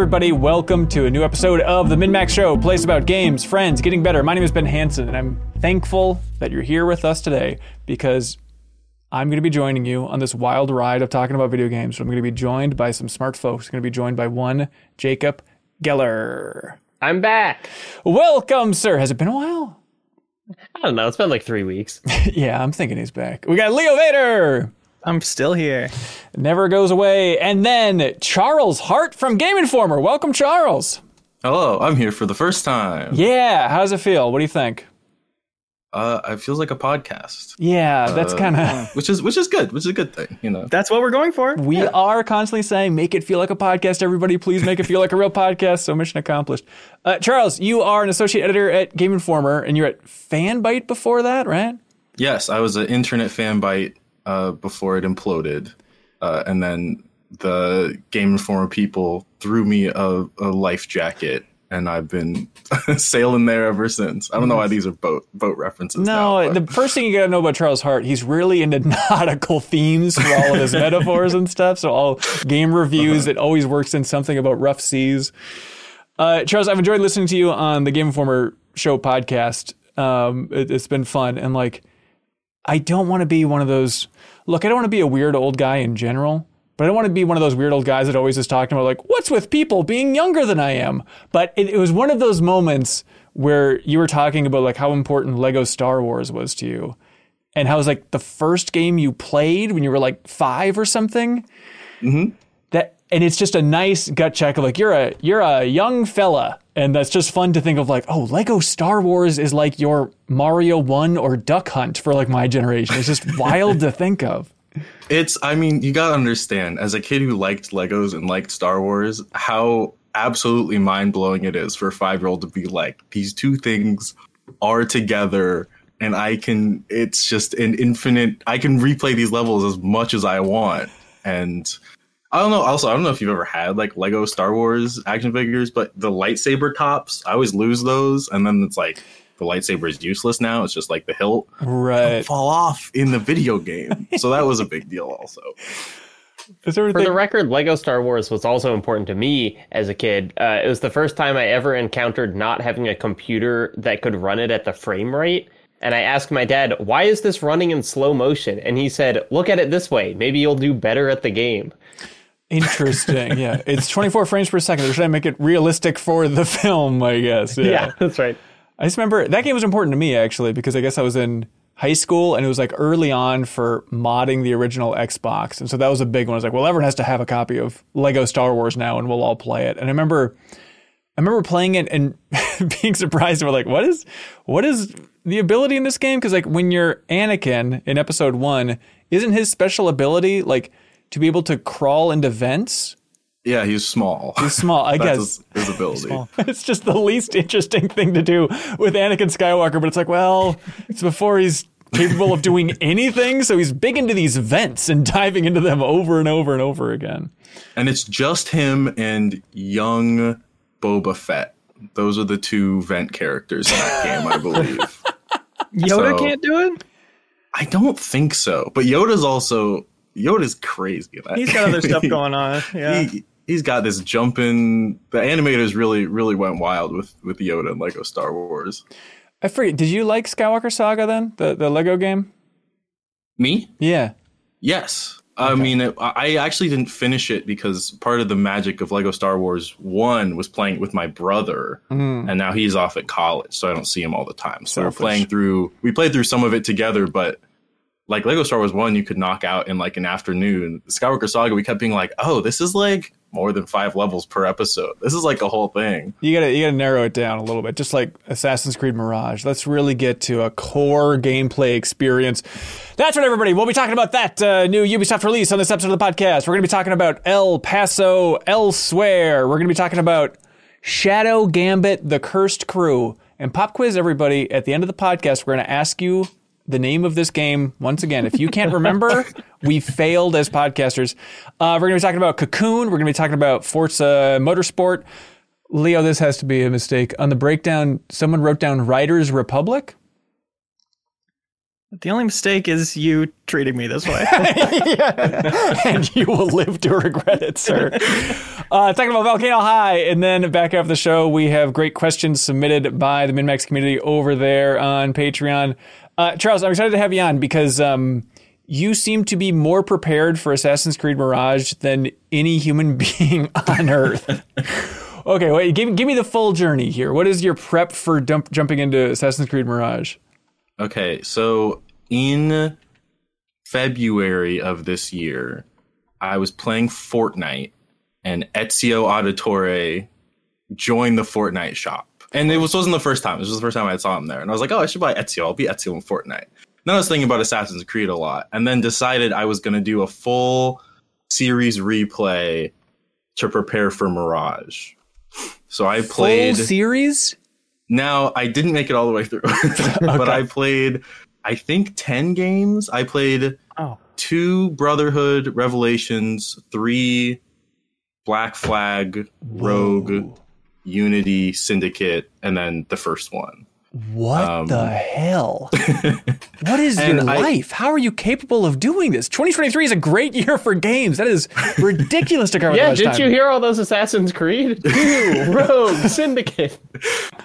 Everybody. Welcome to a new episode of the MinnMax Show, place about games, friends, getting better. My name is Ben Hanson, and I'm thankful that you're here with us today because I'm going to be joining you on this wild ride of talking about video games. I'm going to be joined by some smart folks. I'm going to be joined by one Jacob Geller. I'm back. Welcome, sir. Has it been a while? I don't know. It's been like three weeks. yeah, I'm thinking he's back. We got Leo Vader. I'm still here. Never goes away. And then Charles Harte from Game Informer. Welcome, Charles. Hello, I'm here for the first time. Yeah, how does it feel? What do you think? Uh, it feels like a podcast. Yeah, that's Uh, kind of. which is which is good, which is a good thing, you know. That's what we're going for. We are constantly saying, make it feel like a podcast. Everybody, please make it feel like a real podcast. So, mission accomplished. Uh, Charles, you are an associate editor at Game Informer, and you're at Fanbyte before that, right? Yes, I was an internet Fanbyte uh, before it imploded, uh, and then the Game Informer people threw me a, a life jacket, and I've been sailing there ever since. I don't know why these are boat boat references. No, now, the first thing you got to know about Charles Harte, he's really into nautical themes for all of his metaphors and stuff. So all game reviews, it always works in something about rough seas. Uh, Charles, I've enjoyed listening to you on the Game Informer show podcast. Um, it, it's been fun, and like, I don't want to be one of those. Look, I don't want to be a weird old guy in general. But I don't want to be one of those weird old guys that always is talking about like, what's with people being younger than I am? But it, it was one of those moments where you were talking about like how important Lego Star Wars was to you, and how it was like the first game you played when you were like five or something. Mm-hmm. That and it's just a nice gut check of like you're a you're a young fella, and that's just fun to think of like oh Lego Star Wars is like your Mario One or Duck Hunt for like my generation. It's just wild to think of. It's, I mean, you gotta understand, as a kid who liked Legos and liked Star Wars, how absolutely mind blowing it is for a five year old to be like, these two things are together, and I can, it's just an infinite, I can replay these levels as much as I want. And I don't know, also, I don't know if you've ever had like Lego Star Wars action figures, but the lightsaber tops, I always lose those, and then it's like, the lightsaber is useless now. It's just like the hilt Right. fall off in the video game. so that was a big deal also. Is there For anything- the record, Lego Star Wars was also important to me as a kid. Uh, it was the first time I ever encountered not having a computer that could run it at the frame rate. And I asked my dad, why is this running in slow motion? And he said, look at it this way. Maybe you'll do better at the game. Interesting. Yeah, it's 24 frames per second. They're trying to make it realistic for the film, I guess. Yeah. that's right. I just remember that game was important to me actually because I guess I was in high school and it was like early on for modding the original Xbox, and so that was a big one. I was like, well, everyone has to have a copy of Lego Star Wars now, and we'll all play it. And I remember, I remember playing it and being surprised about like, what is, what is the ability in this game? Because like when you're Anakin in Episode One, isn't his special ability like to be able to crawl into vents? Yeah, he's small. He's small, I That's guess. his, his ability. it's just the least interesting thing to do with Anakin Skywalker, but it's like, well, it's before he's capable of doing anything, so he's big into these vents and diving into them over and over and over again. And it's just him and young Boba Fett. Those are the two vent characters in that game, I believe. Yoda So- can't do it. I don't think so. But Yoda's also Yoda's crazy. in He's got other stuff going on. Yeah. He, he's got this jumping. The animators really, really went wild with with Yoda and Lego Star Wars. I forget, did you like Skywalker Saga then? The the Lego game? Me? Yeah. Yes. I mean, it, I actually didn't finish it because part of the magic of Lego Star Wars 1 was playing it with my brother, mm. and now he's off at college, so I don't see him all the time. So Selfish. we're playing through, we played through some of it together, but like Lego Star Wars 1, you could knock out in like an afternoon. Skywalker Saga, we kept being like, oh, this is like more than five levels per episode. This is like a whole thing. You gotta you gotta narrow it down a little bit, just like Assassin's Creed Mirage. Let's really get to a core gameplay experience. That's right, everybody. We'll be talking about that uh, new Ubisoft release on this episode of the podcast. We're gonna be talking about El Paso Elsewhere. We're gonna be talking about Shadow Gambit: The Cursed Crew. And pop quiz, everybody. At the end of the podcast, we're gonna ask you the name of this game once again. If you can't remember, we failed as podcasters. Uh, we're going to be talking about Cocoon. We're going to be talking about Forza Motorsport. Leo, this has to be a mistake. On the breakdown, someone wrote down Riders Republic. The only mistake is you treating me this way. and you will live to regret it, sir. Uh, talking about Volcano High, and then back after the show, we have great questions submitted by the MinnMax community over there on Patreon. Uh, Charles, I'm excited to have you on because um, you seem to be more prepared for Assassin's Creed Mirage than any human being on Earth. okay, wait, give, give me the full journey here. What is your prep for dump, jumping into Assassin's Creed Mirage? Okay, so in February of this year, I was playing Fortnite and Ezio Auditore joined the Fortnite shop. And it was, wasn't the first time. This was the first time I saw him there. And I was like, oh, I should buy Ezio. I'll be Ezio in Fortnite. Then I was thinking about Assassin's Creed a lot and then decided I was going to do a full series replay to prepare for Mirage. So I played. Full series? Now I didn't make it all the way through, but I played, I think, ten games. I played Oh. two Brotherhood Revelations, three Black Flag, Rogue, Unity, Syndicate, and then the first one. What Um, the hell? what is And your I- life? How are you capable of doing this? 2023 is a great year for games. That is ridiculous to cover Yeah, didn't you hear all those Assassin's Creed? Two, Rogue, Syndicate.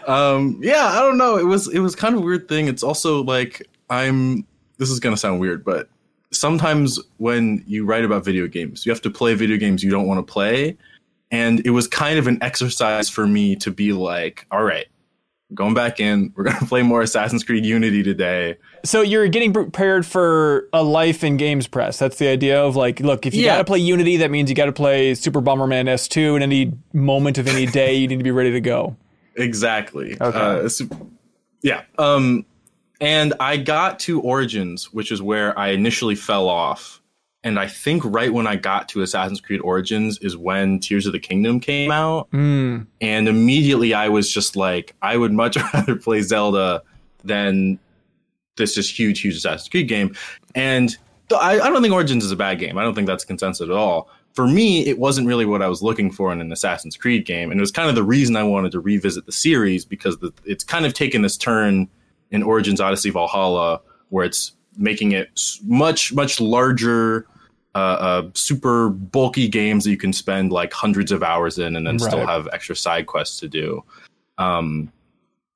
Um, yeah, I don't know. It was it was kind of a weird thing. It's also like I'm. This is gonna sound weird, but sometimes when you write about video games, you have to play video games you don't want to play, and it was kind of an exercise for me to be like, all right. Going back in, we're gonna play more Assassin's Creed Unity today. So you're getting prepared for a life in games press. That's the idea of like, look, if you Yeah. got to play Unity, that means you got to play Super Bomberman S2 in any moment of any day. You need to be ready to go. Exactly. Okay. Uh, so- yeah. Um, and I got to Origins, which is where I initially fell off. And I think right when I got to Assassin's Creed Origins is when Tears of the Kingdom came out. Mm. And immediately I was just like, I would much rather play Zelda than this just huge, huge Assassin's Creed game. And th- I, I don't think Origins is a bad game. I don't think that's consensus at all. For me, it wasn't really what I was looking for in an Assassin's Creed game. And it was kind of the reason I wanted to revisit the series because the, it's kind of taken this turn in Origins Odyssey Valhalla where it's making it much, much larger. Uh, uh, super bulky games that you can spend like hundreds of hours in and then still have extra side quests to do. Um,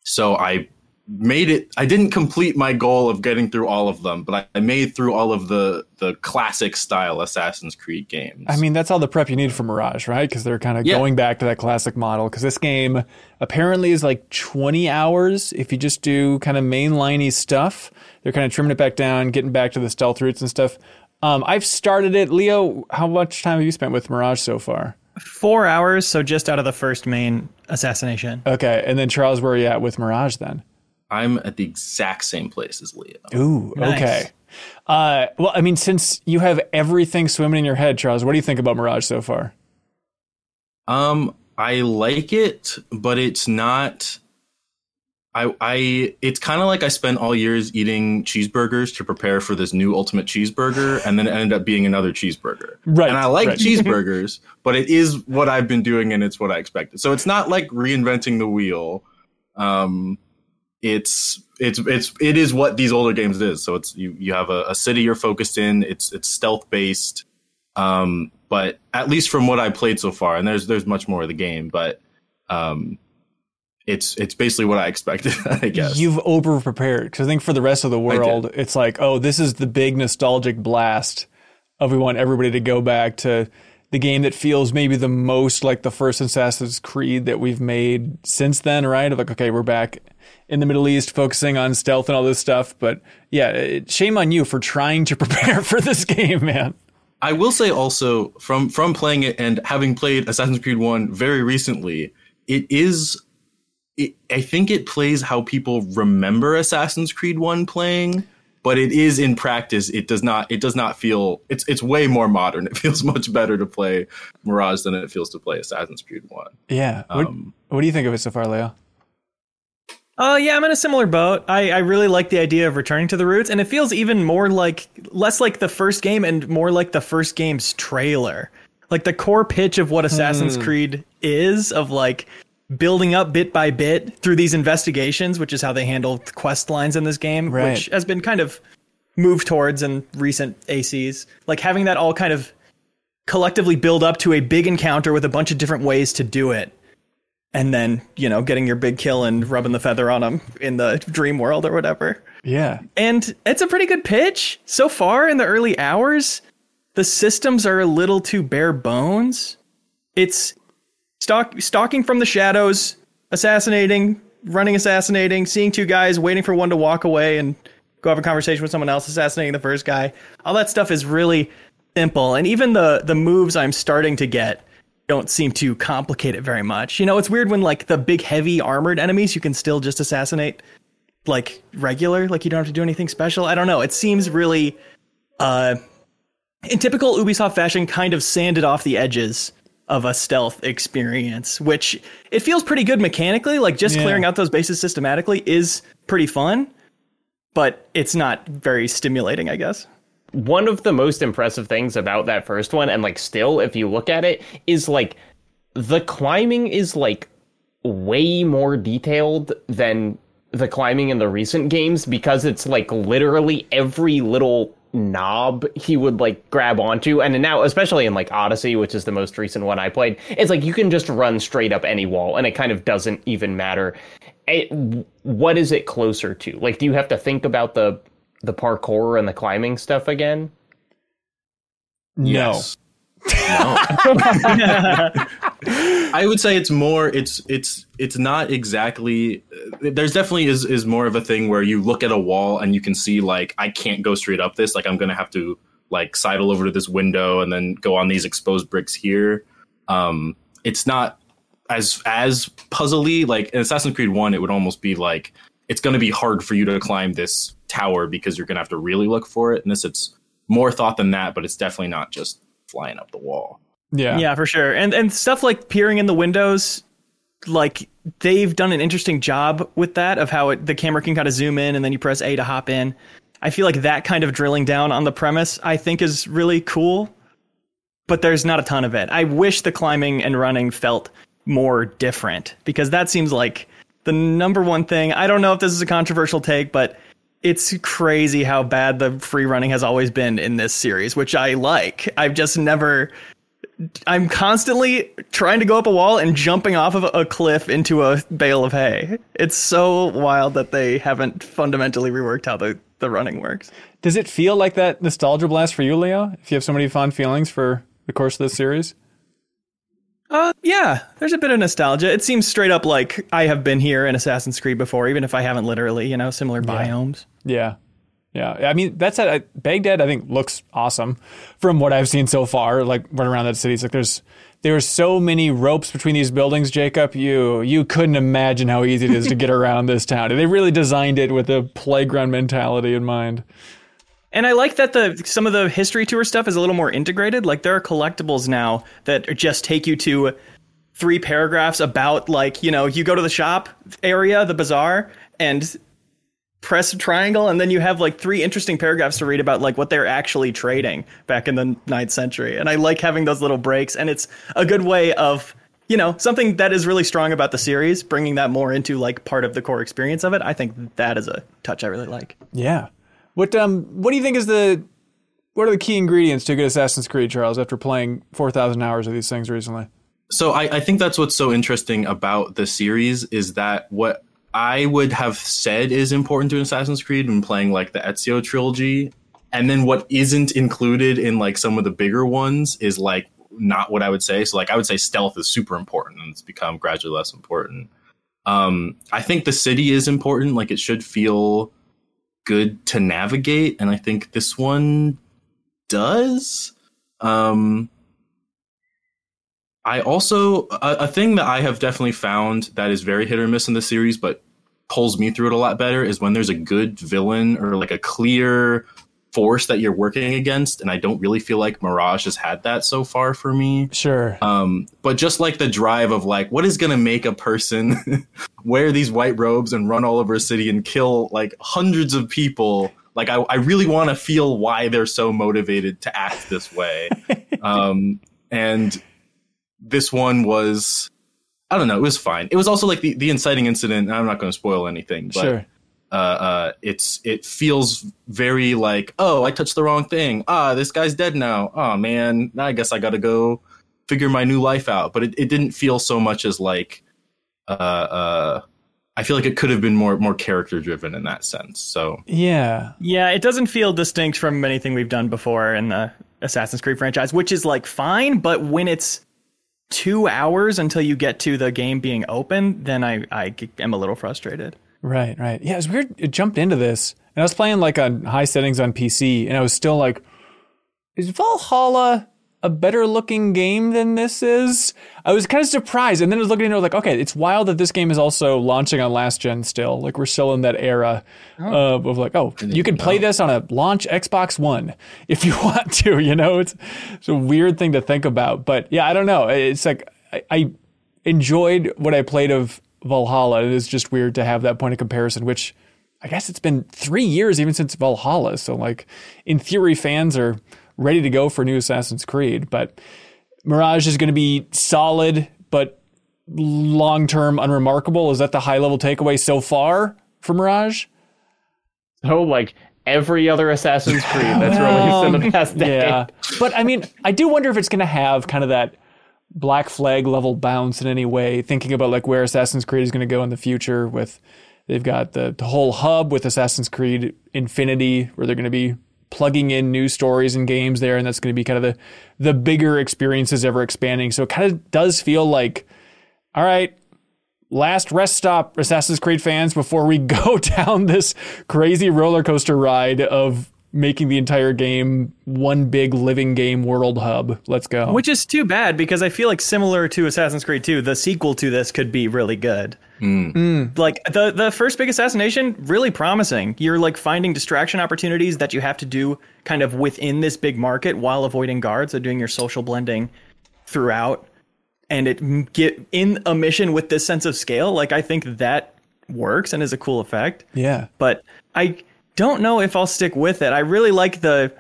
so I made it. I didn't complete my goal of getting through all of them, but I, I made through all of the the classic style Assassin's Creed games. I mean, that's all the prep you need for Mirage, right? Because they're kind of Yeah. going back to that classic model. Because this game apparently is like 20 hours if you just do kind of mainliney stuff. They're kind of trimming it back down, getting back to the stealth routes and stuff. Um, I've started it. Leo, how much time have you spent with Mirage so far? Four hours, so just out of the first main assassination. Okay, and then Charles, where are you at with Mirage then? I'm at the exact same place as Leo. Ooh, Nice. okay. Uh, well, I mean, since you have everything swimming in your head, Charles, what do you think about Mirage so far? Um, I like it, but it's not. I I it's kind of like I spent all years eating cheeseburgers to prepare for this new ultimate cheeseburger, and then it ended up being another cheeseburger. Right, And I like right. cheeseburgers, but it is what I've been doing, and it's what I expected. So it's not like reinventing the wheel. Um, it's it's it's it is what these older games is. So it's you you have a, a city you're focused in. It's it's stealth based. Um, but at least from what I played so far, and there's there's much more of the game, but um, it's it's basically what I expected. I guess. You've over prepared because I think for the rest of the world, it's like, oh, this is the big nostalgic blast of we want everybody to go back to the game that feels maybe the most like the first Assassin's Creed that we've made since then, right? Of like, okay, we're back in the Middle East focusing on stealth and all this stuff. But yeah, it, shame on you for trying to prepare for this game, man. I will say also from from playing it and having played Assassin's Creed 1 very recently, it is it, I think it plays how people remember Assassin's Creed 1 playing, but it is in practice it does not it does not feel it's it's way more modern. It feels much better to play Mirage than it feels to play Assassin's Creed 1. Yeah. What, Um, what do you think of it so far, Leo? Oh yeah, I'm in a similar boat. I, I really like the idea of returning to the roots, and it feels even more like less like the first game and more like the first game's trailer. Like the core pitch of what Assassin's Creed is of like building up bit by bit through these investigations, which is how they handle quest lines in this game, Right. which has been kind of moved towards in recent ACs. Like having that all kind of collectively build up to a big encounter with a bunch of different ways to do it. And then, you know, getting your big kill and rubbing the feather on them in the dream world or whatever. Yeah. And it's a pretty good pitch. So far in the early hours, the systems are a little too bare bones. It's stalk, stalking from the shadows, assassinating, running assassinating, seeing two guys, waiting for one to walk away and go have a conversation with someone else, assassinating the first guy. All that stuff is really simple. And even the the moves I'm starting to get don't seem to complicate it very much. You know, it's weird when like the big heavy armored enemies you can still just assassinate like regular, like you don't have to do anything special. I don't know. It seems really uh in typical Ubisoft fashion kind of sanded off the edges of a stealth experience, which it feels pretty good mechanically. Like just Yeah. clearing out those bases systematically is pretty fun, but it's not very stimulating, I guess. one of the most impressive things about that first one and like still if you look at it is like the climbing is like way more detailed than the climbing in the recent games because it's like literally every little knob he would like grab onto and now especially in like odyssey which is the most recent one i played it's like you can just run straight up any wall and it kind of doesn't even matter it, what is it closer to like do you have to think about the the parkour and the climbing stuff again No. Yes. No. I would say it's more it's it's it's not exactly there's definitely is is more of a thing where you look at a wall and you can see like I can't go straight up this like I'm going to have to like sidle over to this window and then go on these exposed bricks here. Um it's not as as puzzly like in Assassin's Creed 1 it would almost be like it's going to be hard for you to climb this tower because you're going to have to really look for it and this it's more thought than that but it's definitely not just flying up the wall. Yeah. Yeah, for sure. And and stuff like peering in the windows, like they've done an interesting job with that of how it, the camera can kind of zoom in and then you press A to hop in. I feel like that kind of drilling down on the premise I think is really cool, but there's not a ton of it. I wish the climbing and running felt more different because that seems like the number one thing. I don't know if this is a controversial take, but it's crazy how bad the free running has always been in this series, which I like. I've just never I'm constantly trying to go up a wall and jumping off of a cliff into a bale of hay. It's so wild that they haven't fundamentally reworked how the, the running works. Does it feel like that nostalgia blast for you, Leo? If you have so many fond feelings for the course of this series? Uh, yeah, there's a bit of nostalgia. It seems straight up like I have been here in Assassin's Creed before, even if I haven't literally, you know, similar biomes. Yeah. Yeah. I mean, that's that said, I- Baghdad, I think, looks awesome from what I've seen so far. Like, running around that city, it's like there's. There's so many ropes between these buildings, Jacob. You you couldn't imagine how easy it is to get around this town. They really designed it with a playground mentality in mind. And I like that the some of the history tour stuff is a little more integrated. Like there are collectibles now that just take you to three paragraphs about like, you know, you go to the shop area, the bazaar, and press triangle and then you have like three interesting paragraphs to read about like what they're actually trading back in the ninth century. And I like having those little breaks and it's a good way of you know, something that is really strong about the series, bringing that more into like part of the core experience of it. I think that is a touch I really like. Yeah. What um what do you think is the what are the key ingredients to a good Assassin's Creed, Charles, after playing four thousand hours of these things recently? So I, I think that's what's so interesting about the series is that what I would have said is important to an Assassin's Creed when playing like the Ezio trilogy, and then what isn't included in like some of the bigger ones is like not what I would say. So like I would say stealth is super important and it's become gradually less important. Um, I think the city is important. Like it should feel good to navigate, and I think this one does. Um, I also a, a thing that I have definitely found that is very hit or miss in the series, but pulls me through it a lot better is when there's a good villain or like a clear force that you're working against, and I don't really feel like Mirage has had that so far for me. Sure. Um, but just like the drive of like, what is going to make a person wear these white robes and run all over a city and kill like hundreds of people? Like, I, I really want to feel why they're so motivated to act this way. um, and this one was, I don't know, it was fine. It was also like the, the inciting incident. I'm not going to spoil anything, but sure. uh, uh, it's it feels very like oh I touched the wrong thing ah this guy's dead now oh man now I guess I got to go figure my new life out but it, it didn't feel so much as like uh, uh, I feel like it could have been more more character driven in that sense so Yeah. Yeah, it doesn't feel distinct from anything we've done before in the Assassin's Creed franchise, which is like fine, but when it's two hours until you get to the game being open, then I, I am a little frustrated. Right, right. Yeah, it was weird. It jumped into this, and I was playing like on high settings on PC, and I was still like, "Is Valhalla a better looking game than this is?" I was kind of surprised, and then I was looking at it and was like, "Okay, it's wild that this game is also launching on last gen still. Like we're still in that era oh. of, of like, oh, you can play this on a launch Xbox One if you want to. You know, it's it's a weird thing to think about, but yeah, I don't know. It's like I, I enjoyed what I played of Valhalla. It is just weird to have that point of comparison, which I guess it's been three years even since Valhalla. So, like, in theory, fans are ready to go for new Assassin's Creed. But Mirage is going to be solid, but long term unremarkable. Is that the high level takeaway so far for Mirage? So like every other Assassin's Creed that's released in the past decade. Yeah. But I mean, I do wonder if it's going to have kind of that Black Flag level bounce in any way, thinking about like where Assassin's Creed is going to go in the future with they've got the, the whole hub with Assassin's Creed Infinity where they're going to be plugging in new stories and games there and that's going to be kind of the the bigger experiences ever expanding. So it kind of does feel like all right, last rest stop Assassin's Creed fans before we go down this crazy roller coaster ride of making the entire game one big living game world hub. Let's go. Which is too bad because I feel like similar to Assassin's Creed 2, the sequel to this could be really good. Hmm. Hmm. Like the the first big assassination, really promising. You're like finding distraction opportunities that you have to do kind of within this big market while avoiding guards, so doing your social blending throughout. And it get in a mission with this sense of scale, like I think that works and is a cool effect yeah. but I don't know if I'll stick with it. I really like the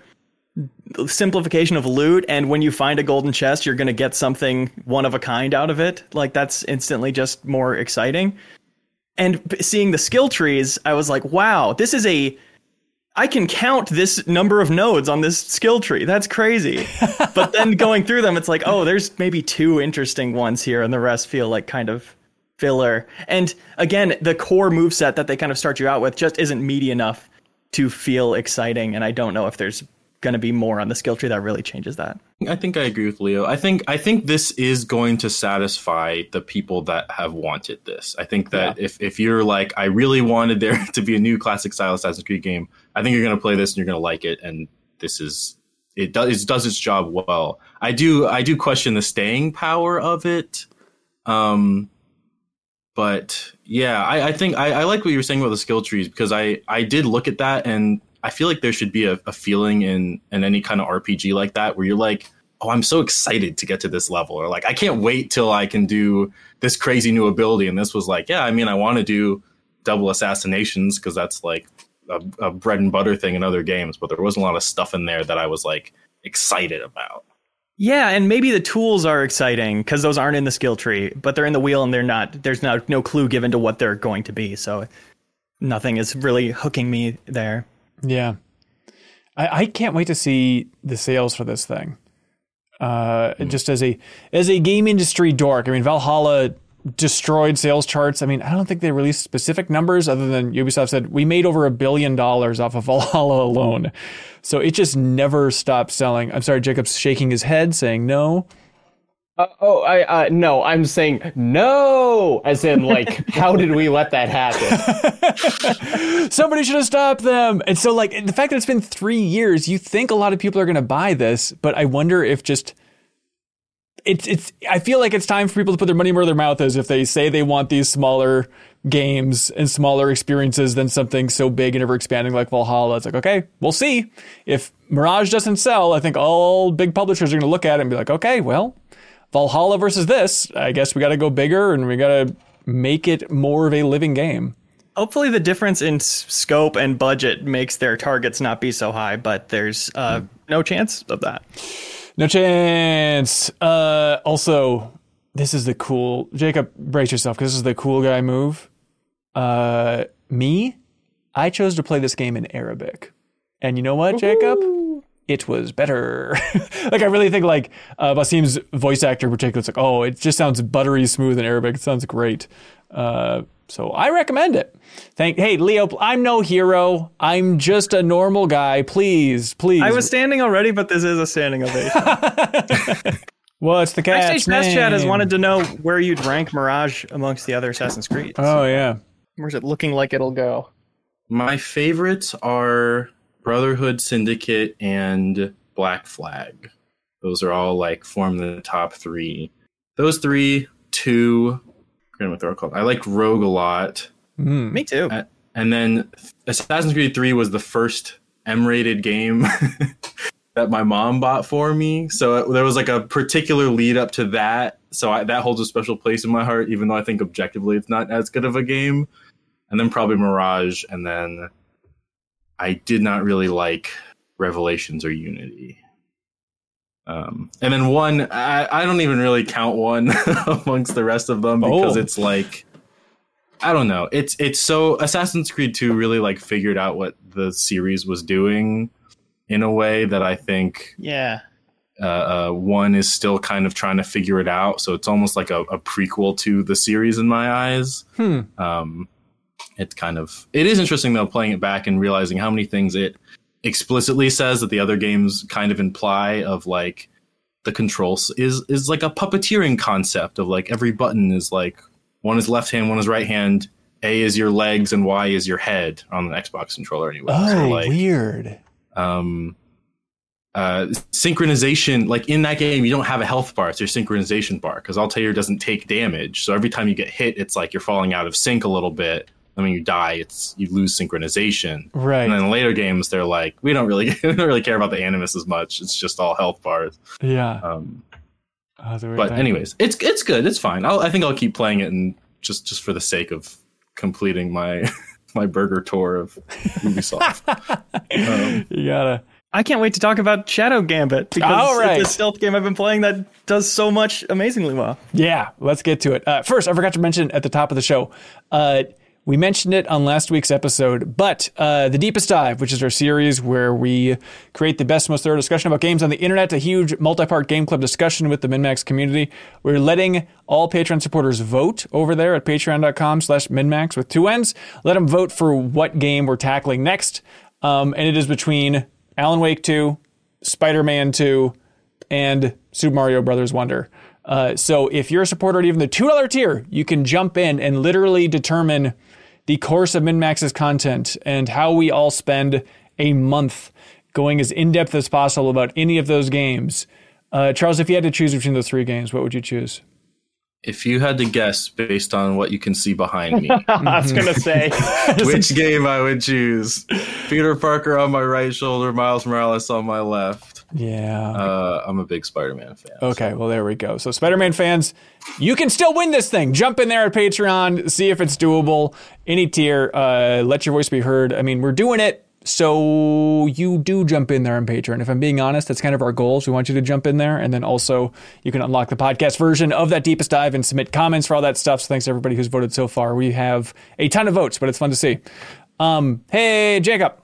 simplification of loot and when you find a golden chest you're going to get something one of a kind out of it. Like that's instantly just more exciting. And seeing the skill trees i was like wow this is a i can count this number of nodes on this skill tree. That's crazy. But then going through them it's like oh there's maybe two interesting ones here and the rest feel like kind of filler. And again the core move set that they kind of start you out with just isn't meaty enough to feel exciting and i don't know if there's going to be more on the skill tree that really changes that I think I agree with Leo. I think I think this is going to satisfy the people that have wanted this. I think that if, if you're like, I really wanted there to be a new classic style Assassin's Creed game, I think you're going to play this and you're going to like it. And this is it does it does its job well. I do I do question the staying power of it. Um, but yeah, I, I think I, I like what you were saying about the skill trees because I I did look at that and I feel like there should be a, a feeling in in any kind of RPG like that where you're like, oh, I'm so excited to get to this level, or like I can't wait till I can do this crazy new ability. And this was like, yeah, I mean, I want to do double assassinations because that's like a, a bread and butter thing in other games, but there wasn't a lot of stuff in there that I was like excited about. Yeah and maybe the tools are exciting because those aren't in the skill tree but they're in the wheel and they're not there's no, no clue given to what they're going to be so nothing is really hooking me there Yeah. I, I can't wait to see the sales for this thing. Uh, just as a as a game industry dork, I mean Valhalla destroyed sales charts. I mean, I don't think they released specific numbers other than Ubisoft said we made over a billion dollars off of Valhalla alone. So it just never stopped selling. I'm sorry, Jacob's shaking his head saying no. Uh, oh, I uh, no, I'm saying no, as in like, how did we let that happen? Somebody should have stopped them. And so, like, the fact that it's been three years, you think a lot of people are going to buy this, but I wonder if just it's it's. I feel like it's time for people to put their money where their mouth is. If they say they want these smaller games and smaller experiences than something so big and ever expanding like Valhalla, it's like okay, we'll see. If Mirage doesn't sell, I think all big publishers are going to look at it and be like, okay, well, Valhalla versus this. I guess we got to go bigger and we got to make it more of a living game. hopefully the difference in scope and budget makes their targets not be so high but there's uh, no chance of that No chance. Uh, also, this is the cool Jacob. Brace yourself because this is the cool guy move. Uh, me I chose to play this game in Arabic. And you know what, Jacob? It was better. like I really think like uh, Basim's voice actor in particular, it's like, oh, it just sounds buttery smooth in Arabic. It sounds great. Uh, so I recommend it. Thank. Hey, Leo, I'm no hero. I'm just a normal guy. Please, please. I was standing already, but this is a standing ovation. What's the cat's Backstage Pass name? Chat has wanted to know where you'd rank Mirage amongst the other Assassin's Creed. Oh yeah. Where's it looking like it'll go? My favorites are Brotherhood, Syndicate, and Black Flag. Those are all like form the top three. Those three, two. I forget what they're all called. I like Rogue a lot. Mm. Me too. Uh, And then Assassin's Creed 3 was the first M rated game that my mom bought for me. So it, there was like a particular lead up to that. So I, that holds a special place in my heart, even though I think objectively it's not as good of a game. And then probably Mirage. And then I did not really like Revelations or Unity. Um, and then one, I, I don't even really count one amongst the rest of them because Oh. it's like I don't know. It's it's so Assassin's Creed 2 really like figured out what the series was doing in a way that I think Yeah. uh, uh, one is still kind of trying to figure it out. So it's almost like a, a prequel to the series in my eyes. Hmm. Um, it's kind of it is interesting though playing it back and realizing how many things it explicitly says that the other games kind of imply of like the controls is is like a puppeteering concept of like every button is like one is left hand, one is right hand. A is your legs and Y is your head on the Xbox controller anyway. Oh, So, like, weird. um uh synchronization like in that game you don't have a health bar it's your synchronization bar because altair doesn't take damage so every time you get hit it's like you're falling out of sync a little bit I mean, you die it's you lose synchronization Right. and then in later games they're like we don't really we don't really care about the animus as much it's just all health bars yeah. um Oh, that's a weird but thing. anyways it's it's good it's fine I'll, i think i'll keep playing it and just just for the sake of completing my my burger tour of ubisoft um, you gotta. I can't wait to talk about Shadow Gambit because All right. it's a stealth game I've been playing that does so much amazingly well. Yeah, let's get to it. Uh, first, I forgot to mention at the top of the show. Uh, we mentioned it on last week's episode, but uh, the Deepest Dive, which is our series where we create the best, most thorough discussion about games on the internet, a huge multi-part game club discussion with the MinnMax community. We're letting all Patreon supporters vote over there at patreon.com slash MinnMax with two N's. Let them vote for what game we're tackling next. Um, and it is between Alan Wake 2, Spider-Man 2, and Super Mario Brothers Wonder. Uh, so if you're a supporter at even the $2 tier, you can jump in and literally determine the course of MinnMax's content and how we all spend a month going as in depth as possible about any of those games. Uh, Charles, if you had to choose between those three games, what would you choose? if you had to guess based on what you can see behind me I was gonna say which game I would choose. Peter Parker on my right shoulder, Miles Morales on my left. Yeah. Uh, I'm a big Spider-Man fan. Okay, well, there we go. So, Spider Man fans, you can still win this thing. Jump in there at Patreon, see if it's doable. Any tier, uh, let your voice be heard. I mean, we're doing it, so you do jump in there on Patreon. If I'm being honest, that's kind of our goals. We want you to jump in there, and then also you can unlock the podcast version of that deepest dive and submit comments for all that stuff. So, thanks to everybody who's voted so far. We have a ton of votes, but it's fun to see. Um, hey, Jacob,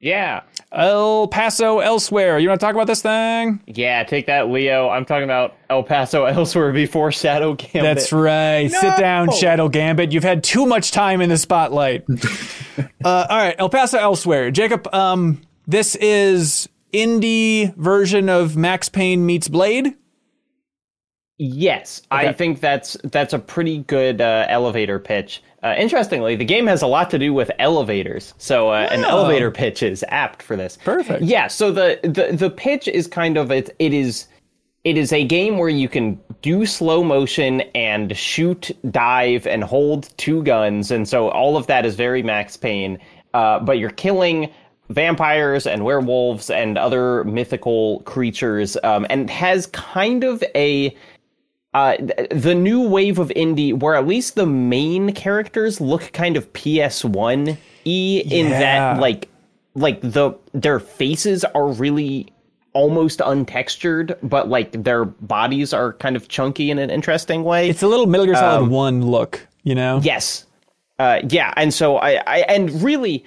yeah, El Paso elsewhere. You want to talk about this thing? yeah. Take that, Leo. I'm talking about El Paso elsewhere before Shadow Gambit. That's right. Sit down, Shadow Gambit. You've had too much time in the spotlight. uh, all right, El Paso elsewhere. Jacob, um, this is indie version of Max Payne meets Blade. Yes, Okay. I think that's that's a pretty good uh, elevator pitch. Uh, interestingly, the game has a lot to do with elevators, so uh, an Oh. elevator pitch is apt for this. Perfect. Yeah. So the the the pitch is kind of it. It is it is a game where you can do slow motion and shoot, dive, and hold two guns, and so all of that is very Max Payne. Uh, but you're killing vampires and werewolves and other mythical creatures, um, and has kind of a uh, the new wave of indie where at least the main characters look kind of PS1 y in that like like the their faces are really almost untextured, but like their bodies are kind of chunky in an interesting way. It's a little Metal Gear Solid 1 look, you know? yes. Uh, yeah, and so I, I and really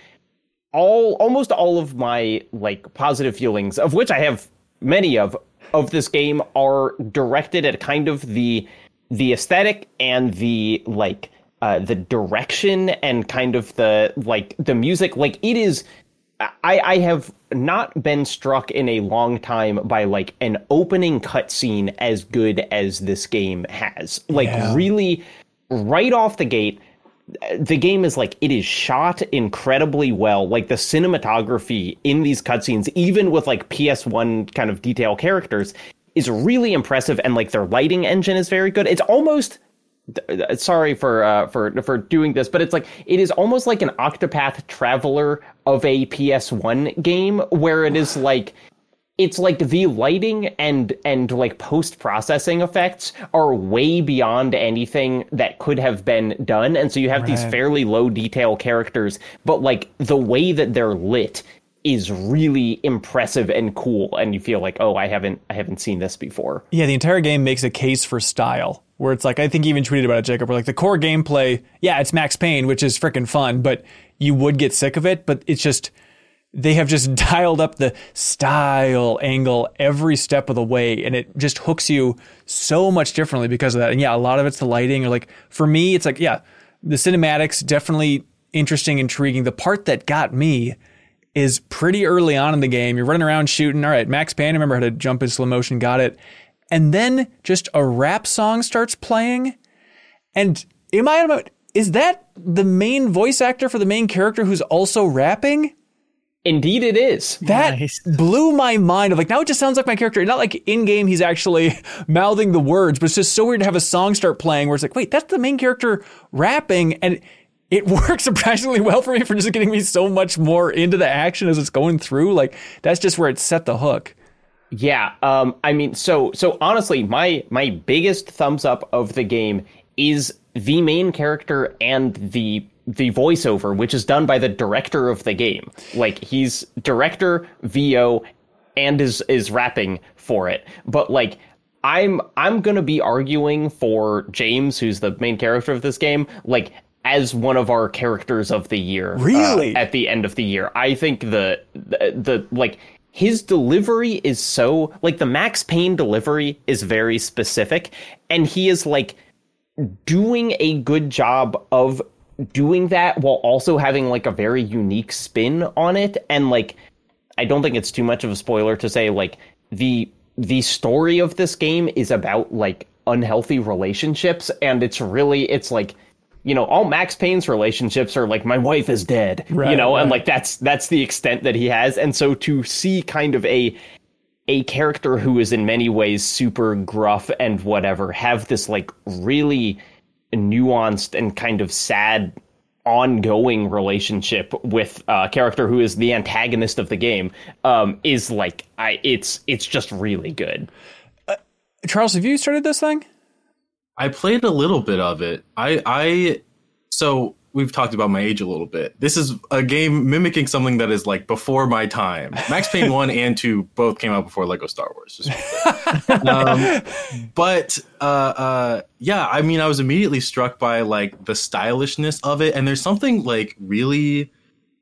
all almost all of my like positive feelings, of which I have many of, of this game are directed at kind of the the aesthetic and the like uh, the direction and kind of the like the music. Like it is I, I have not been struck in a long time by like an opening cutscene as good as this game has. Like Yeah. really right off the gate, the game is like it is shot incredibly well. Like the cinematography in these cutscenes, even with like PS1 kind of detail characters, is really impressive and like their lighting engine is very good. It's almost sorry for uh, for for doing this, but it's like it is almost like an Octopath Traveler of a PS1 game, where it is like it's like the lighting and and like post processing effects are way beyond anything that could have been done, and so you have these fairly low detail characters, but like the way that they're lit is really impressive and cool and you feel like oh i haven't i haven't seen this before Yeah, the entire game makes a case for style. Where it's like, I think you even tweeted about it, Jacob. Where like the core gameplay, yeah, it's Max Payne, which is freaking fun, but you would get sick of it. But it's just they have just dialed up the style angle every step of the way, and it just hooks you so much differently because of that. And yeah, a lot of it's the lighting, or like for me, it's like yeah, the cinematics definitely interesting, intriguing. The part that got me is pretty early on in the game. You're running around shooting. All right, Max Payne, remember how to jump in slow motion, got it. And then just a rap song starts playing. And am I, is that the main voice actor for the main character who's also rapping? Indeed it is That Nice. blew my mind. Of like now, it just sounds like my character. Not like in game he's actually mouthing the words, but it's just so weird to have a song start playing where it's like, wait, that's the main character rapping, and it works surprisingly well for me for just getting me so much more into the action as it's going through. Like that's just where it set the hook. Yeah, um, I mean, so so honestly, my my biggest thumbs up of the game is the main character and the the voiceover, which is done by the director of the game. Like he's director, VO, and is is rapping for it. But like I'm I'm gonna be arguing for James, who's the main character of this game, like as one of our characters of the year. uh, Really? at the end of the year. I think the the, the like his delivery is so like the Max Payne delivery is very specific and he is like doing a good job of doing that while also having like a very unique spin on it. And like I don't think it's too much of a spoiler to say like the the story of this game is about like unhealthy relationships. And it's really it's like you know all Max Payne's relationships are like my wife is dead right, you Right, know? And like that's that's the extent that he has. And so to see kind of a a character who is in many ways super gruff and whatever have this like really nuanced and kind of sad ongoing relationship with a character who is the antagonist of the game um is like i it's it's just really good Charles, have you started this thing? I played a little bit of it. I I so we've talked about my age a little bit. This is a game mimicking something that is like before my time. Max Payne 1 and 2 both came out before Lego Star Wars. Um, but uh uh yeah, I mean I was immediately struck by like the stylishness of it and there's something like really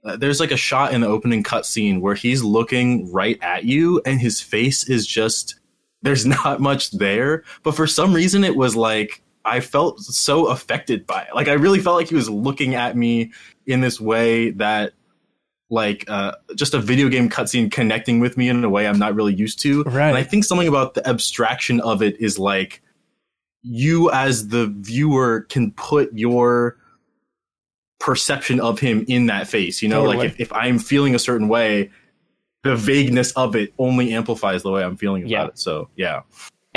uh, there's like a shot in the opening cutscene where he's looking right at you and his face is just there's not much there but for some reason it was like i felt so affected by it like i really felt like he was looking at me in this way that like uh, just a video game cutscene connecting with me in a way i'm not really used to Right. and i think something about the abstraction of it is like you as the viewer can put your perception of him in that face you know Totally. like if, if i'm feeling a certain way the vagueness of it only amplifies the way i'm feeling about Yeah. it so yeah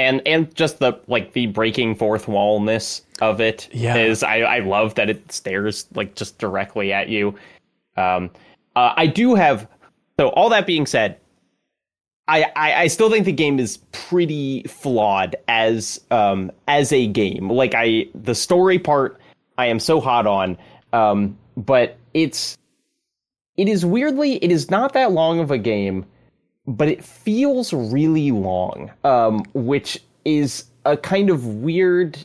and and just the like the breaking fourth wallness of it is Yeah. I I love that it stares like just directly at you. Um, uh, I do have so all that being said, I, I I still think the game is pretty flawed as um as a game. Like I the story part I am so hot on, um, but it's it is weirdly it is not that long of a game but it feels really long, um, which is a kind of weird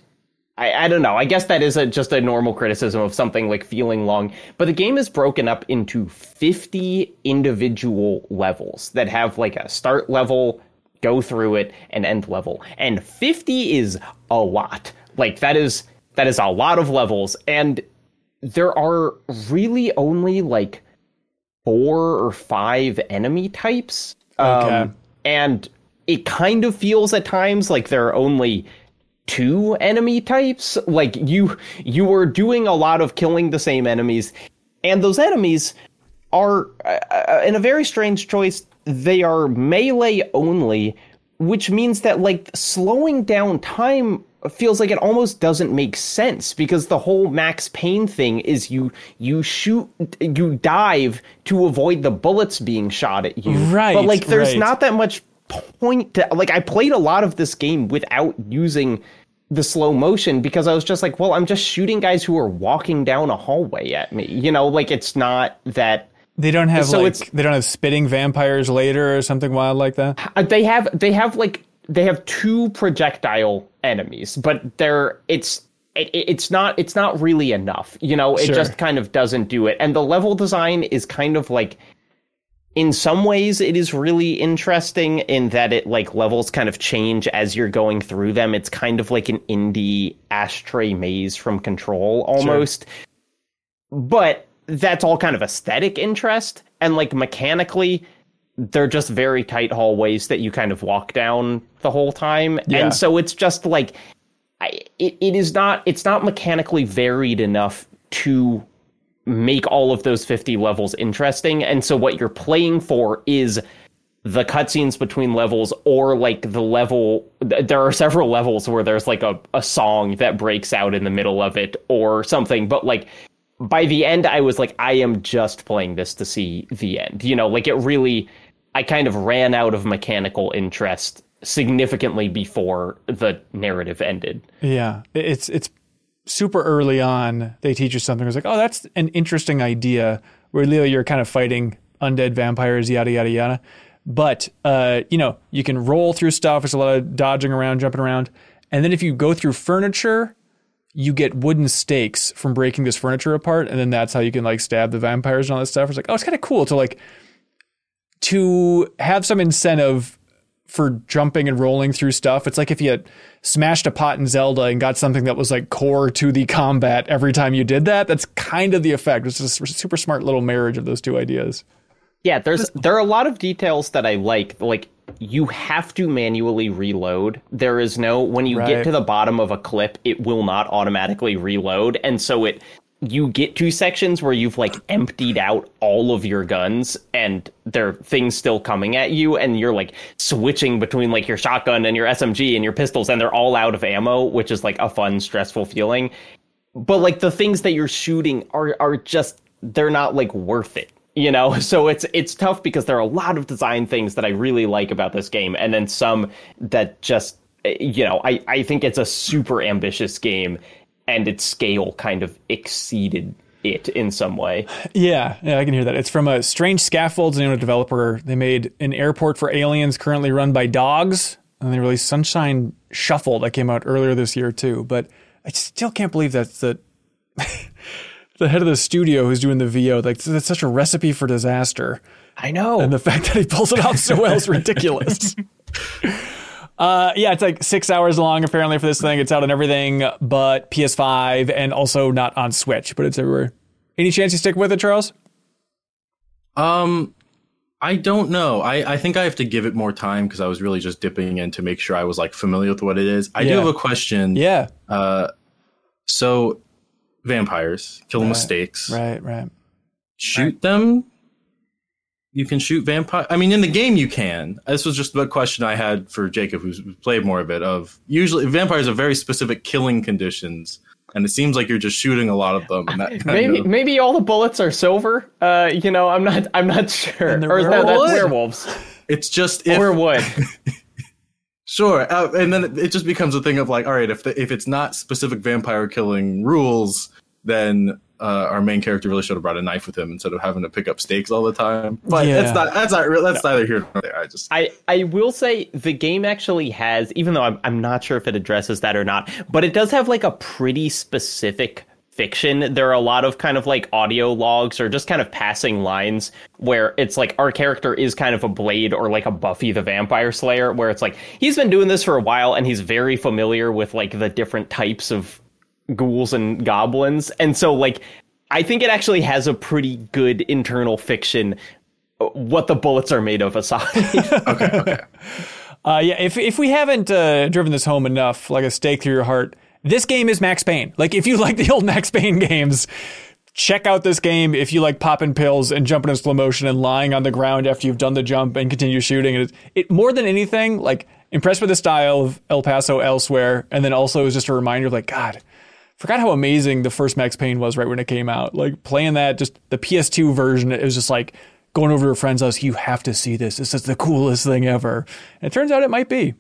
I, I don't know. I guess that is a, just a normal criticism of something like feeling long. But the game is broken up into 50 individual levels that have like a start level, go through it, and end level. And 50 is a lot. Like that is that is a lot of levels. And there are really only like four or five enemy types. Okay. Um, and it kind of feels at times like there are only two enemy types. Like you you were doing a lot of killing the same enemies, and those enemies are uh, uh, in a very strange choice. They are melee only, which means that like slowing down time feels like it almost doesn't make sense because the whole Max Payne thing is you you shoot you dive to avoid the bullets being shot at you. Right, But like there's right. not that much point to like I played a lot of this game without using the slow motion because I was just like, well, I'm just shooting guys who are walking down a hallway at me. You know, like it's not that They don't have So like they don't have spitting vampires later or something wild like that. Uh, they have they have like they have two projectile enemies, but they're it's it, it's not it's not really enough. You know, it Sure. just kind of doesn't do it. And the level design is kind of like in some ways it is really interesting in that it like levels kind of change as you're going through them. It's kind of like an indie ashtray maze from control almost. But that's all kind of aesthetic interest and like mechanically they're just very tight hallways that you kind of walk down the whole time. Yeah. And so it's just like I, it, it is not it's not mechanically varied enough to make all of those 50 levels interesting. And so what you're playing for is the cutscenes between levels or like the level there are several levels where there's like a, a song that breaks out in the middle of it or something but like by the end i was like i am just playing this to see the end you know like it really i kind of ran out of mechanical interest significantly before the narrative ended Yeah, it's it's super early on. They teach you something. It's like, oh, that's an interesting idea. Where Leo, you're kind of fighting undead vampires, yada yada yada. But uh, you know, you can roll through stuff. There's a lot of dodging around, jumping around, and then if you go through furniture, you get wooden stakes from breaking this furniture apart, and then that's how you can like stab the vampires and all that stuff. It's like, oh, it's kind of cool to like to have some incentive for jumping and rolling through stuff. It's like if you had smashed a pot in Zelda and got something that was like core to the combat every time you did that. That's kind of the effect. It's just a super smart little marriage of those two ideas. Yeah, there's there are a lot of details that I like. Like you have to manually reload. There is no when you Right. get to the bottom of a clip, it will not automatically reload, and so it you get to sections where you've like emptied out all of your guns and there are things still coming at you and you're like switching between like your shotgun and your SMG and your pistols and they're all out of ammo which is like a fun stressful feeling. But like the things that you're shooting are are just they're not like worth it you know? So it's it's tough because there are a lot of design things that i really like about this game and then some that just eh, you know i i think it's a super ambitious game and its scale kind of exceeded it in some way Yeah, yeah, I can hear that. It's from a Strange Scaffolds, name of a developer. They made an airport for aliens currently run by dogs, and they released Sunshine Shuffle that came out earlier this year too. But I still can't believe that's the the head of the studio who's doing the VO. Like that's such a recipe for disaster. i know And the fact that he pulls it off so well is ridiculous. Uh, yeah, it's like six hours long apparently for this thing. It's out on everything but PS5 and also not on Switch, but it's everywhere. Any chance you stick with it, Charles? Um, I don't know. I, I think I have to give it more time because I was really just dipping in to make sure I was like familiar with what it is. I do have a question. Yeah. Uh, so vampires, kill them with Right. stakes, Right, right. shoot them. You can shoot vampire. I mean, in the game you can. This was just the question I had for Jacob, who's played more of it. Of usually vampires have very specific killing conditions, and it seems like you're just shooting a lot of them. And that kind maybe of- maybe all the bullets are silver uh you know i'm not i'm not sure And they're or is that, that's werewolves. werewolves it's just if or wood Sure, uh, and then it- it just becomes a thing of like, all right, if the, if it's not specific vampire killing rules, then uh, our main character really should have brought a knife with him instead of having to pick up stakes all the time. But Yeah. that's not that's not real. That's neither here nor there. I just I, I will say the game actually has, even though I'm, I'm not sure if it addresses that or not, but it does have like a pretty specific fiction. There are a lot of kind of like audio logs or just kind of passing lines where it's like our character is kind of a Blade or like a Buffy the Vampire Slayer, where it's like he's been doing this for a while and he's very familiar with like the different types of ghouls and goblins. And so like I think it actually has a pretty good internal fiction uh, what the bullets are made of aside. Uh, yeah, if if we haven't uh, driven this home enough, like a stake through your heart, this game is Max Payne. Like if you like the old Max Payne games, check out this game. If you like popping pills and jumping in slow motion and lying on the ground after you've done the jump and continue shooting, it, it more than anything, like impressed with the style of El Paso elsewhere, and then also it was just a reminder of like God. Forgot how amazing the first Max Payne was right when it came out. Like playing that, just the PS2 version, it was just like going over to a friend's house. You have to see this. This is the coolest thing ever. And it turns out it might be.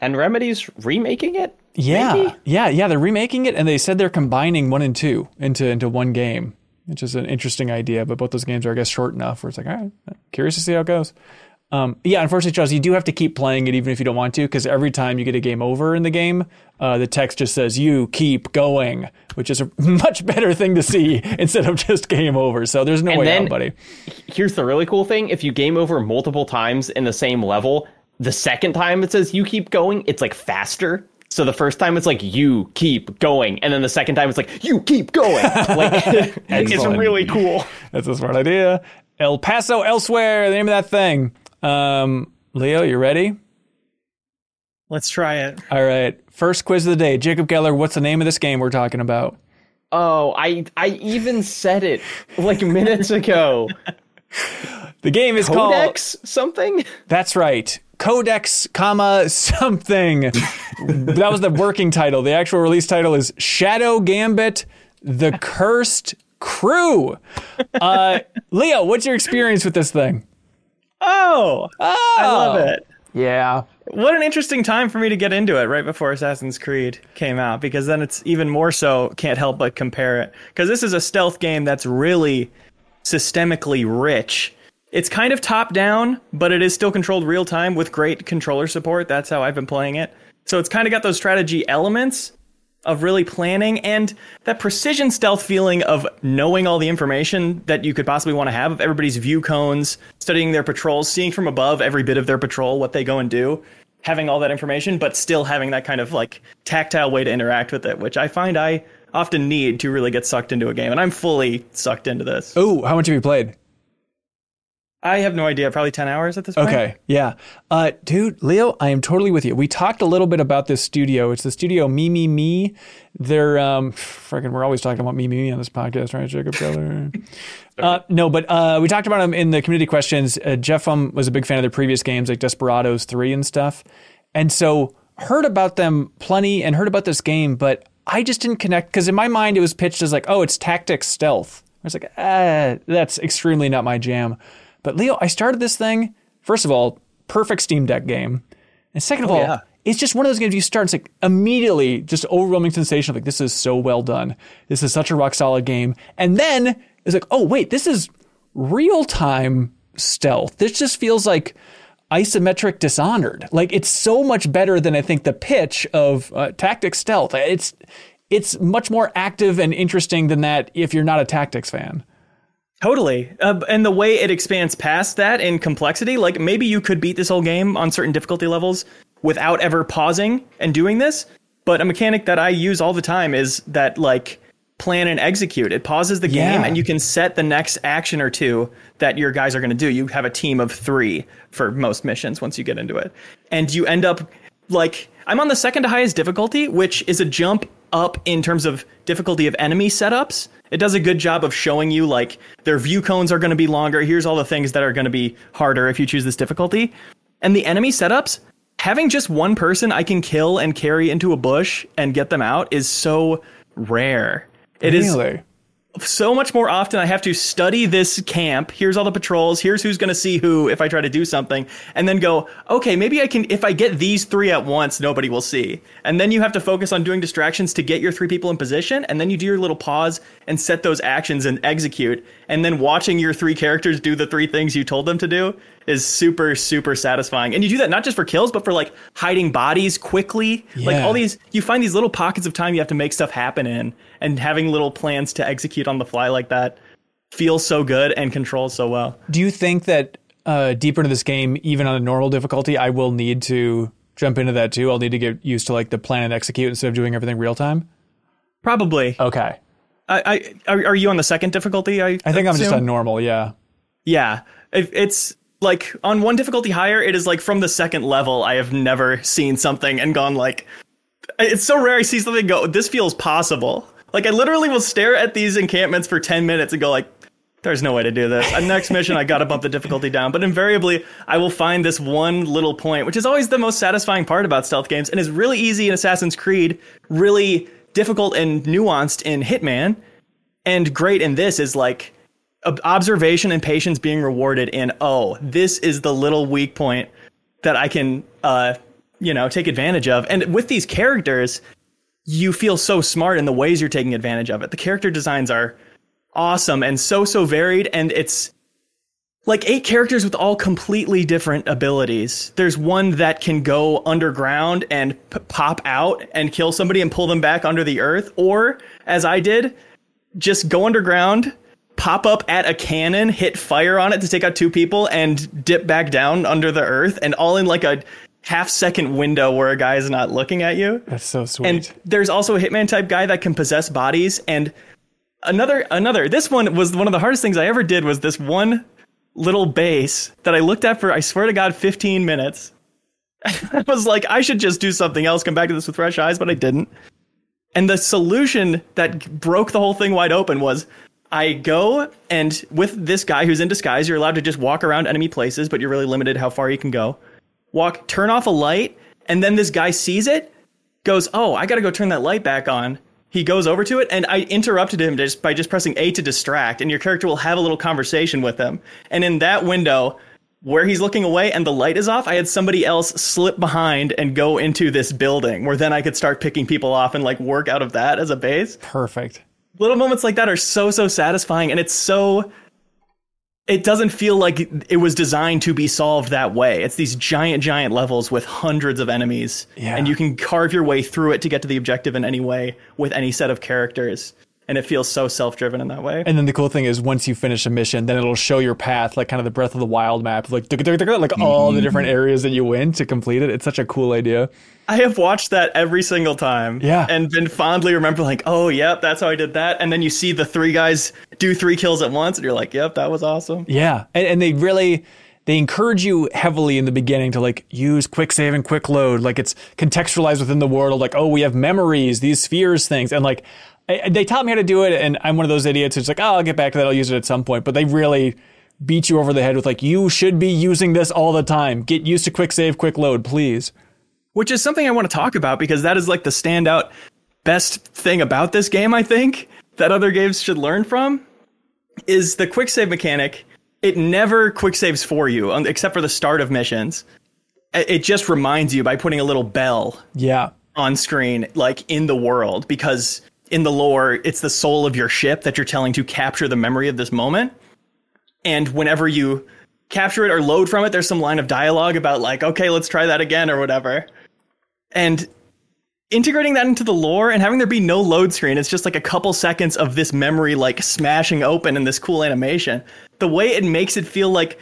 and Remedy's remaking it? Yeah, Maybe? yeah, yeah. They're remaking it, and they said they're combining one and two into into one game, which is an interesting idea. But both those games are, I guess, short enough where it's like, all right, curious to see how it goes. Um, yeah, unfortunately, Charles, you do have to keep playing it even if you don't want to, because every time you get a game over in the game, uh, the text just says "you keep going," which is a much better thing to see instead of just game over. So there's no And way then- out, buddy. Here's the really cool thing if you game over multiple times in the same level, the second time it says you keep going, it's like faster. So the first time it's like you keep going, and then the second time it's like you keep going. Like it's really cool. That's a smart idea. El Paso elsewhere, the name of that thing. Um, Leo, you ready? Let's try it. All right. First quiz of the day. Jacob Geller, what's the name of this game we're talking about? Oh, I I even said it like minutes ago. The game is called Codex something? That's right. Codex, comma something. that was the working title. The actual release title is Shadow Gambit: The Cursed Crew. Uh, Leo, what's your experience with this thing? Oh, I love oh. it. Yeah. What an interesting time for me to get into it right before Assassin's Creed came out because then it's even more so can't help but compare it because this is a stealth game that's really systemically rich. It's kind of top down, but it is still controlled real time with great controller support. That's how I've been playing it. So it's kind of got those strategy elements of really planning and that precision stealth feeling of knowing all the information that you could possibly want to have of everybody's view cones, studying their patrols, seeing from above every bit of their patrol, what they go and do, having all that information, but still having that kind of like tactile way to interact with it, which I find I often need to really get sucked into a game. And I'm fully sucked into this. Oh, how much have you played? I have no idea, probably 10 hours at this point. Okay, yeah. Uh, dude, Leo, I am totally with you. We talked a little bit about this studio. It's the studio Mimimi. They're um freaking we're always talking about Mimimi on this podcast, right, Jacob Geller? uh, no, but uh, we talked about them in the community questions. Uh, Jeff um, was a big fan of their previous games like Desperados 3 and stuff. And so heard about them plenty and heard about this game, but I just didn't connect because in my mind it was pitched as like, oh, it's tactics stealth. I was like, ah, that's extremely not my jam. But Leo, I started this thing. First of all, perfect Steam Deck game, and second of all, yeah. it's just one of those games you start. It's like immediately just overwhelming sensation of like this is so well done. This is such a rock solid game, and then it's like, oh wait, this is real time stealth. This just feels like isometric dishonored. Like it's so much better than I think the pitch of uh, tactics stealth. It's it's much more active and interesting than that if you're not a tactics fan. Totally. Uh, and the way it expands past that in complexity, like maybe you could beat this whole game on certain difficulty levels without ever pausing and doing this. But a mechanic that I use all the time is that like plan and execute. It pauses the game Yeah. and you can set the next action or two that your guys are going to do. You have a team of three for most missions once you get into it. And you end up like I'm on the second to highest difficulty, which is a jump up in terms of difficulty of enemy setups. It does a good job of showing you like their view cones are going to be longer. Here's all the things that are going to be harder if you choose this difficulty. And the enemy setups, having just one person I can kill and carry into a bush and get them out is so rare. It is really? So much more often I have to study this camp. Here's all the patrols. Here's who's going to see who if I try to do something. And then go, okay, maybe I can, if I get these three at once, nobody will see. And then you have to focus on doing distractions to get your three people in position. And then you do your little pause and set those actions and execute. And then watching your three characters do the three things you told them to do is super, super satisfying. And you do that not just for kills, but for like hiding bodies quickly. Like all these, you find these little pockets of time you have to make stuff happen in. And having little plans to execute on the fly like that feels so good and controls so well. Do you think that uh, deeper into this game, even on a normal difficulty, I will need to jump into that too? I'll need to get used to like the plan and execute instead of doing everything real time. Probably. Okay, I, I are, are you on the second difficulty? I, I think I'm just on normal. Yeah. Yeah, If it's like on one difficulty higher. It is like from the second level. I have never seen something and gone like. It's so rare I see something go. This feels possible. Like I literally will stare at these encampments for ten minutes and go like. There's no way to do this. On next mission, I gotta bump the difficulty down. But invariably, I will find this one little point, which is always the most satisfying part about stealth games, and is really easy in Assassin's Creed, really difficult and nuanced in Hitman, and great in this is like observation and patience being rewarded in oh this is the little weak point that i can uh you know take advantage of and with these characters you feel so smart in the ways you're taking advantage of it the character designs are awesome and so so varied and it's like eight characters with all completely different abilities. There's one that can go underground and p- pop out and kill somebody and pull them back under the earth, or as I did, just go underground, pop up at a cannon, hit fire on it to take out two people, and dip back down under the earth, and all in like a half second window where a guy is not looking at you. That's so sweet. And there's also a hitman type guy that can possess bodies and another another this one was one of the hardest things I ever did was this one little base that I looked at for I swear to god 15 minutes. I was like I should just do something else come back to this with fresh eyes but I didn't. And the solution that broke the whole thing wide open was I go and with this guy who's in disguise you're allowed to just walk around enemy places but you're really limited how far you can go. Walk turn off a light and then this guy sees it goes, "Oh, I got to go turn that light back on." He goes over to it, and I interrupted him just by just pressing A to distract, and your character will have a little conversation with him. And in that window, where he's looking away and the light is off, I had somebody else slip behind and go into this building, where then I could start picking people off and like work out of that as a base. Perfect. Little moments like that are so so satisfying, and it's so. It doesn't feel like it was designed to be solved that way. It's these giant, giant levels with hundreds of enemies, Yeah. and you can carve your way through it to get to the objective in any way with any set of characters. And it feels so self-driven in that way. And then the cool thing is, once you finish a mission, then it'll show your path, like kind of the Breath of the Wild map, like like all the different mm-hmm. areas that you went to complete it. It's such a cool idea. I have watched that every single time, Yeah. and been fondly remember like, oh, yep, that's how I did that. And then you see the three guys do three kills at once, and you're like, yep, that was awesome. Yeah, and, and they really they encourage you heavily in the beginning to like use quick save and quick load, like it's contextualized within the world. Like, oh, we have memories, these spheres, things, and like I, they taught me how to do it, and I'm one of those idiots who's like, oh, I'll get back to that, I'll use it at some point. But they really beat you over the head with like, you should be using this all the time. Get used to quick save, quick load, please. which is something I want to talk about because that is like the standout best thing about this game, I think, that other games should learn from is the quick save mechanic. It never quick saves for you, except for the start of missions. It it just reminds you by putting a little bell Yeah, on screen, like in the world, because in the lore, it's the soul of your ship that you're telling to capture the memory of this moment. And whenever you capture it or load from it, there's some line of dialogue about, like, okay, let's try that again or whatever. And integrating that into the lore and having there be no load screen, it's just like a couple seconds of this memory, like smashing open in this cool animation. The way it makes it feel like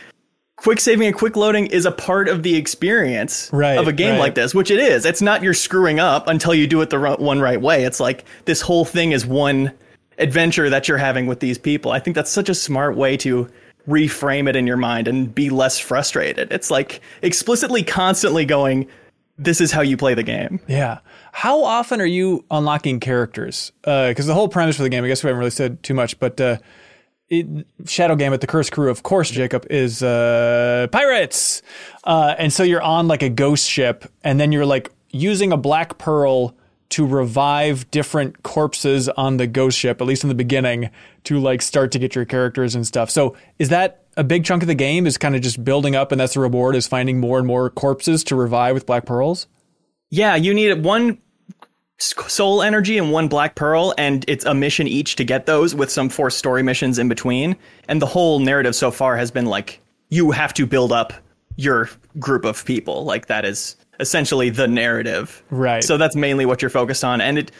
quick saving and quick loading is a part of the experience Right, of a game right. like this, which it is. It's not you're screwing up until you do it the one right way. It's like this whole thing is one adventure that you're having with these people. I think that's such a smart way to reframe it in your mind and be less frustrated. It's like explicitly constantly going, this is how you play the game. Yeah. How often are you unlocking characters? Because the whole premise for the game, I guess we haven't really said too much, but uh, it, Shadow Gambit, the Cursed Crew, of course, Jacob, is uh, pirates. Uh, and so you're on like a ghost ship, and then you're like using a black pearl to revive different corpses on the ghost ship, at least in the beginning, to like start to get your characters and stuff. So is that a big chunk of the game? Is kind of just building up, and that's the reward is finding more and more corpses to revive with black pearls. Yeah, you need one soul energy and one black pearl, and it's a mission each to get those, with some forced story missions in between. And the whole narrative so far has been like you have to build up your group of people. Like that is essentially the narrative. Right. So that's mainly what you're focused on. And it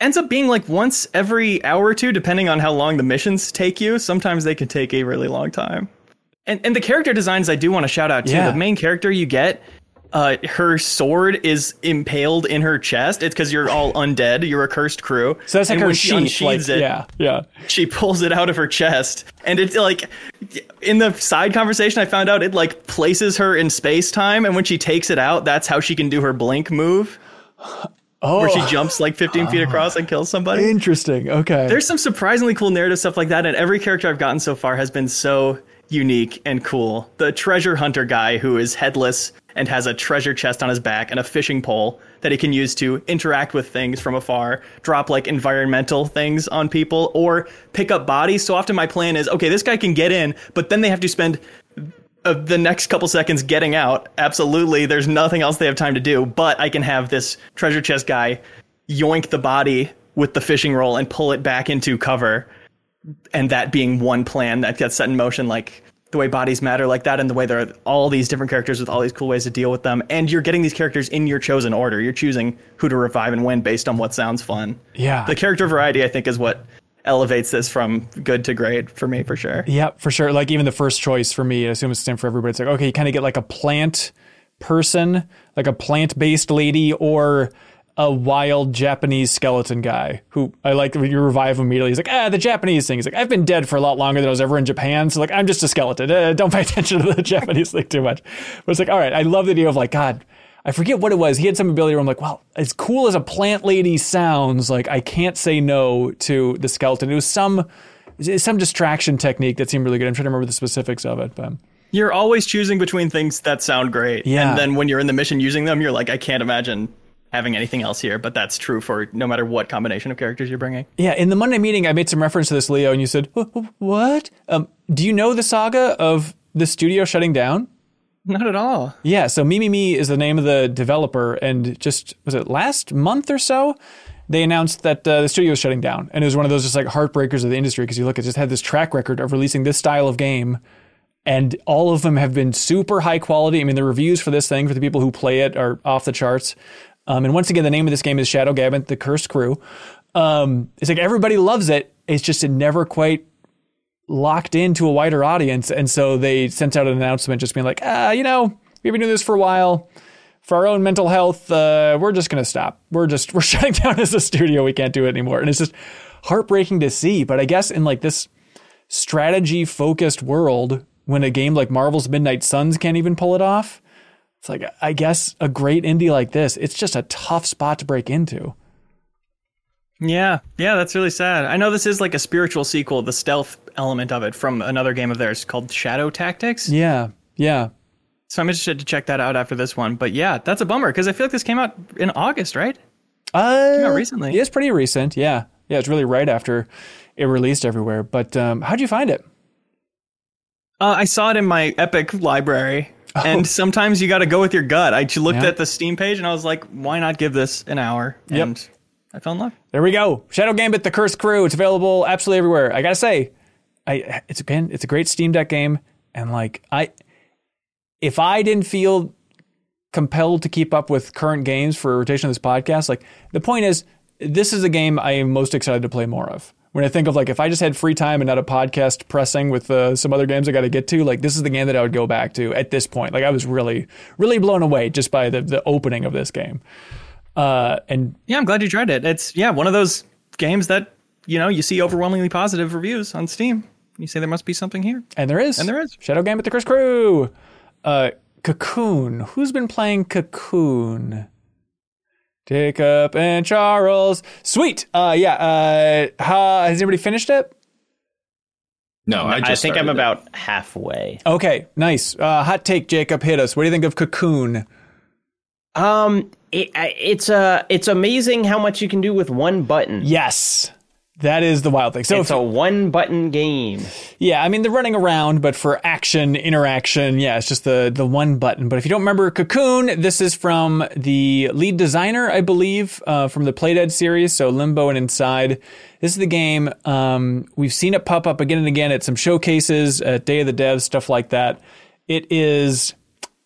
ends up being like once every hour or two, depending on how long the missions take you. Sometimes they can take a really long time. And, and the character designs I do want to shout out too. Yeah. The main character you get, uh, her sword is impaled in her chest. It's because you're all undead. You're a cursed crew. So that's like and her she sheath. unsheathes Like, it, yeah, yeah. she pulls it out of her chest and it's like in the side conversation i found out it like places her in space time and when she takes it out that's how she can do her blink move Oh, where she jumps like 15 feet across and kills somebody interesting. Okay. there's some surprisingly cool narrative stuff like that and every character i've gotten so far has been so unique and cool the treasure hunter guy who is headless and has a treasure chest on his back and a fishing pole that he can use to interact with things from afar, drop like environmental things on people, or pick up bodies. So often my plan is okay, this guy can get in, but then they have to spend uh, the next couple seconds getting out. Absolutely, there's nothing else they have time to do, but I can have this treasure chest guy yoink the body with the fishing roll and pull it back into cover. And that being one plan that gets set in motion, like the way bodies matter like that and the way there are all these different characters with all these cool ways to deal with them and you're getting these characters in your chosen order you're choosing who to revive and when based on what sounds fun Yeah. the character variety i think is what elevates this from good to great for me for sure Yeah, for sure. Like even the first choice for me, I assume it's the same for everybody. It's like, okay, you kind of get like a plant person, like a plant based lady, or a wild Japanese skeleton guy who I like when you revive immediately. He's like, ah, the Japanese thing. He's like, I've been dead for a lot longer than I was ever in Japan. So like, I'm just a skeleton. Uh, don't pay attention to the Japanese thing too much. But it's like, all right, I love the idea of like, God, I forget what it was. He had some ability where I'm like, well, as cool as a plant lady sounds, like I can't say no to the skeleton. It was some some distraction technique that seemed really good. I'm trying to remember the specifics of it, but you're always choosing between things that sound great Yeah. and then when you're in the mission using them you're like i can't imagine having anything else here but that's true for no matter what combination of characters you're bringing yeah. In the Monday meeting, I made some reference to this, Leo, and you said, "Wh- wh- "What? Um, do you know the saga of the studio shutting down?" not at all Yeah. So Mimimi is the name of the developer, and just was it last month or so? They announced that uh, the studio was shutting down, and it was one of those just like heartbreakers of the industry because you look, it just had this track record of releasing this style of game, and all of them have been super high quality. I mean, the reviews for this thing for the people who play it are off the charts. Um, and once again, the name of this game is Shadow Gambit: The Cursed Crew. Um, it's like everybody loves it. It's just it never quite locked into a wider audience, and so they sent out an announcement just being like, ah, you know, we've been doing this for a while. For our own mental health, uh, we're just gonna stop. We're just we're shutting down as a studio. We can't do it anymore, and it's just heartbreaking to see. But I guess in like this strategy focused world, when a game like Marvel's Midnight Suns can't even pull it off, it's like I guess a great indie like this, it's just a tough spot to break into. Yeah, yeah, that's really sad. I know this is like a spiritual sequel, the stealth element of it from another game of theirs called Shadow Tactics. Yeah, yeah. So I'm interested to check that out after this one. But yeah, that's a bummer because I feel like this came out in August, right? Uh, out recently. Yeah, it's pretty recent. Yeah, yeah, it's really right after it released everywhere. But um, how'd you find it? Uh, I saw it in my Epic library, and oh. sometimes you got to go with your gut. I looked Oh. At the Steam page and I was like, why not give this an hour? Yep. And I fell in love. There we go. Shadow Gambit: The Cursed Crew. It's available absolutely everywhere. I gotta say, I it's again, it's a great Steam Deck game, and like I, if I didn't feel compelled to keep up with current games for rotation of this podcast, like the point is, this is a game I am most excited to play more of. When I think of like if I just had free time and not a podcast pressing with uh, some other games I got to get to, like this is the game that I would go back to at this point. Like I was really, really blown away just by the the opening of this game. Uh, and Yeah, I'm glad you tried it. It's yeah, one of those games that you know you see overwhelmingly positive reviews on Steam. You say there must be something here. And there is. And there is. Shadow Gambit the Cursed Crew. Uh, Cocoon. Who's been playing Cocoon? Jacob and Charles. Sweet. Uh, yeah. Uh, ha- has anybody finished it? No, I I, just think I'm it. about halfway. Okay, nice. Uh, hot take, Jacob. Hit us. What do you think of Cocoon? Um, it, it's uh, it's amazing how much you can do with one button. Yes. That is the wild thing. So it's if- a one button game. Yeah, I mean they're running around, but for action, interaction, yeah, it's just the the one button. But if you don't remember Cocoon, this is from the lead designer, I believe, uh, from the Playdead series. So Limbo and Inside. This is the game. Um, we've seen it pop up again and again at some showcases, at Day of the Devs, stuff like that. It is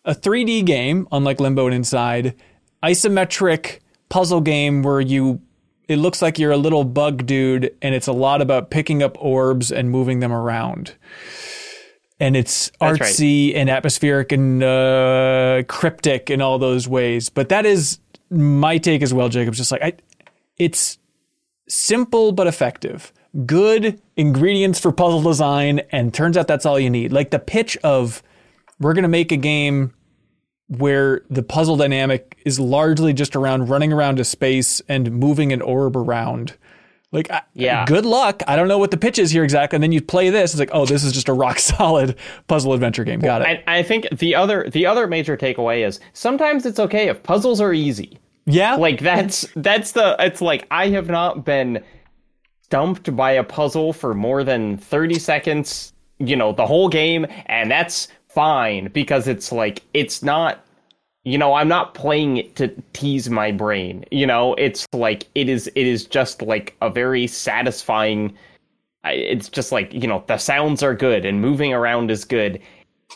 a 3D game, unlike Limbo and Inside, isometric puzzle game where you it looks like you're a little bug dude and it's a lot about picking up orbs and moving them around. And it's That's artsy and atmospheric and uh, cryptic in all those ways. But that is my take as well jacob's just like I, it's simple but effective. Good ingredients for puzzle design and turns out that's all you need. Like the pitch of we're going to make a game where the puzzle dynamic is largely just around running around a space and moving an orb around. Like, I- Yeah. good luck. I don't know what the pitch is here exactly. And then you play this, it's like, oh, this is just a rock solid puzzle adventure game. Got it. I, I think the other the other major takeaway is sometimes it's okay if puzzles are easy. yeah. Like that's that's the it's like I have not been stumped by a puzzle for more than 30 seconds, you know, the whole game and that's fine because it's like it's not you know, I'm not playing it to tease my brain. You know, it's like it is it is just like a very satisfying it's just like, you know, the sounds are good and moving around is good.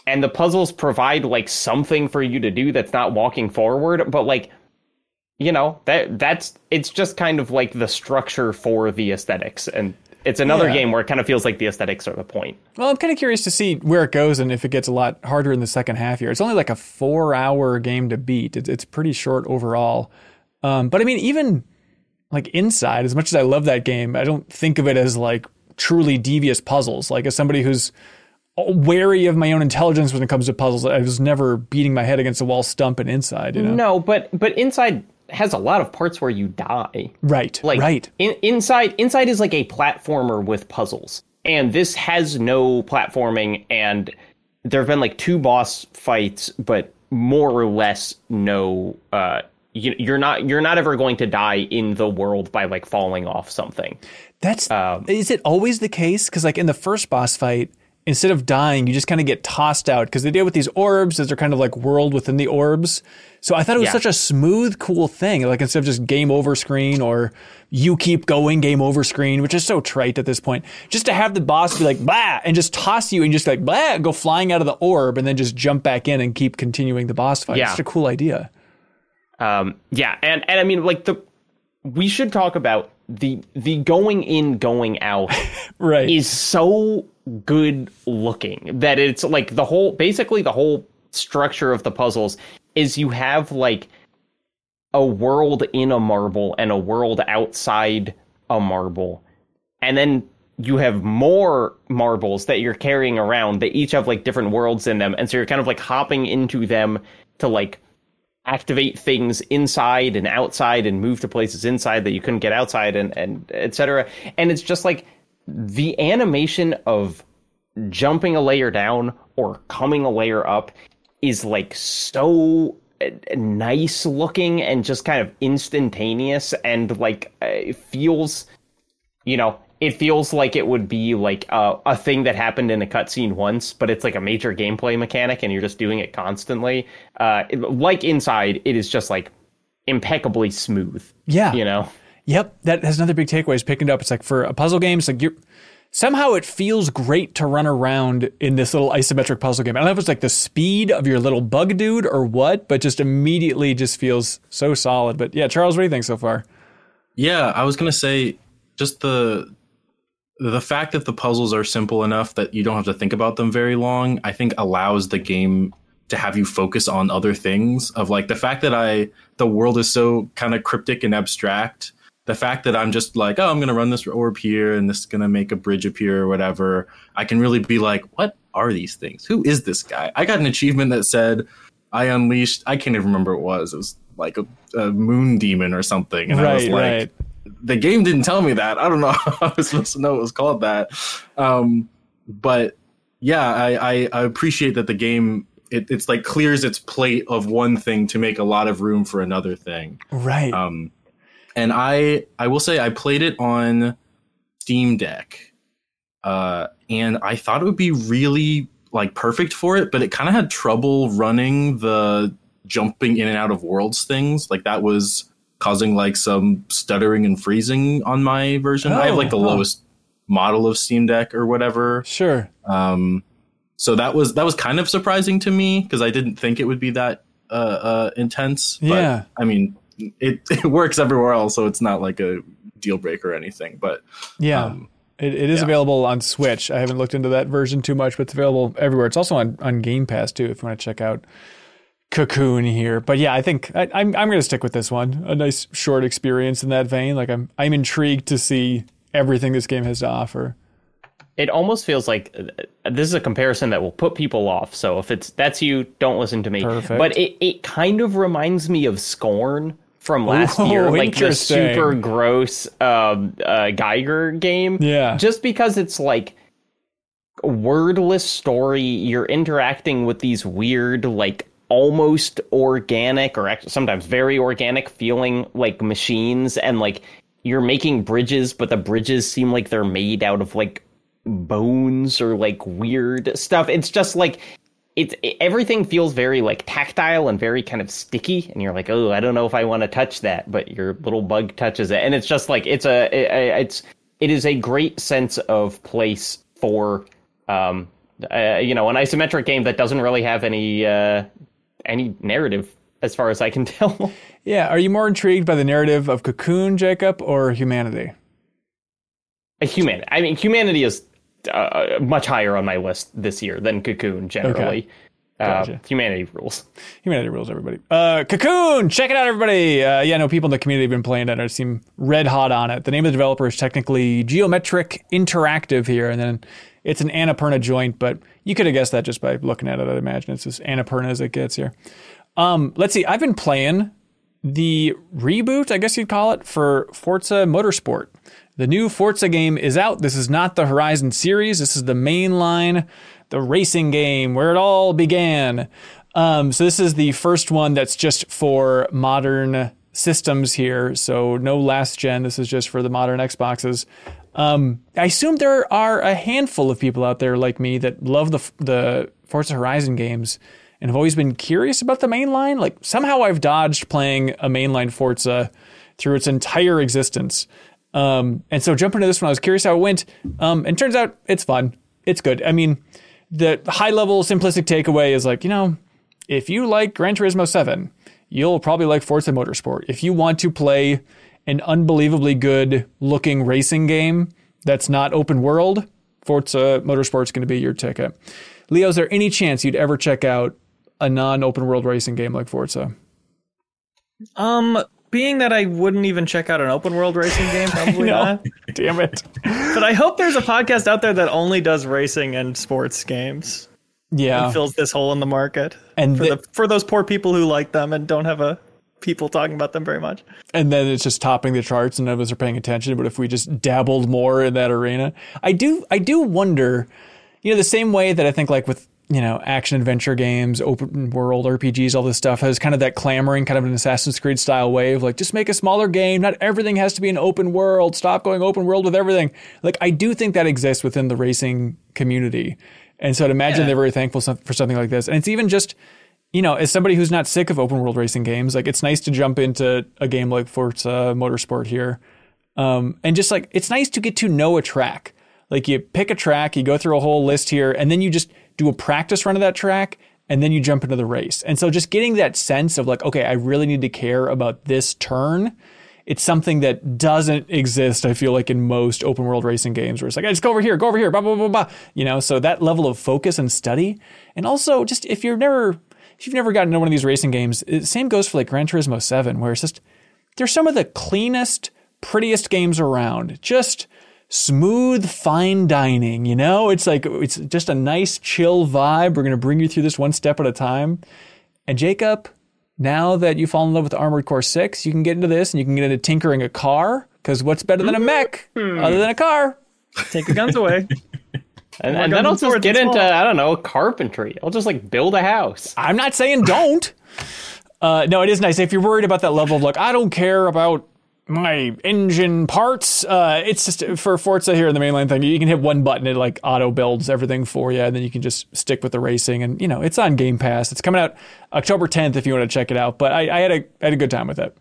And the puzzles provide like something for you to do that's not walking forward, but like you know, that that's it's just kind of like the structure for the aesthetics and it's another Yeah. game where it kind of feels like the aesthetics are the point. Well, I'm kind of curious to see where it goes and if it gets a lot harder in the second half here. It's only like a four hour game to beat. It's, it's pretty short overall. Um, but I mean, even like Inside, as much as I love that game, I don't think of it as like truly devious puzzles. Like as somebody who's wary of my own intelligence when it comes to puzzles, I was never beating my head against a wall stump in Inside. You know? No, but but inside has a lot of parts where you die. Right. Like right. In, inside inside is like a platformer with puzzles. And this has no platforming and there have been like two boss fights but more or less no uh you, you're not you're not ever going to die in the world by like falling off something. That's Um, is it always the case? Because like in the first boss fight, instead of dying, you just kind of get tossed out. Because they deal with these orbs, as they're kind of like world within the orbs. So I thought it was Yeah. such a smooth, cool thing. Like instead of just game over screen or you keep going game over screen, which is so trite at this point. Just to have the boss be like blah and just toss you and just like blah go flying out of the orb and then just jump back in and keep continuing the boss fight. Yeah. It's such a cool idea. Um, yeah, and and I mean, like the we should talk about the the going in, going out Right. is so good looking that it's like the whole basically the whole structure of the puzzles is you have like a world in a marble and a world outside a marble, and then you have more marbles that you're carrying around that each have like different worlds in them, and so you're kind of like hopping into them to like activate things inside and outside and move to places inside that you couldn't get outside and and etc. And it's just like the animation of jumping a layer down or coming a layer up is like so uh, nice looking and just kind of instantaneous and like uh, feels you know it feels like it would be like a, a thing that happened in a cutscene once but it's like a major gameplay mechanic and you're just doing it constantly uh it- like inside it is just like impeccably smooth Yeah. you know Yep, that has another big takeaway is picking it up. It's like for a puzzle game, it's like you're somehow it feels great to run around in this little isometric puzzle game. I don't know if it's like the speed of your little bug dude or what, but just immediately just feels so solid. But yeah, Charles, what do you think so far? Yeah, I was gonna say just the the fact that the puzzles are simple enough that you don't have to think about them very long, I think allows the game to have you focus on other things. Of like the fact that I the world is so kind of cryptic and abstract. The fact that I'm just like, oh, I'm gonna run this orb here and this is gonna make a bridge appear or whatever. I can really be like, what are these things? Who is this guy? I got an achievement that said I unleashed. I can't even remember what it was. It was like a, a moon demon or something, and I was Right, like, right. The game didn't tell me that. I don't know how I was supposed to know it was called that. Um, but yeah, I, I, I appreciate that the game it, it's like clears its plate of one thing to make a lot of room for another thing. Right. Um, and I I will say I played it on Steam Deck, uh, and I thought it would be really like perfect for it, but it kind of had trouble running the jumping in and out of worlds things. Like that was causing like some stuttering and freezing on my version. I have like the Oh, huh. lowest model of Steam Deck or whatever. sure. Um, so that was that was kind of surprising to me because I didn't think it would be that uh, uh, intense. But, Yeah. I mean, it it works everywhere else, so it's not like a deal breaker or anything. But Yeah. um, It, it is Yeah. available on Switch. I haven't looked into that version too much, but it's available everywhere. It's also on, on Game Pass too, if you want to check out Cocoon here. But yeah, I think I, I'm I'm going to stick with this one. A nice short experience in that vein. Like I'm I'm intrigued to see everything this game has to offer. it almost feels like uh, this is a comparison that will put people off. So if it's that's you, don't listen to me. Perfect. But it, it kind of reminds me of Scorn from last Oh, year, like the super gross um, uh, Giger game. Yeah. just because it's like wordless story. You're interacting with these weird, like almost organic or sometimes very organic feeling like machines and like you're making bridges but the bridges seem like they're made out of like bones or like weird stuff. It's just like it's it, everything feels very like tactile and very kind of sticky and you're like oh i don't know if i want to touch that but your little bug touches it. And it's just like it's a it, it's it is a great sense of place for um uh, you know an isometric game that doesn't really have any uh any narrative as far as i can tell Yeah. Are you more intrigued by the narrative of Cocoon, Jacob, or humanity? a human i mean humanity is uh, much higher on my list this year than cocoon generally Gotcha. uh, humanity rules Humanity rules, everybody. Uh, Cocoon, check it out, everybody. Uh, yeah, no, people in the community have been playing it. I seem red hot on it. The name of the developer is technically Geometric Interactive here, and then it's an Annapurna joint, but you could have guessed that just by looking at it. I'd imagine it's as Annapurna as it gets here. Um, let's see. I've been playing the reboot, I guess you'd call it, for Forza Motorsport. The new Forza game is out. This is not the Horizon series. This is the mainline, the racing game where it all began. Um, so this is the first one that's just for modern systems here. So no last gen. This is just for the modern Xboxes. Um, I assume there are a handful of people out there like me that love the the Forza Horizon games and have always been curious about the mainline. Like somehow I've dodged playing a mainline Forza through its entire existence. Um, and so jumping into this one, I was curious how it went. Um, and turns out it's fun. It's good. I mean, the high level simplistic takeaway is like, you know, if you like Gran Turismo 7, you'll probably like Forza Motorsport. If you want to play an unbelievably good looking racing game that's not open world, Forza Motorsport's going to be your ticket. Leo, is there any chance you'd ever check out a non open world racing game like Forza? Um, being that I wouldn't even check out an open world racing game, probably not. Damn it. But I hope there's a podcast out there that only does racing and sports games Yeah. and fills this hole in the market And for the for those poor people who like them and don't have a people talking about them very much. and then it's just topping the charts and none of us are paying attention but if we just dabbled more in that arena i do i do wonder you know the same way that i think like with you know action adventure games open world rpgs all this stuff has kind of that clamoring kind of an assassin's creed style wave. like just make a smaller game not everything has to be an open world stop going open world with everything like i do think that exists within the racing community and so i'd imagine Yeah. they're very thankful for something like this and it's even just you know, as somebody who's not sick of open world racing games, like it's nice to jump into a game like Forza Motorsport here. Um, and just like it's nice to get to know a track. Like you pick a track, you go through a whole list here, and then you just do a practice run of that track, and then you jump into the race. And so just getting that sense of like, okay, I really need to care about this turn. It's something that doesn't exist, I feel like, in most open world racing games where it's like, I just go over here, go over here, blah, blah, blah, blah. You know, so that level of focus and study. And also just if you're never if you've never gotten into one of these racing games, it, same goes for like Gran Turismo 7, where it's just they're some of the cleanest, prettiest games around. Just smooth, fine dining, you know? It's like it's just a nice, chill vibe. We're gonna bring you through this one step at a time. And Jacob, now that you fall in love with Armored Core 6, you can get into this and you can get into tinkering a car. Because what's better than a mm-hmm. mech other than a car? Take the guns away. And, and then I'll just get into. I don't know carpentry. I'll just like build a house. I'm not saying don't. Uh, no, it is nice. If you're worried about that level of like, I don't care about my engine parts. Uh, it's just for Forza here in the mainline thing. You can hit one button, it like auto builds everything for you, and then you can just stick with the racing. And you know, it's on Game Pass. It's coming out October 10th if you want to check it out. But I, I had a I had a good time with it.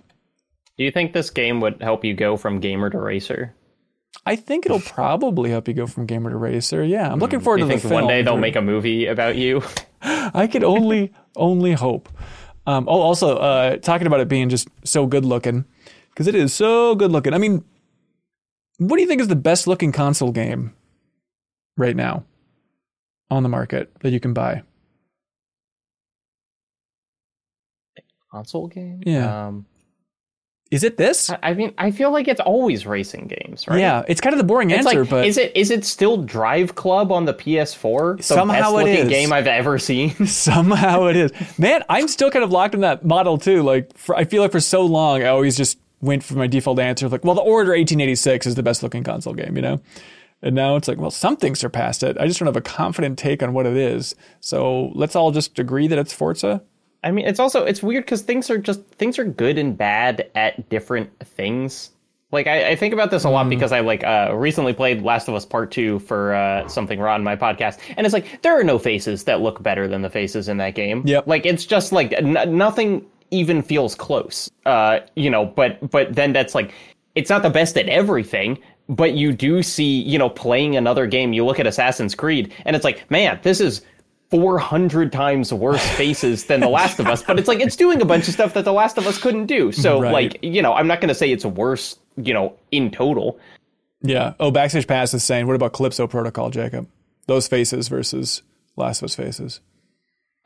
Do you think this game would help you go from gamer to racer? I think it'll probably help you go from gamer to racer. Yeah, I'm looking forward Do you to the think film. one day they'll make a movie about you? I could only only hope. Um, oh, also uh, talking about it being just so good looking because it is so good looking. I mean, what do you think is the best looking console game right now on the market that you can buy? Console game? Yeah. Um, Is it this? I- mean, I feel like it's always racing games, right? Yeah, it's kind of the boring It's answer, like, but is it is it still Drive Club on the PS4? The Somehow it best looking is. game I've ever seen. somehow it is. Man, I'm still kind of locked in that model too. Like, for, I feel like for so long, I always just went for my default answer of like, well, the Order 1886 is the best looking console game, you know? And now it's like, well, something surpassed it. I just don't have a confident take on what it is. So let's all just agree that it's Forza. I mean, it's also it's weird because things are just things are good and bad at different things. Like I, I think about this a Mm. lot because I like uh, recently played Last of Us Part Two for uh, something raw on my podcast, and it's like there are no faces that look better than the faces in that game. Yep. Like it's just like n- nothing even feels close. Uh, you know, but but then that's like it's not the best at everything. But you do see, you know, playing another game. You look at Assassin's Creed, and it's like, man, this is 400 times worse faces than The Last of Us, but it's like it's doing a bunch of stuff that The Last of Us couldn't do. So, Right. like, you know, I'm not going to say it's worse, you know, in total. Yeah. Oh, Backstage Pass is saying, what about Callisto Protocol, Jacob? Those faces versus Last of Us faces.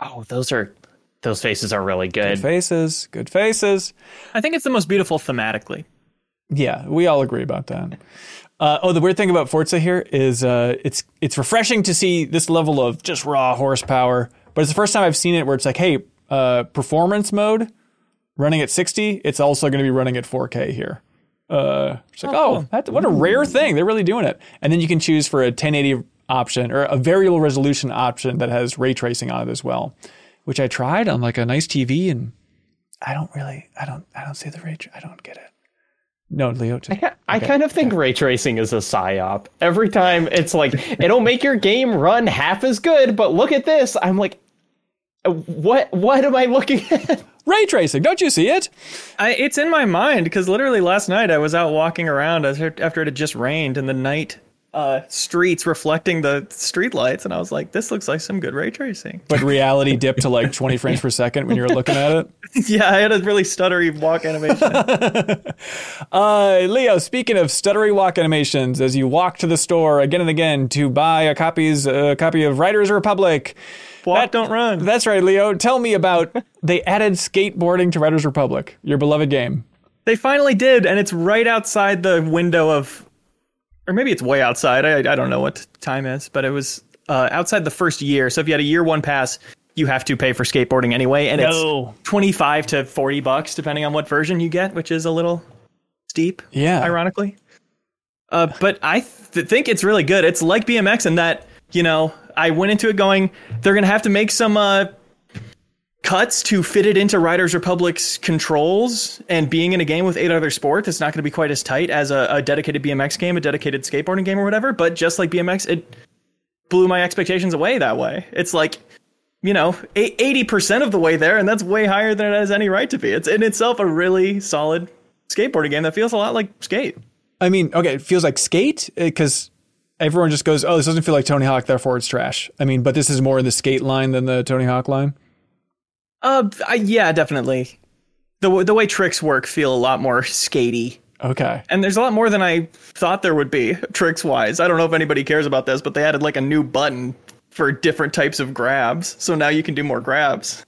Oh, those are those faces are really good. Faces, good faces. I think it's the most beautiful thematically. Yeah, we all agree about that. Uh, oh, the weird thing about Forza here is uh, it's it's refreshing to see this level of just raw horsepower, but it's the first time I've seen it where it's like, hey, uh, performance mode running at 60, it's also going to be running at 4K here. Uh, it's like, oh, that, what a rare thing. They're really doing it. And then you can choose for a 1080 option or a variable resolution option that has ray tracing on it as well, which I tried on like a nice TV and I don't really, I don't, I don't see the ray. tra- I don't get it. No, Leo. Just, I kind of think ray tracing is a psyop. Every time it's like it'll make your game run half as good, but look at this. I'm like, what? What am I looking at? ray tracing. Don't you see it? I, it's in my mind because literally last night I was out walking around as- after it had just rained in the night uh, streets reflecting the street lights, and I was like, "This looks like some good ray tracing." But reality dipped to like 20 frames per second when you're looking at it. yeah, I had a really stuttery walk animation. Uh, Leo, speaking of stuttery walk animations, as you walk to the store again and again to buy a copies a copy of Riders Republic. walk, That- don't run. That's right, Leo. Tell me about they added skateboarding to Riders Republic, your beloved game. They finally did, and it's right outside the window of, or maybe it's way outside. I, I don't know what time is, but it was uh, outside the first year. So if you had a year one pass, you have to pay for skateboarding anyway, and No. it's twenty five to forty bucks depending on what version you get, which is a little steep. Yeah. ironically. Uh, but I th- think it's really good. It's like BMX in that you know I went into it going they're gonna have to make some uh, cuts to fit it into Riders Republic's controls, and being in a game with eight other sports, it's not going to be quite as tight as a, a dedicated BMX game, a dedicated skateboarding game, or whatever. But just like BMX, it blew my expectations away that way. It's like you know, eighty percent of the way there, and that's way higher than it has any right to be. It's in itself a really solid skateboarding game that feels a lot like Skate. I mean, okay, it feels like skate uh, because everyone just goes, "Oh, this doesn't feel like Tony Hawk, therefore it's trash." I mean, but this is more in the skate line than the Tony Hawk line. Uh, I, yeah, definitely. The the way tricks work feel a lot more skatey, Okay. and there's a lot more than I thought there would be tricks wise. I don't know if anybody cares about this, but they added like a new button for different types of grabs, so now you can do more grabs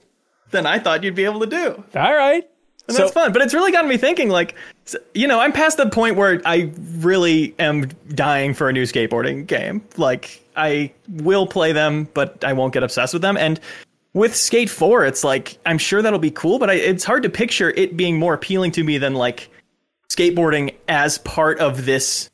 than I thought you'd be able to do. All right. And that's fun. But it's really gotten me thinking, like, you know, I'm past the point where I really am dying for a new skateboarding game. Like, I will play them, but I won't get obsessed with them. And with Skate 4, it's like, I'm sure that'll be cool, but I, it's hard to picture it being more appealing to me than, like, skateboarding as part of this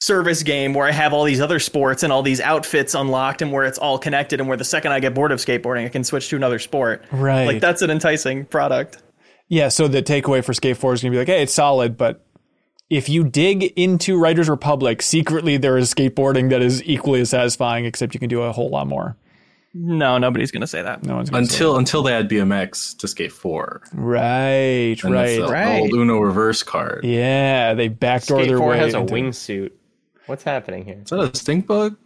service game where I have all these other sports and all these outfits unlocked and where it's all connected and where the second I get bored of skateboarding, I can switch to another sport. Right. Like that's an enticing product. Yeah, so the takeaway for Skate 4 is going to be like, hey, it's solid, but if you dig into Riders Republic, secretly there is skateboarding that is equally as satisfying, except you can do a whole lot more. No, nobody's going to say that. No one's going to Until until they add BMX to Skate Four. Right, And right. it's the right. old Uno reverse card. Yeah, they backdoor Skate their 4 way. has a into- wingsuit. What's happening here? Is that a stink bug?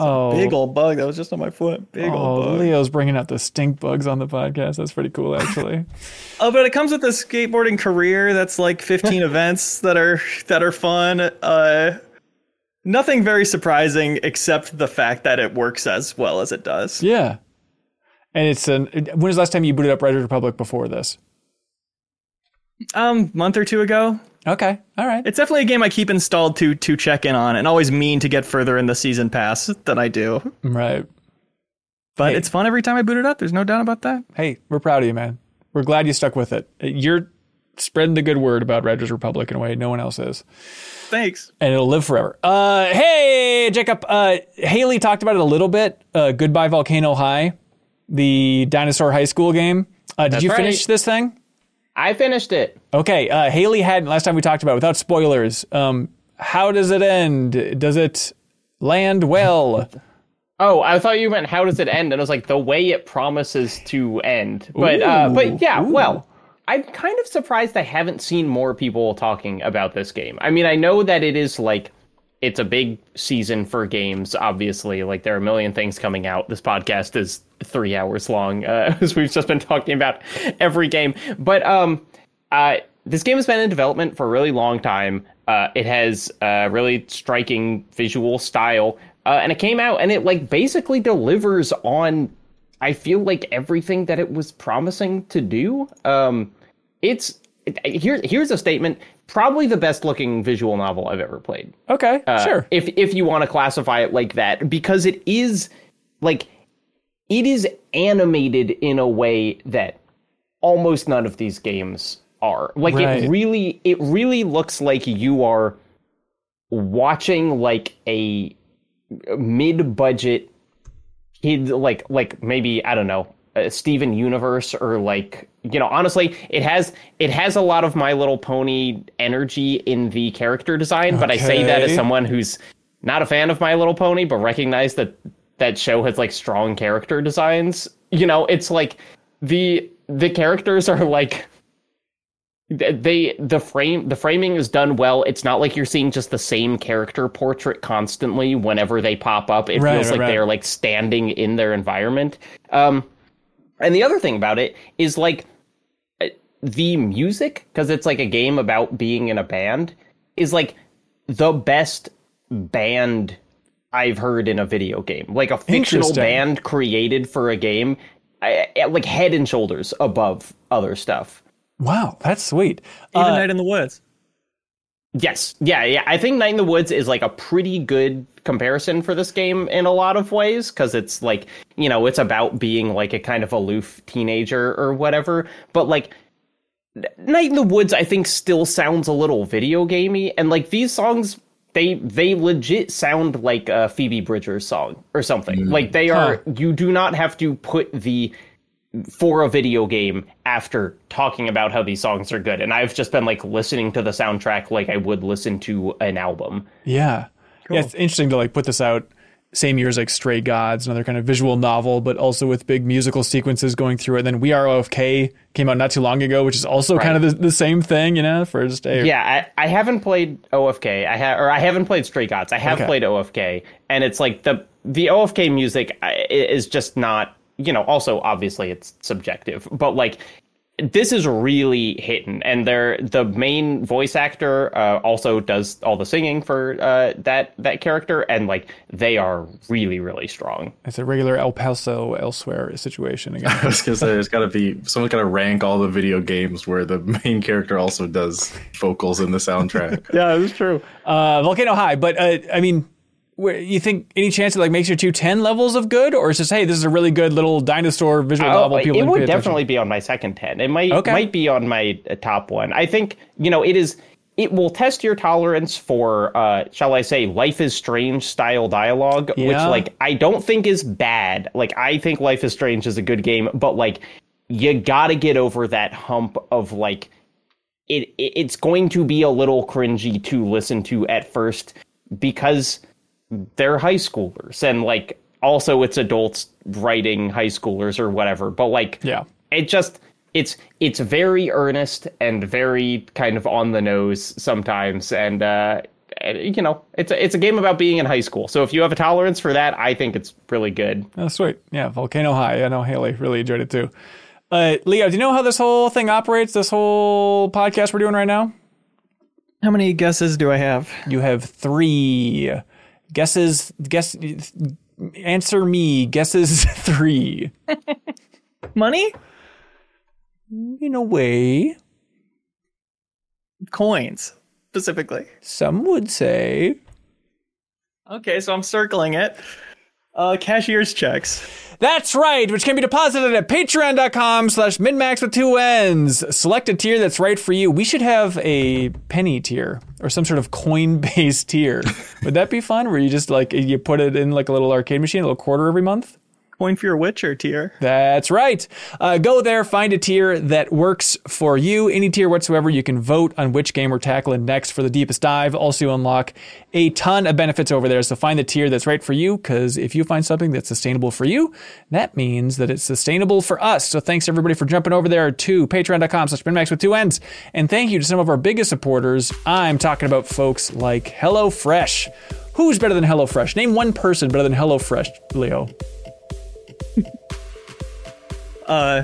Oh, Big old bug that was just on my foot. Big oh, old bug. Leo's bringing out the stink bugs on the podcast. That's pretty cool, actually. Oh, but it comes with a skateboarding career that's like 15 events that are that are fun. Uh, nothing very surprising except the fact that it works as well as it does. yeah. And it's an. When was the last time you booted up Riders Republic before this? Um, month or two ago. Okay, all right. It's definitely a game I keep installed to to check in on, and always mean to get further in the season pass than I do. Right. But Hey. it's fun every time I boot it up. There's no doubt about that. Hey, we're proud of you, man. We're glad you stuck with it. You're spreading the good word about Riders Republic in a way no one else is. Thanks. and it'll live forever. Uh, hey, Jacob. Uh, Haley talked about it a little bit. Uh, Goodbye Volcano High, the dinosaur high school game. Uh, did That's you right. finish this thing? I finished it. Okay. Uh, Haley had last time we talked about it, without spoilers. Um, how does it end? Does it land well? Oh, I thought you meant how does it end? And I was like, the way it promises to end. But uh, but yeah, well, I'm kind of surprised I haven't seen more people talking about this game. I mean, I know that it is like it's a big season for games, obviously. Like there are a million things coming out. This podcast is three hours long, uh, as we've just been talking about every game. But um uh this game has been in development for a really long time. Uh, it has a really striking visual style, uh, and it came out and it like basically delivers on. I feel like everything that it was promising to do. Um, it's here. Here's a statement. Probably the best looking visual novel I've ever played. Okay, Uh, sure. If if you want to classify it like that, because it is like it is animated in a way that almost none of these games are. Like Right. it really it really looks like you are watching like a mid-budget kid like like maybe I don't know, uh, Steven Universe or like you know honestly it has it has a lot of My Little Pony energy in the character design, but I say that as someone who's not a fan of My Little Pony, but recognize that that show has like strong character designs. You know, it's like the the characters are like they the frame the framing is done well. It's not like you're seeing just the same character portrait constantly whenever they pop up. It Right, feels right, like right. they're like standing in their environment. Um, and the other thing about it is like uh, the music because it's like a game about being in a band is like the best band I've heard in a video game. Like a fictional band created for a game, I, I- like head and shoulders above other stuff. Wow, that's sweet. Even Uh, Night in the Woods. Yes. Yeah, yeah. I think Night in the Woods is like a pretty good comparison for this game in a lot of ways because it's like, you know, it's about being like a kind of aloof teenager or whatever. But like, Night in the Woods, I think, still sounds a little video gamey. And like these songs, they they legit sound like a Phoebe Bridgers song or something. Mm. Like they are. You do not have to put the for a video game after talking about how these songs are good. And I've just been like listening to the soundtrack like I would listen to an album. Yeah. Yeah, it's interesting to like put this out same year as like Stray Gods, another kind of visual novel, but also with big musical sequences going through it. And then We Are OFK came out not too long ago, which is also kind of the, the same thing, you know, for just a Yeah, I, I haven't played OFK. I have or I haven't played Stray Gods. I have Okay. played OFK and it's like the the OFK music is just not, you know, also obviously it's subjective, but like this is really hitting and they're the main voice actor uh, also does all the singing for uh, that that character and like they are really really strong It's a regular El Paso elsewhere situation again. I was gonna say there's got to be someone's got to rank all the video games where the main character also does vocals in the soundtrack. yeah, it's true. Uh, Volcano High, but uh, I mean, where, you think any chance it like makes your two ten levels of good, or it's just hey, this is a really good little dinosaur visual Oh, novel. People it would attention. definitely be on my second 10 it might Okay. might be on my uh, top one i think you know it is it will test your tolerance for, uh, shall I say, Life is Strange style dialogue, which like I don't think is bad. Like I think Life is Strange is a good game, but like you gotta get over that hump of like it, it it's going to be a little cringy to listen to at first because they're high schoolers and like also it's adults writing high schoolers or whatever but like Yeah. it just it's it's very earnest and very kind of on the nose sometimes and uh you know it's a, it's a game about being in high school so if you have a tolerance for that i think it's really good Oh, sweet. Yeah, Volcano High. I know Haley really enjoyed it too. Uh, Leo, do you know how this whole thing operates? This whole podcast we're doing right now? How many guesses do I have? You have three guesses. Guess. Answer me. Guesses three. Money? In a way, Coins, specifically. some would say. Okay, so I'm circling it. Uh, cashier's checks. That's right, which can be deposited at patreon.com slash minnmax with two N's. Select a tier that's right for you. We should have a penny tier or some sort of coin-based tier. Would that be fun? Where you just like, you put it in like a little arcade machine, a little quarter every month? Coin for your Witcher tier. That's right. Uh, go there, find a tier that works for you. Any tier whatsoever. You can vote on which game we're tackling next for the deepest dive. Also, you unlock a ton of benefits over there. So find the tier that's right for you. Because if you find something that's sustainable for you, that means that it's sustainable for us. So thanks everybody for jumping over there to Patreon.com/slash minnmax with two ends. And thank you to some of our biggest supporters. I'm talking about folks like HelloFresh. Who's better than HelloFresh? Name one person better than HelloFresh, Leo. Uh,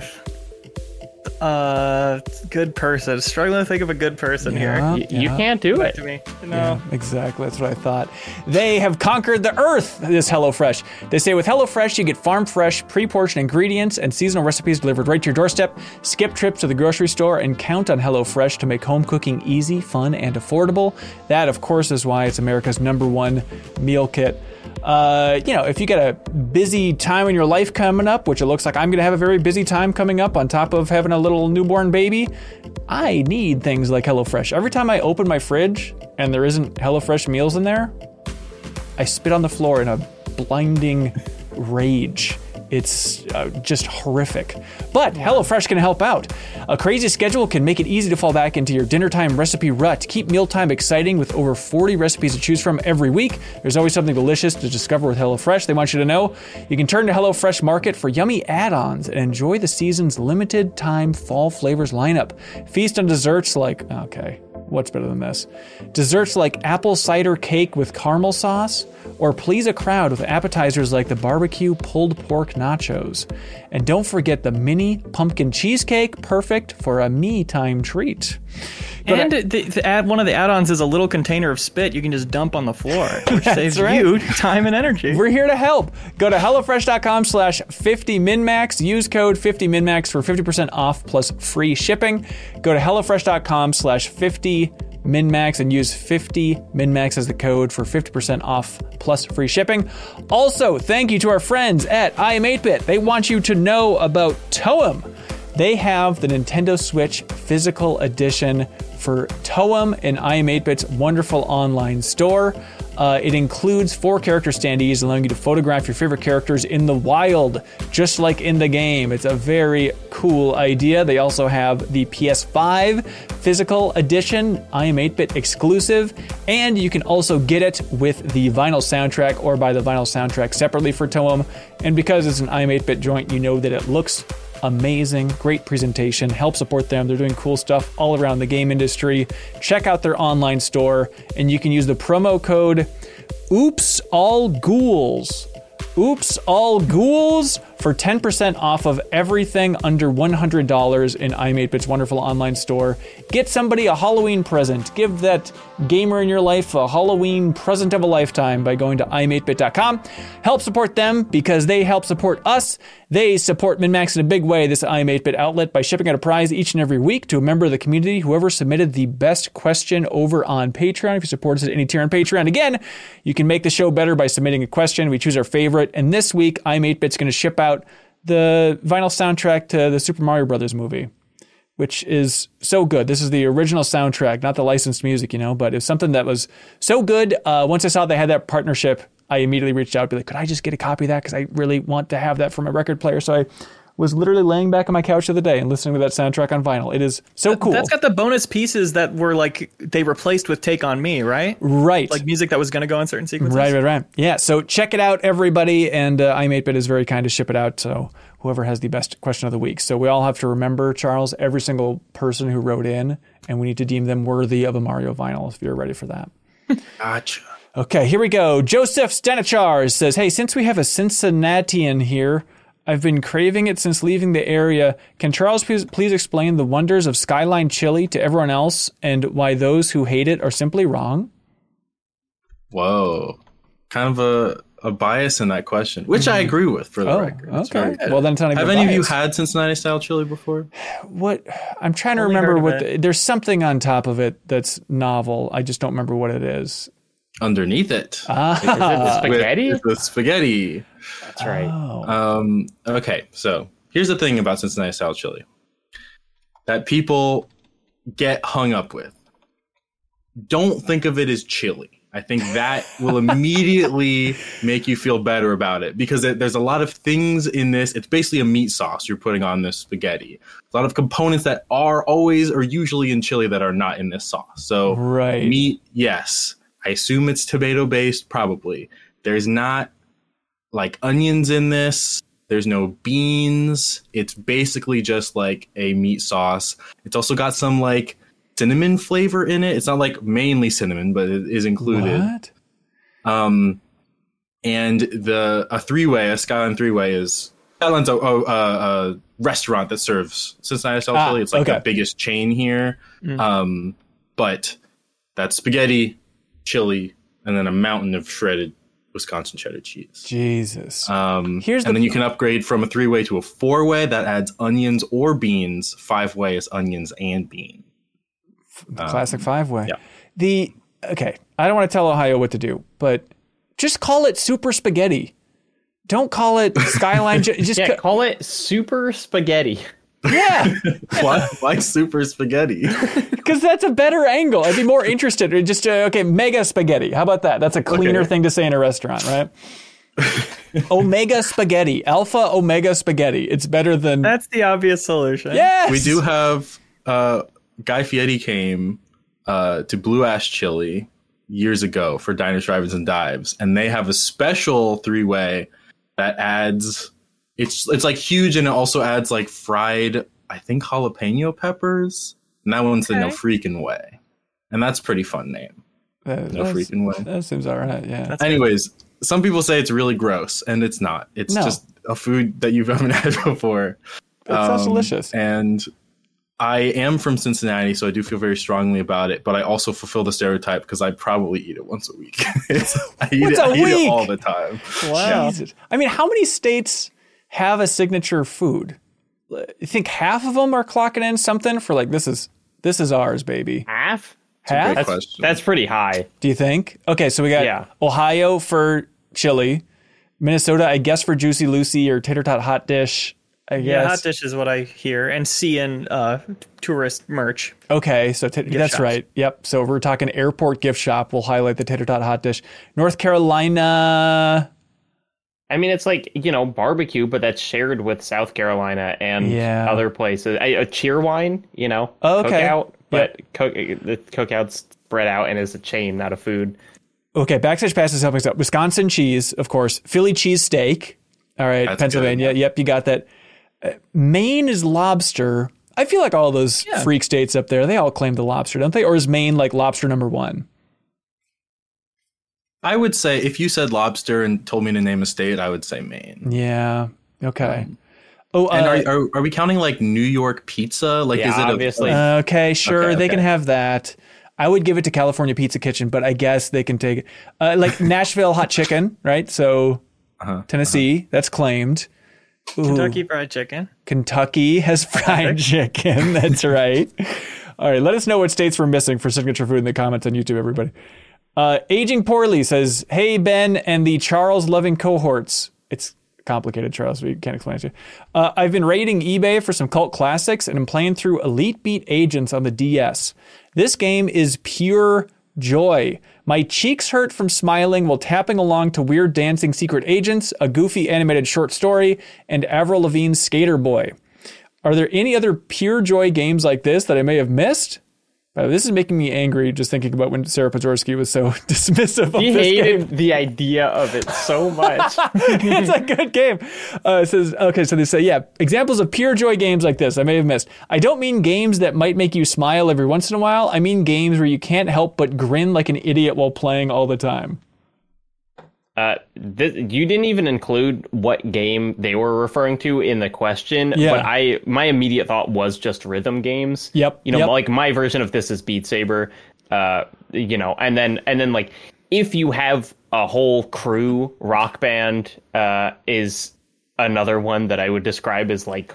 uh, good person. Struggling to think of a good person Yeah. here. Y- you can't do it To me, no. Yeah, exactly. That's what I thought. They have conquered the earth, this HelloFresh. They say with HelloFresh, you get farm fresh, pre portioned ingredients and seasonal recipes delivered right to your doorstep. Skip trips to the grocery store and count on HelloFresh to make home cooking easy, fun, and affordable. That, of course, is why it's America's number one meal kit. Uh, you know, if you got a busy time in your life coming up, which it looks like I'm going to have a very busy time coming up on top of having a little newborn baby, I need things like HelloFresh. Every time I open my fridge and there isn't HelloFresh meals in there, I spit on the floor in a blinding rage. It's uh, just horrific. But HelloFresh can help out. A crazy schedule can make it easy to fall back into your dinner time recipe rut. Keep mealtime exciting with over 40 recipes to choose from every week. There's always something delicious to discover with HelloFresh. They want you to know you can turn to HelloFresh Market for yummy add-ons and enjoy the season's limited time fall flavors lineup. Feast on desserts like okay, What's better than this? Desserts like apple cider cake with caramel sauce, or please a crowd with appetizers like the barbecue pulled pork nachos. And don't forget the mini pumpkin cheesecake, perfect for a me time treat. Go to- And the, the add, one of the add-ons is a little container of spit you can just dump on the floor, which saves right. you time and energy. We're here to help. Go to HelloFresh.com slash 50minnmax. Use code 50minnmax for 50% off plus free shipping. Go to HelloFresh.com slash 50minnmax and use 50minnmax as the code for 50% off plus free shipping. Also, thank you to our friends at iam8bit. They want you to know about Toem. They have the Nintendo Switch physical edition for Toem and iam8bit's wonderful online store. Uh, it includes four character standees, allowing you to photograph your favorite characters in the wild, just like in the game. It's a very cool idea. They also have the PS5 physical edition, iam8bit exclusive, and you can also get it with the vinyl soundtrack or buy the vinyl soundtrack separately for Toem. And because it's an iam8bit joint, you know that it looks amazing, great presentation. Help support them. They're doing cool stuff all around the game industry. Check out their online store, and you can use the promo code Oops All Ghouls. Oops All Ghouls for 10% off of everything under $100 in iam8bit's wonderful online store. Get somebody a Halloween present. Give that gamer in your life a Halloween present of a lifetime by going to iam8bit.com. Help support them because they help support us. They support MinnMax in a big way, this iam8bit outlet, by shipping out a prize each and every week to a member of the community, whoever submitted the best question over on Patreon. If you support us at any tier on Patreon, again, you can make the show better by submitting a question. We choose our favorite. And this week, iam8bit's going to ship out the vinyl soundtrack to the Super Mario Brothers movie. which is so good. This is the original soundtrack, not the licensed music, you know, but it's something that was so good. Uh, once I saw they had that partnership, I immediately reached out, be like, could I just get a copy of that? Because I really want to have that for my record player. So I was literally laying back on my couch the other day and listening to that soundtrack on vinyl. It is so cool. That's got the bonus pieces that were like they replaced with "Take on Me," right? right. Like music that was going to go in certain sequences. Right, right, right. Yeah, so check it out, everybody. And uh, iam8bit is very kind to ship it out. So whoever has the best question of the week. So we all have to remember, Charles, every single person who wrote in, and we need to deem them worthy of a Mario vinyl if you're ready for that. Gotcha. Okay, here we go. Joseph Stanichar says, Hey, since we have a Cincinnatian here, I've been craving it since leaving the area. Can Charles please, please explain the wonders of Skyline chili to everyone else and why those who hate it are simply wrong? Whoa. Kind of a, a bias in that question, which I mm-hmm. agree with for the Oh, record. It's okay. very. Well, then it's not even Have a any of you bias. had Cincinnati style chili before? What I'm trying to Only remember what the, there's something on top of it that's novel. I just don't remember what it is. Underneath it. Ah, Is it the spaghetti? With, the spaghetti. That's right. oh. Um, okay, so here's the thing about Cincinnati style chili that people get hung up with. Don't think of it as chili. I think that will immediately make you feel better about it because it, there's a lot of things in this. It's basically a meat sauce you're putting on this spaghetti. A lot of components that are always or usually in chili that are not in this sauce. So Right. meat, yes. I assume it's tomato based, probably. There's not like onions in this. There's no beans. It's basically just like a meat sauce. It's also got some like cinnamon flavor in it. It's not like mainly cinnamon, but it is included. what? Um, and the a three way, a Skyline three way is Skyline's a, a, a, a restaurant that serves Cincinnati style Ah, chili. It's like okay. the biggest chain here. Um, but that's spaghetti, chili, and then a mountain of shredded Wisconsin cheddar cheese. Jesus. Um, Here's and the- then you can upgrade from a three way to a four way that adds onions or beans. Five way is onions and bean. the classic five way. um, yeah. The okay, I don't want to tell Ohio what to do, but just call it super spaghetti. Don't call it skyline. just Yeah, ca- call it super spaghetti. Yeah, why, why super spaghetti? because that's a better angle. I'd be more interested. Or just uh, okay, mega spaghetti. How about that? That's a cleaner Okay. thing to say in a restaurant, right? omega spaghetti, alpha omega spaghetti. It's better than That's the obvious solution. yes. we do have uh, Guy Fieri came uh, to Blue Ash Chili years ago for Diners, Drive-ins, and Dives, and they have a special three-way that adds. It's it's like huge, and it also adds like fried, I think jalapeno peppers, and that one's the No Freaking Way, and that's a pretty fun name. That, No Freaking Way. That seems all right. Yeah. That's- Anyways, some people say it's really gross, and it's not. It's No. just a food that you haven't had before. It sounds Um, delicious. And I am from Cincinnati, so I do feel very strongly about it. But I also fulfill the stereotype because I probably eat it once a week. I eat, Once it, a I eat it all the time. Wow. Jesus. I mean, how many states have a signature food? You think half of them are clocking in something for like this is this is ours, baby. Half? Half? Great That's, question. that's pretty high. Do you think? Okay, so we got Yeah. Ohio for chili, Minnesota, I guess for Juicy Lucy or Tater Tot Hot Dish. I Yeah, hot dish is what I hear and see in uh, tourist merch. Okay, so t- that's shops. right. Yep. So if we're talking airport gift shop, we'll highlight the Tater Tot Hot Dish. North Carolina. I mean, it's like, you know, barbecue, but that's shared with South Carolina and Yeah. other places. A, a Cheerwine, you know, Oh, okay. cookout, but cook, the cookout's spread out and is a chain, not a food. Okay, Backstage Pass is helping us out. Wisconsin cheese, of course. Philly cheese steak. All right, That's Pennsylvania. Yep, you got that. Uh, Maine is lobster. I feel like all those Yeah. freak states up there, they all claim the lobster, don't they? Or is Maine like lobster number one? I would say if you said lobster and told me to name a state, I would say Maine. Yeah. Okay. oh, And uh, are, are are we counting like New York pizza? Like Yeah, is it a- obviously. Uh, okay, sure, Okay, they can have that. I would give it to California Pizza Kitchen, but I guess they can take it. Uh, like Nashville hot chicken, right? So Uh-huh, Tennessee, that's claimed. Ooh, Kentucky Fried Chicken. Kentucky has fried chicken. That's right. All right, let us know what states we're missing for signature food in the comments on YouTube, everybody. Uh, Aging Poorly says, Hey, Ben and the Charles loving cohorts. It's complicated, Charles. We can't explain it to you. Uh, I've been raiding eBay for some cult classics, and I'm playing through Elite Beat Agents on the DS. This game is pure joy. My cheeks hurt from smiling while tapping along to weird dancing secret agents, a goofy animated short story, and Avril Lavigne's Skater Boy. Are there any other pure joy games like this that I may have missed? Uh, this is making me angry just thinking about when Sarah Pazorsky was so dismissive of He hated game. the idea of it so much. it's a good game. Uh, it says, okay, so they say, yeah, examples of pure joy games like this I may have missed. I don't mean games that might make you smile every once in a while. I mean games where you can't help but grin like an idiot while playing all the time. Uh, th- you didn't even include what game they were referring to in the question, Yeah. but I my immediate thought was just rhythm games. Yep, You know, yep. like my version of this is Beat Saber. Uh, you know, and then and then like if you have a whole crew rock band, uh, is another one that I would describe as like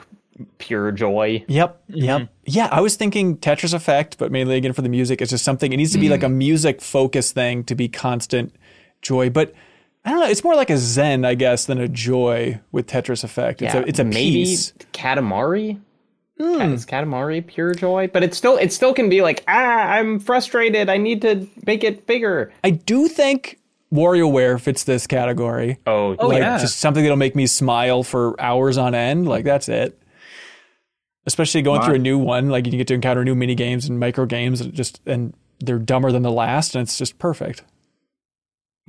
pure joy. Yep. Yep. Yeah, I was thinking Tetris Effect, but mainly again for the music. It's just something, it needs to be like a music focused thing to be constant joy. But I don't know, it's more like a zen, I guess, than a joy with Tetris Effect. It's a, it's a maybe piece. Katamari. Kat- Is Katamari pure joy? But it still it still can be like ah I'm frustrated. I need to make it bigger. I do think WarioWare fits this category. Oh, Oh, like yeah. just something that'll make me smile for hours on end. Like that's it. Especially going My- through a new one, like you get to encounter new mini games and micro games, and just and they're dumber than the last, and it's just perfect.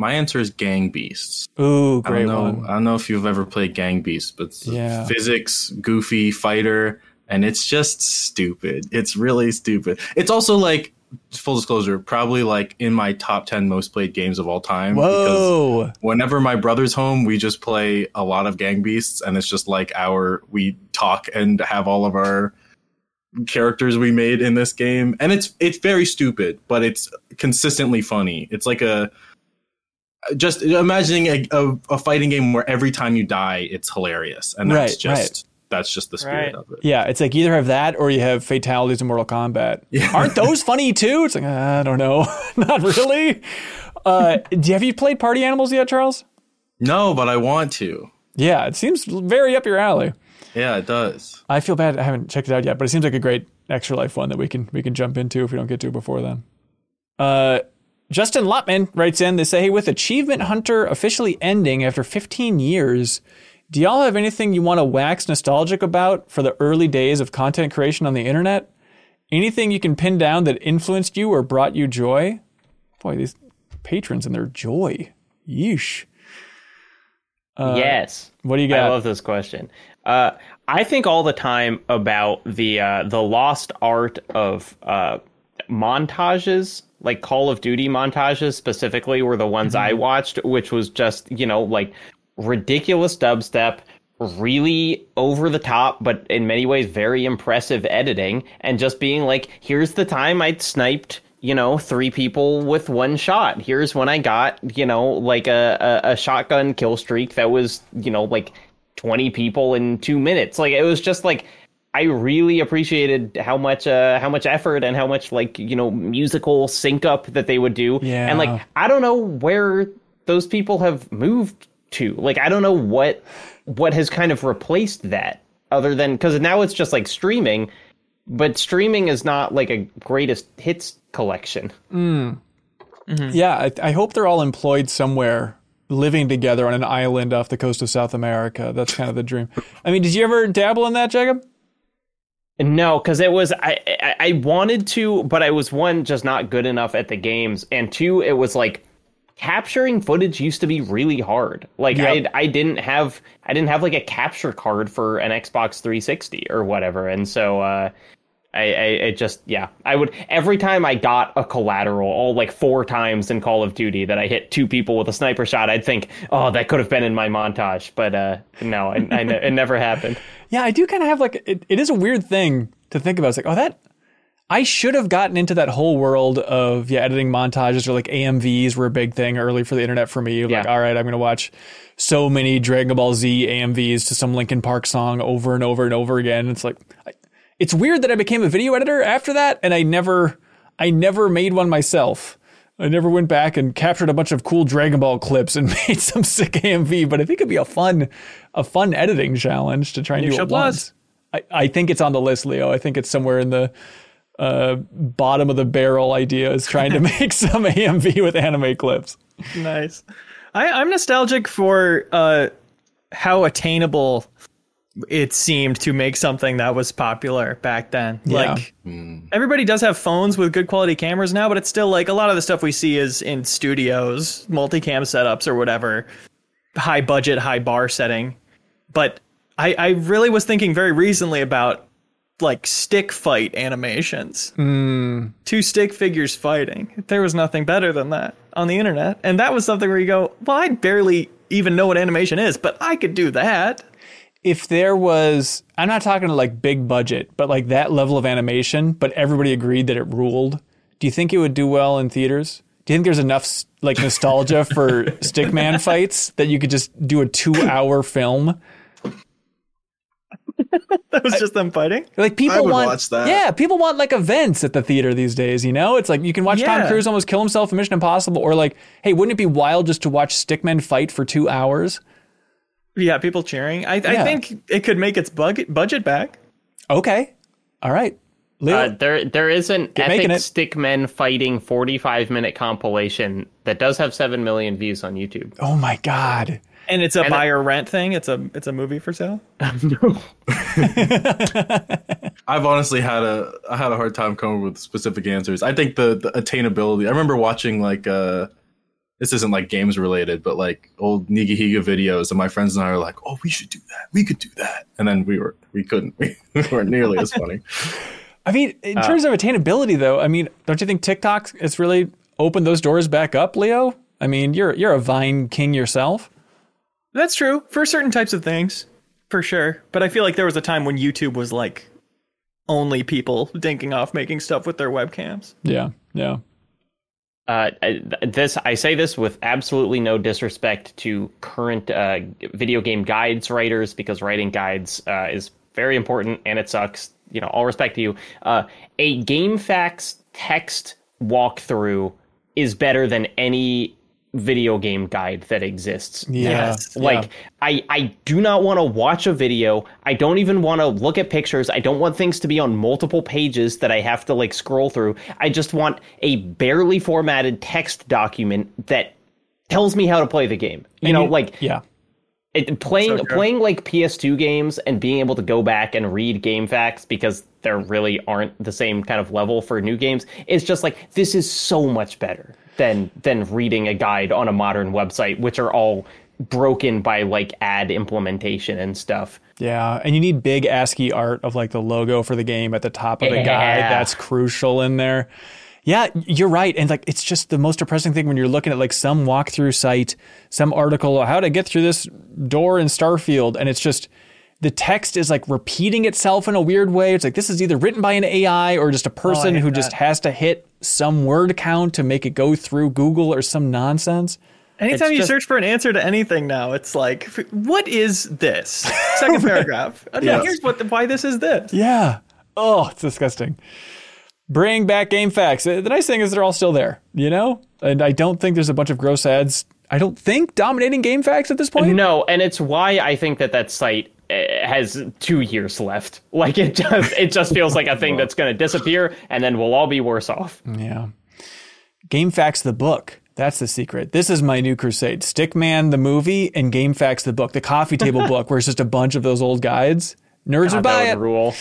My answer is Gang Beasts. Ooh, I great don't know. one. I don't know if you've ever played Gang Beasts, but it's Yeah. physics, goofy fighter, and it's just stupid. It's really stupid. It's also like full disclosure, probably like in my top ten most played games of all time. Because Whoa! whenever my brother's home, we just play a lot of Gang Beasts, and it's just like our we talk and have all of our characters we made in this game, and it's it's very stupid, but it's consistently funny. It's like a just imagining a, a, a fighting game where every time you die, it's hilarious, and that's Right, just that's just the spirit Right. of it. Yeah, it's like either have that or you have fatalities in Mortal Kombat. Yeah. Aren't those funny too? It's like I don't know, not really. Uh, do- have you played Party Animals yet, Charles? No, but I want to. Yeah, it seems very up your alley. Yeah, it does. I feel bad I haven't checked it out yet, but it seems like a great extra life one that we can we can jump into if we don't get to it before then. Uh, Justin Lotman writes in. They say, "Hey, with Achievement Hunter officially ending after 15 years, do y'all have anything you want to wax nostalgic about for the early days of content creation on the internet? Anything you can pin down that influenced you or brought you joy? Boy, these patrons and their joy. Yeesh. yes. What do you got? I love this question. Uh, I think all the time about the uh, the lost art of uh, montages, like Call of Duty montages specifically, were the ones I mm-hmm. watched, which was just you know like ridiculous dubstep, really over the top, but in many ways very impressive editing, and just being like, here's the time I sniped. You know, three people with one shot. Here's when I got, you know, like a, a, a shotgun kill streak that was, you know, like 20 people in two minutes. Like it was just like I really appreciated how much uh how much effort and how much like, you know, musical sync up that they would do. Yeah. And like I don't know where those people have moved to. Like I don't know what what has kind of replaced that other than cuz now it's just like streaming, but streaming is not like a greatest hits collection. Yeah, I, I hope they're all employed somewhere, living together on an island off the coast of South America. That's kind of the dream. I mean, did you ever dabble in that, Jacob? No, because it was I, I I wanted to, but I was one just not good enough at the games, and two, it was like capturing footage used to be really hard. Like Yep. I I didn't have I didn't have like a capture card for an Xbox 360 or whatever, and so uh, I, I it just yeah I would every time I got a collateral all like four times in Call of Duty that I hit two people with a sniper shot, I'd think oh that could have been in my montage, but uh no, I, I it never happened. Yeah, I do kind of have like it, it is a weird thing to think about. It's like, oh, that I should have gotten into that whole world of yeah, editing montages or like AMVs were a big thing early for the internet for me. Like, Yeah. all right, I'm gonna watch so many Dragon Ball Z AMVs to some Linkin Park song over and over and over again. It's like I, it's weird that I became a video editor after that, and I never I never made one myself. I never went back and captured a bunch of cool Dragon Ball clips and made some sick AMV, but I think it'd be a fun, a fun editing challenge to try and do it Plus. once. I, I think it's on the list, Leo. I think it's somewhere in the uh, bottom of the barrel. Idea is trying to make some AMV with anime clips. nice. I, I'm nostalgic for uh, how attainable it seemed to make something that was popular back then. Yeah. Like hmm. everybody does have phones with good quality cameras now, but it's still like a lot of the stuff we see is in studios, multicam setups or whatever, high budget, high bar setting. But I, I really was thinking very recently about like stick fight animations. Hmm. Two stick figures fighting. There was nothing better than that on the internet. And that was something where you go, well, I barely even know what animation is, but I could do that. If there was I'm not talking like big budget, but like that level of animation, but everybody agreed that it ruled, do you think it would do well in theaters? Do you think there's enough like nostalgia for stickman fights that you could just do a 2-hour film? That was just them fighting. Like people I would want watch that. Yeah, people want like events at the theater these days, you know? It's like you can watch Tom Cruise almost kill himself in Mission Impossible or like, hey, wouldn't it be wild just to watch stickmen fight for 2 hours? Yeah, people cheering. I, Yeah. I think it could make its budget budget back. Okay. All right. Uh, there, there is an making epic it. stickmen fighting 45 minute compilation that does have 7 million views on YouTube. oh my god. And it's a And- buy or rent thing. It's a it's a movie for sale. No. I've honestly had a I had a hard time coming with specific answers. I think the, the attainability. I remember watching like uh this isn't like games related, but like old Nigahiga videos, and my friends and I are like, "Oh, we should do that. We could do that." And then we were we couldn't. We weren't nearly as funny. I mean, in uh, terms of attainability, though, I mean, don't you think TikTok has really opened those doors back up, Leo? I mean, you're you're a Vine king yourself. That's true for certain types of things, for sure. But I feel like there was a time when YouTube was like only people dinking off making stuff with their webcams. Yeah, yeah. Uh, this I say this with absolutely no disrespect to current uh, video game guides writers because writing guides uh, is very important and it sucks. You know, all respect to you. Uh, a GameFAQs text walkthrough is better than any video game guide that exists. Yeah. Yes. Like yeah. I I do not want to watch a video. I don't even want to look at pictures. I don't want things to be on multiple pages that I have to like scroll through. I just want a barely formatted text document that tells me how to play the game. You And know, you- like yeah, it, playing So playing like PS2 games and being able to go back and read GameFAQs because there really aren't the same kind of level for new games. It's just like this is so much better than than reading a guide on a modern website, which are all broken by like ad implementation and stuff. yeah. And you need big ASCII art of like the logo for the game at the top of the guide. That's crucial in there. Yeah, you're right. And like, it's just the most depressing thing when you're looking at like some walkthrough site, some article, how to get through this door in Starfield. And it's just, the text is like repeating itself in a weird way. It's like this is either written by an AI or just a person hate who just has to hit some word count to make it go through Google or some nonsense. Anytime It's you just- search for an answer to anything now, it's like, what is this? Second paragraph. Okay, Yes. Here's what why this is this. Yeah. Oh, it's disgusting. Bring back GameFAQs. Uh, The nice thing is they're all still there, you know? And I don't think there's a bunch of gross ads. I don't think dominating GameFAQs at this point. No, and it's why I think that that site uh, has two years left. Like it just it just feels like a thing that's going to disappear, and then we'll all be worse off. Yeah. GameFAQs the book. That's the secret. This is my new crusade. Stickman the movie and GameFAQs the book, the coffee table book, where it's just a bunch of those old guides. Nerds would buy That it. rule.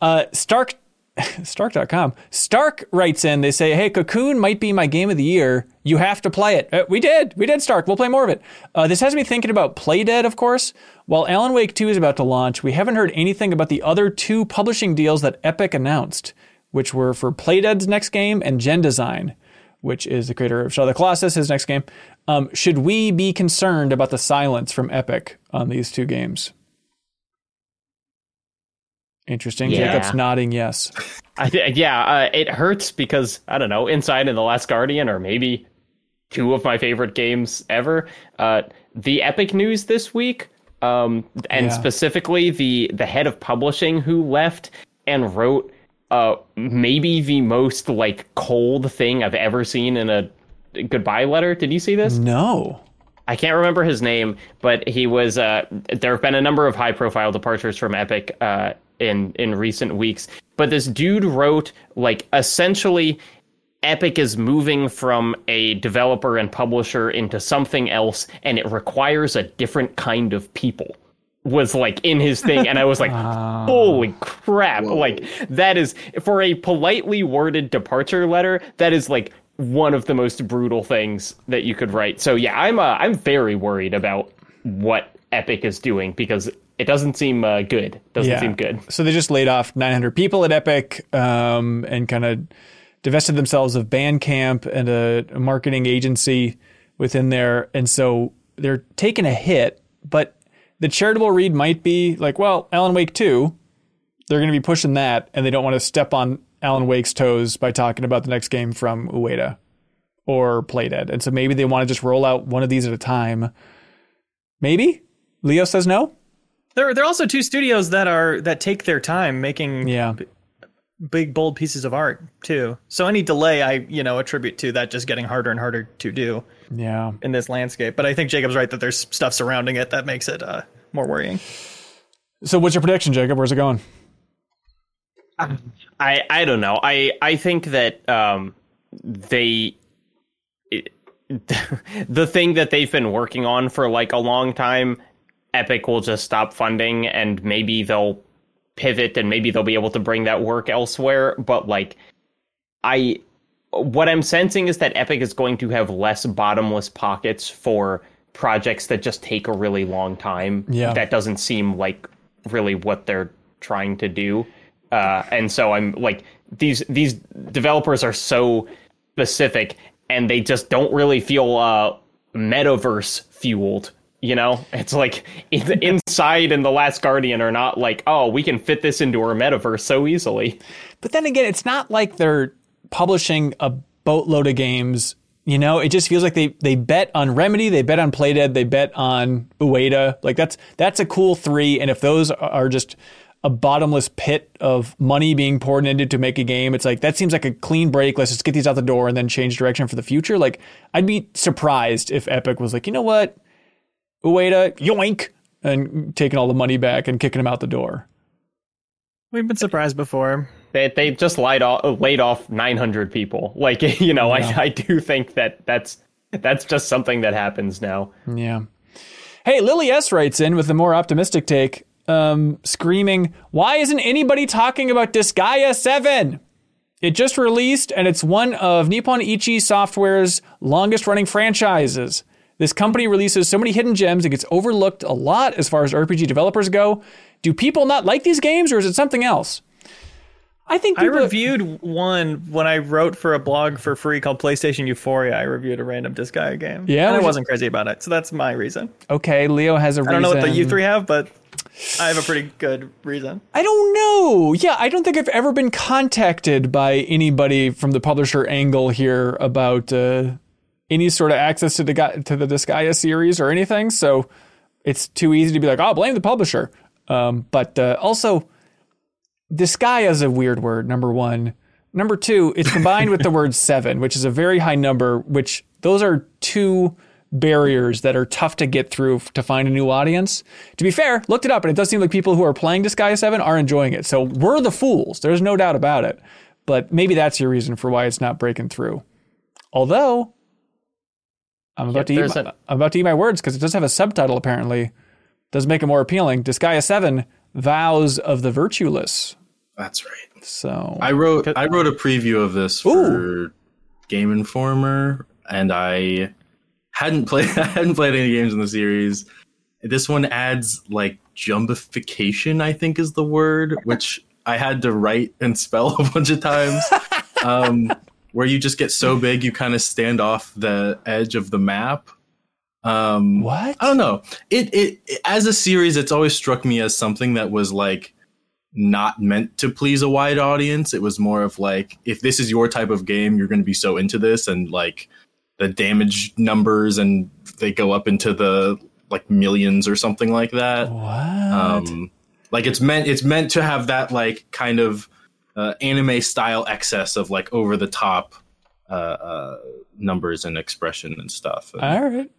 Uh, Stark, Stark.com. Stark writes in, they say, hey, Cocoon might be my game of the year. You have to play it. Uh, we did. We did, Stark. We'll play more of it. Uh, this has me thinking about Playdead, of course. While Alan Wake 2 is about to launch, we haven't heard anything about the other two publishing deals that Epic announced, which were for Playdead's next game and genDESIGN, which is the creator of Shadow of the Colossus, his next game. Um, should we be concerned about the silence from Epic on these two games? Interesting. Yeah. Jacob's nodding yes. I th- yeah, uh, it hurts because I don't know, Inside and the Last Guardian, or maybe two of my favorite games ever. Uh, the Epic news this week, um, and Yeah. specifically the the head of publishing who left and wrote uh, maybe the most like cold thing I've ever seen in a goodbye letter. Did you see this? No. I can't remember his name, but he was. Uh, there have been a number of high-profile departures from Epic uh, in in recent weeks, but this dude wrote like essentially. Epic is moving from a developer and publisher into something else, and it requires a different kind of people. Was like in his thing, and I was like, "Holy crap!" Like that is for a politely worded departure letter. That is like one of the most brutal things that you could write. So yeah, I'm uh, I'm very worried about what Epic is doing because it doesn't seem uh, good. Doesn't seem good. So they just laid off 900 people at Epic um, and kind of divested themselves of Bandcamp and a, a marketing agency within there. And so they're taking a hit, but the charitable read might be like, well, Alan Wake 2, they're going to be pushing that, and they don't want to step on Alan Wake's toes by talking about the next game from Ueda or Playdead. And so maybe they want to just roll out one of these at a time. Maybe? Leo says no? There, there are also two studios that are that take their time making Yeah. big bold pieces of art too. So any delay, I you know attribute to that just getting harder and harder to do Yeah. in this landscape. But I think Jacob's right that there's stuff surrounding it that makes it uh, more worrying. So what's your prediction, Jacob? Where's it going? I I don't know. I I think that um they it, the thing that they've been working on for like a long time Epic will just stop funding and maybe they'll pivot and maybe they'll be able to bring that work elsewhere, but like I what I'm sensing is that Epic is going to have less bottomless pockets for projects that just take a really long time. Yeah. That doesn't seem like really what they're trying to do. Uh, and so I'm like these these developers are so specific and they just don't really feel uh, metaverse fueled. You know, it's like inside and the Last Guardian are not like, oh, we can fit this into our metaverse so easily. But then again, it's not like they're publishing a boatload of games. You know, it just feels like they they bet on Remedy, they bet on Playdead, they bet on Ueda. Like that's that's a cool three. And if those are just a bottomless pit of money being poured into to make a game, it's like that seems like a clean break. Let's just get these out the door and then change direction for the future. Like I'd be surprised if Epic was like, you know what, Ueda, yoink, and taking all the money back and kicking them out the door. We've been surprised before. They they just laid off laid off 900 people. Like you know, Yeah. I I do think that that's that's just something that happens now. Yeah. Hey, Lily S writes in with a more optimistic take, um, screaming, Why isn't anybody talking about Disgaea 7? It just released and it's one of Nippon Ichi Software's longest running franchises. This company releases so many hidden gems, it gets overlooked a lot as far as RPG developers go. Do people not like these games or is it something else? I think I reviewed one when I wrote for a blog for free called PlayStation Euphoria. I reviewed a random Disgaea game. Yeah, and I wasn't crazy about it, so that's my reason. Okay, Leo has a reason. I don't know what the you three have, but I have a pretty good reason. I don't know. Yeah, I don't think I've ever been contacted by anybody from the publisher angle here about uh, any sort of access to the to the Disgaea series or anything. So it's too easy to be like, "Oh, blame the publisher." Um, but uh, also, Disgaea is a weird word. Number one. Number two, it's combined with the word seven, which is a very high number. Which those are two barriers that are tough to get through to find a new audience. To be fair, looked it up, and it does seem like people who are playing Disgaea 7 are enjoying it. So we're the fools. There's no doubt about it. But maybe that's your reason for why it's not breaking through. Although, I'm about Yep, to eat my, a- I'm about to eat my words because it does have a subtitle apparently. Does make it more appealing. Disgaea 7 Vows of the Virtueless. That's right. So I wrote I wrote a preview of this for Game Informer, and I hadn't played I hadn't played any games in the series. This one adds like jumbification, I think is the word, which I had to write and spell a bunch of times. um, where you just get so big you kind of stand off the edge of the map. Um, what? I don't know. It, it it as a series, it's always struck me as something that was like not meant to please a wide audience. It was more of like if this is your type of game, you're going to be so into this, and like the damage numbers and they go up into the like millions or something like that. What? Um, like it's meant it's meant to have that like kind of uh, anime style excess of like over the top uh, uh, numbers and expression and stuff. And All right.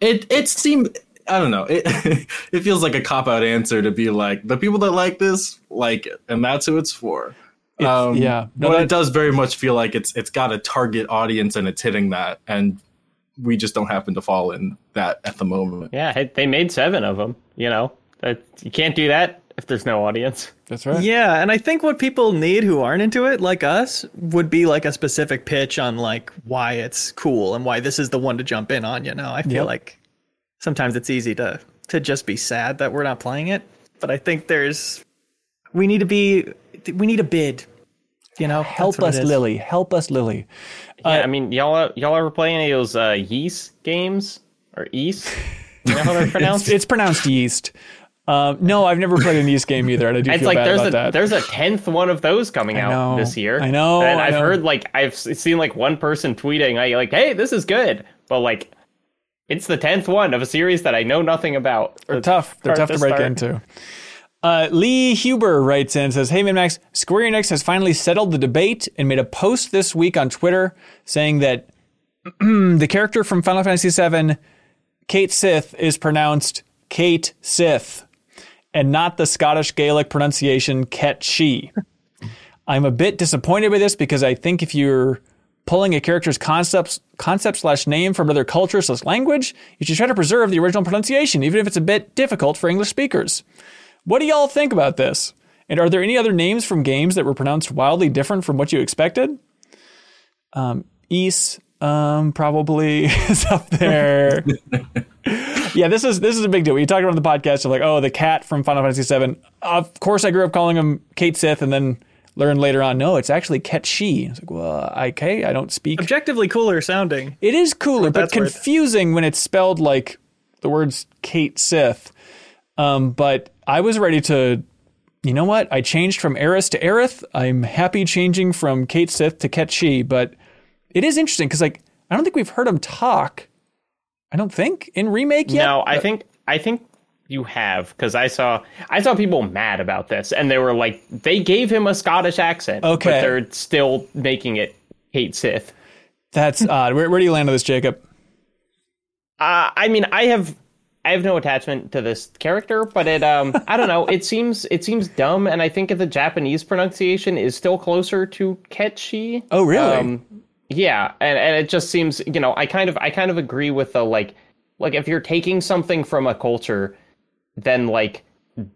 it it seemed I don't know. It it feels like a cop out answer to be like the people that like this like it, and that's who it's for. It's- yeah. No, but it does very much feel like it's it's got a target audience and it's hitting that, and we just don't happen to fall in that at the moment. Yeah, they made seven of them. You know, you can't do that if there's no audience. That's right. Yeah, and I think what people need who aren't into it, like us, would be like a specific pitch on like why it's cool and why this is the one to jump in on. You know, I feel Yep. like sometimes it's easy to to just be sad that we're not playing it, but I think there's we need to be we need a bid. You know, Help us. Lily. Help us, Lily. Yeah, I mean, y'all y'all ever play any of those uh, yeast games or yeast? You know how they're pronounced? It's pronounced yeast. Um, no, I've never played an yeast game either, and I do It's feel like bad there's about a that. there's a tenth one of those coming out know, this year. I know, and I I've know. heard like I've seen like one person tweeting like, like, "Hey, this is good," but like, it's the tenth one of a series that I know nothing about. They're tough. They're tough to to break start. into. Uh, Lee Huber writes in and says, Hey, MinnMax, Square Enix has finally settled the debate and made a post this week on Twitter saying that the character from Final Fantasy VII, Cait Sith, is pronounced Cait Sith and not the Scottish Gaelic pronunciation Ket She. I'm a bit disappointed with this because I think if you're pulling a character's concepts concept slash name from another culture slash language, you should try to preserve the original pronunciation, even if it's a bit difficult for English speakers. What do y'all think about this? And are there any other names from games that were pronounced wildly different from what you expected? Um, East um, probably is up there. yeah, this is this is a big deal. We talked about on the podcast of like, oh, the cat from Final Fantasy VII. Of course, I grew up calling him Cait Sith, and then learned later on, no, it's actually Ket She. It's like, well, okay, I don't speak. Objectively cooler sounding. It is cooler, but that's where confusing when it's spelled like the words Cait Sith. Um, but I was ready to, you know what? I changed from Aeris to Aerith. I'm happy changing from Cait Sith to Ket She, but it is interesting because like I don't think we've heard him talk. I don't think in remake yet. No, I think I think you have because I saw I saw people mad about this, and they were like, they gave him a Scottish accent, Okay. but they're still making it Cait Sith. That's odd. Where, where do you land on this, Jacob? Uh, I mean, I have I have no attachment to this character, but it um I don't know. It seems it seems dumb, and I think the Japanese pronunciation is still closer to Ketchi. Oh, really? Um, yeah, and and it just seems you know I kind of I kind of agree with the like like if you're taking something from a culture, then like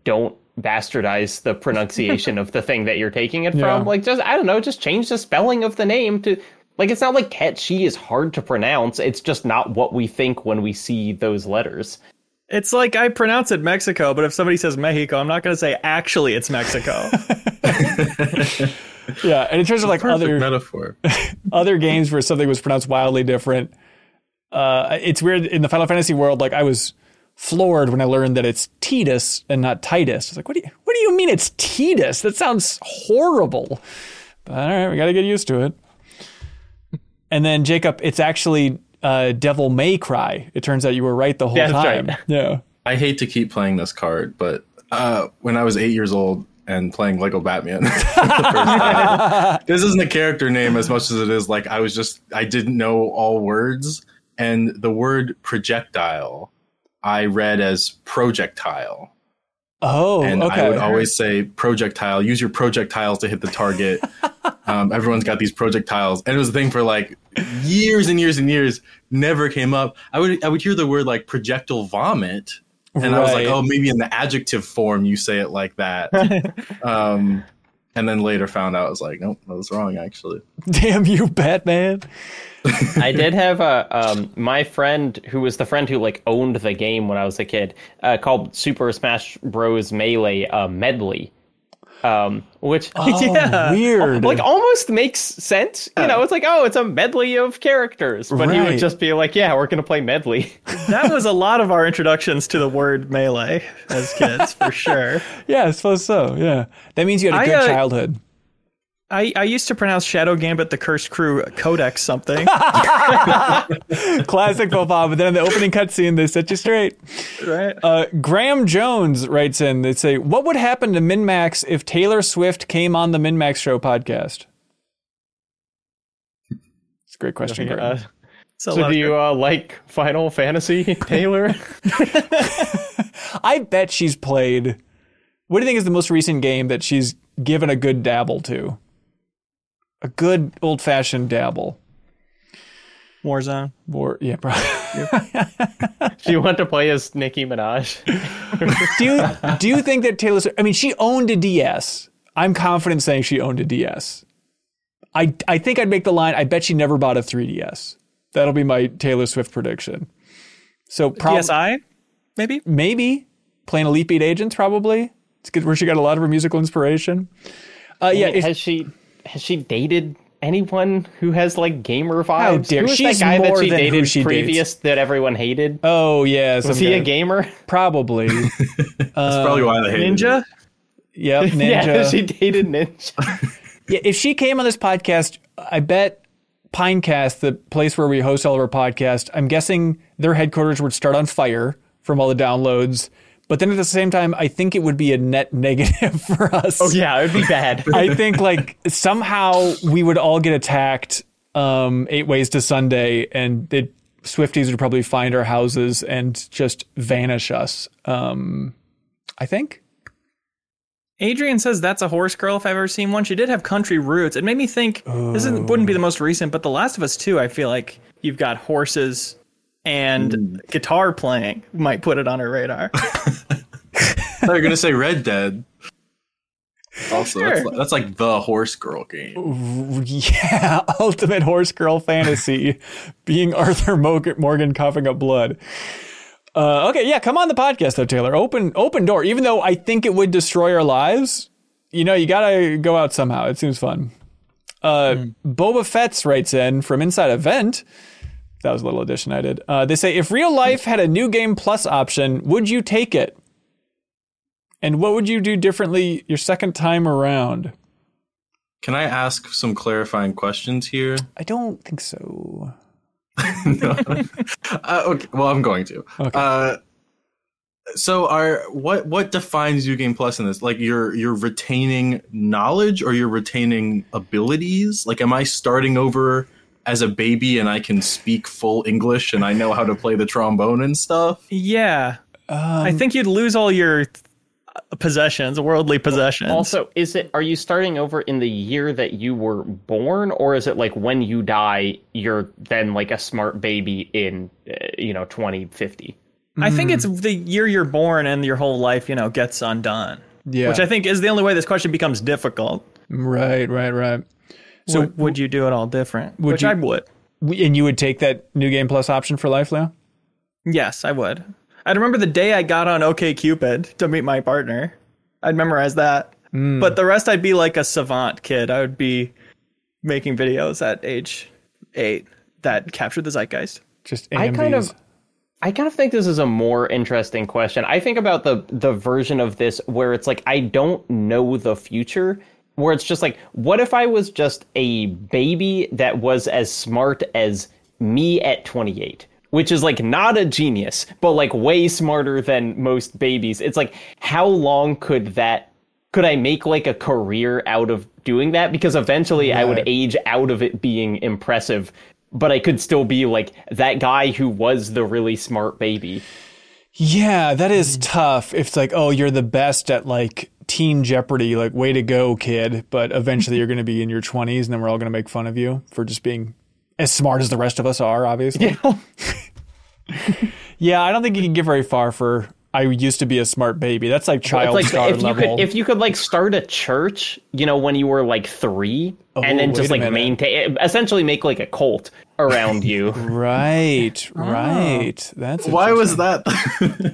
don't bastardize the pronunciation of the thing that you're taking it Yeah. from. Like just I don't know, just change the spelling of the name to like it's not like Ketchi is hard to pronounce. It's just not what we think when we see those letters. It's like I pronounce it Mexico, but if somebody says Mexico, I'm not going to say actually it's Mexico. Yeah, and in terms of like other metaphor. other games where something was pronounced wildly different. Uh, it's weird in the Final Fantasy world. Like I was floored when I learned that it's Titus and not Titus. It's like, what do you what do you mean it's Titus? That sounds horrible. But all right, we got to get used to it. And then Jacob, it's actually uh, Devil May Cry. It turns out you were right the whole That's time. right. Yeah. I hate to keep playing this card, but uh, when I was eight years old and playing Lego Batman, the first time, this isn't a character name as much as it is like I was just I didn't know all words, and the word projectile I read as projectile, Oh, and okay. I would always say projectile. Use your projectiles to hit the target. um, everyone's got these projectiles, and it was a thing for like years and years and years. Never came up. I would I would hear the word like projectile vomit, and I was like, oh, maybe in the adjective form you say it like that. um, and then later found out I was like, nope, that was wrong actually. Damn you, Batman. I did have a um my friend who was the friend who like owned the game when I was a kid, uh, called Super Smash Bros. Melee uh, Medley. Um, which Oh, Yeah. weird. like almost makes sense. You know, it's like, oh, it's a medley of characters. But he would just be like, yeah, we're gonna play medley. that was a lot of our introductions to the word melee as kids, for sure. yeah, I suppose so. Yeah, that means you had a good uh, childhood. I, I used to pronounce Shadow Gambit the Cursed Crew Codex something. Classic Papa, but then in the opening cutscene, they set you straight. right? Uh, Graham Jones writes in, they say, What would happen to MinnMax if Taylor Swift came on the MinnMax Show podcast? It's a great question. Gordon. Uh, So, so do you uh, like Final Fantasy, Taylor? I bet she's played. What do you think is the most recent game that she's given a good dabble to? A good old fashioned dabble. Warzone? War, yeah, probably. do you want to play as Nicki Minaj? do you do you think that Taylor? Swift, I mean, she owned a DS. I'm confident saying she owned a DS. I I think I'd make the line. I bet she never bought a 3DS. That'll be my Taylor Swift prediction. So probably DSi? Maybe? maybe playing Elite Beat Agents. Probably it's good where she got a lot of her musical inspiration. Uh, yeah, if- has she has she dated anyone who has like gamer vibes? dare- Who was she's that guy more that she dated she previous that everyone hated? oh yeah, some was he a gamer? Probably. That's uh, probably why they hated Ninja? it. Yep, Ninja. Yeah, she dated Ninja. Yeah, if she came on this podcast, I bet Pinecast, the place where we host all of our podcasts, I'm guessing their headquarters would start on fire from all the downloads. But then at the same time, I think it would be a net negative for us. oh yeah, it would be bad. I think like somehow we would all get attacked um, eight ways to Sunday, and the Swifties would probably find our houses and just vanish us. Um, I think. Adrian says that's a horse girl if I've ever seen one. She did have country roots. It made me think this isn't, wouldn't be the most recent, but The Last of Us 2, I feel like you've got horses and guitar playing might put it on her radar. I thought you were gonna say Red Dead. Also, that's, Sure. like, that's like the horse girl game. Yeah, ultimate horse girl fantasy, being Arthur Morgan, coughing up blood. Uh, okay, yeah, come on the podcast though, Taylor. Open, open door. Even though I think it would destroy our lives, you know, you gotta go out somehow. It seems fun. Uh, Boba Fett's writes in from Inside Event. That was a little addition I did. Uh, they say, if real life had a new game plus option, would you take it? And what would you do differently your second time around? Can I ask some clarifying questions here? I don't think so. no. uh, okay, well, I'm going to. Okay. Uh, so, are what what defines New Game Plus in this? Like, you're you're retaining knowledge or you're retaining abilities? Like, am I starting over as a baby and I can speak full English and I know how to play the trombone and stuff? yeah. Um, I think you'd lose all your uh, possessions, worldly possessions. Also, is it are you starting over in the year that you were born, or is it like when you die, you're then like a smart baby in uh, you know 2050? I think it's the year you're born and your whole life, you know, gets undone. Yeah. Which I think is the only way this question becomes difficult. Right, right, right. So So, would, would you do it all different? Would Which you- I would. and you would take that new game plus option for life, Leo? Yes, I would. I remember the day I got on OK Cupid to meet my partner. I'd memorize that. Hmm. But the rest I'd be like a savant kid. I would be making videos at age 8 that captured the zeitgeist. Just I kind of I kind of think this is a more interesting question. I think about the the version of this where it's like I don't know the future, where it's just like what if I was just a baby that was as smart as me at 28? Which is like not a genius, but like way smarter than most babies. It's like how long could that could I make like a career out of doing that? Because eventually I would age out of it being impressive, but I could still be like that guy who was the really smart baby. Yeah, that is tough. If it's like, oh, you're the best at like teen Jeopardy, like way to go, kid. But eventually you're going to be in your 20s and then we're all going to make fun of you for just being as smart as the rest of us are, obviously. Yeah, I don't think you can get very far for I used to be a smart baby. That's like child It's like star if you level. could if you could like start a church, you know, when you were like three, and then Oh, just like maintain, essentially make like a cult around you. right, oh. right. That's Why was that?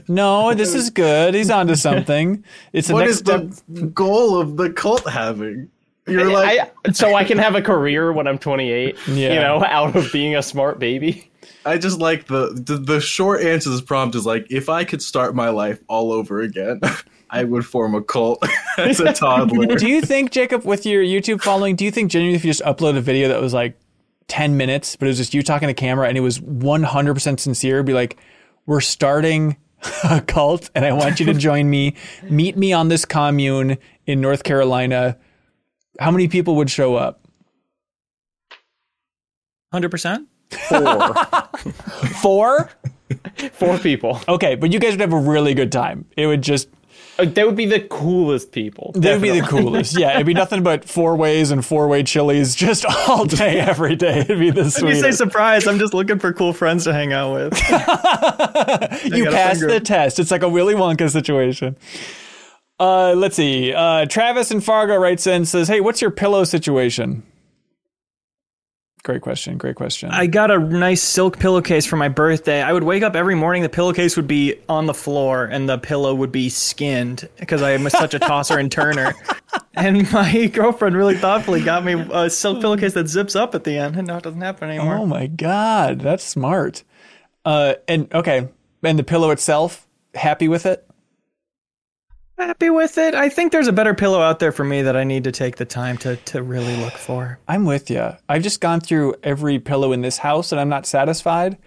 No, this is good. He's onto something. It's the what next is step. the goal of the cult having? You're like, I, so I can have a career when I'm 28. Yeah. You know, out of being a smart baby. I just like the, the the short answer to this prompt is like, if I could start my life all over again, I would form a cult as a toddler. Do you think, Jacob, with your YouTube following, do you think genuinely if you just upload a video that was like 10 minutes, but it was just you talking to camera and it was 100% sincere, be like, we're starting a cult and I want you to join me. Meet me on this commune in North Carolina. How many people would show up? Hundred percent. Four. Four? Four people. Okay, but you guys would have a really good time. It would just They would be the coolest people. they would be the coolest. Yeah, it'd be nothing but four ways and four way chilies just all day, every day. It'd be the When you say surprise, I'm just looking for cool friends to hang out with. you got a passed the test. It's like a Willy Wonka situation. Uh, let's see. Uh, Travis and Fargo writes in says, "Hey, what's your pillow situation?" Great question. Great question. I got a nice silk pillowcase for my birthday. I would wake up every morning, the pillowcase would be on the floor, and the pillow would be skinned because I am such a tosser and turner. And my girlfriend really thoughtfully got me a silk pillowcase that zips up at the end, and now it doesn't happen anymore. oh my god, that's smart. Uh, and okay, and the pillow itself, happy with it? Happy with it. I think there's a better pillow out there for me that I need to take the time to to really look for. I'm with you. I've just gone through every pillow in this house and I'm not satisfied.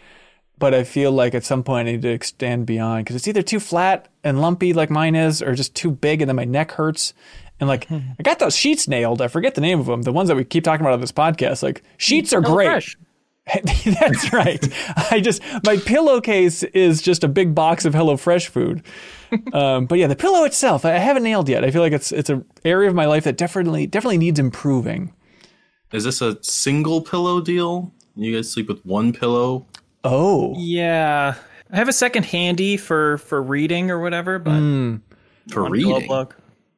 But I feel like at some point I need to extend beyond because it's either too flat and lumpy like mine is, or just too big and then my neck hurts. And like I got those sheets nailed. I forget the name of them. The ones that we keep talking about on this podcast. Like sheets are great. Fresh. That's right. I just my pillowcase is just a big box of HelloFresh food. Um, but yeah, the pillow itself, I haven't nailed yet. I feel like it's it's an area of my life that definitely definitely needs improving. Is this a single pillow deal? You guys sleep with one pillow? Oh, Yeah, I have a second handy for for reading or whatever, but For one reading? plug.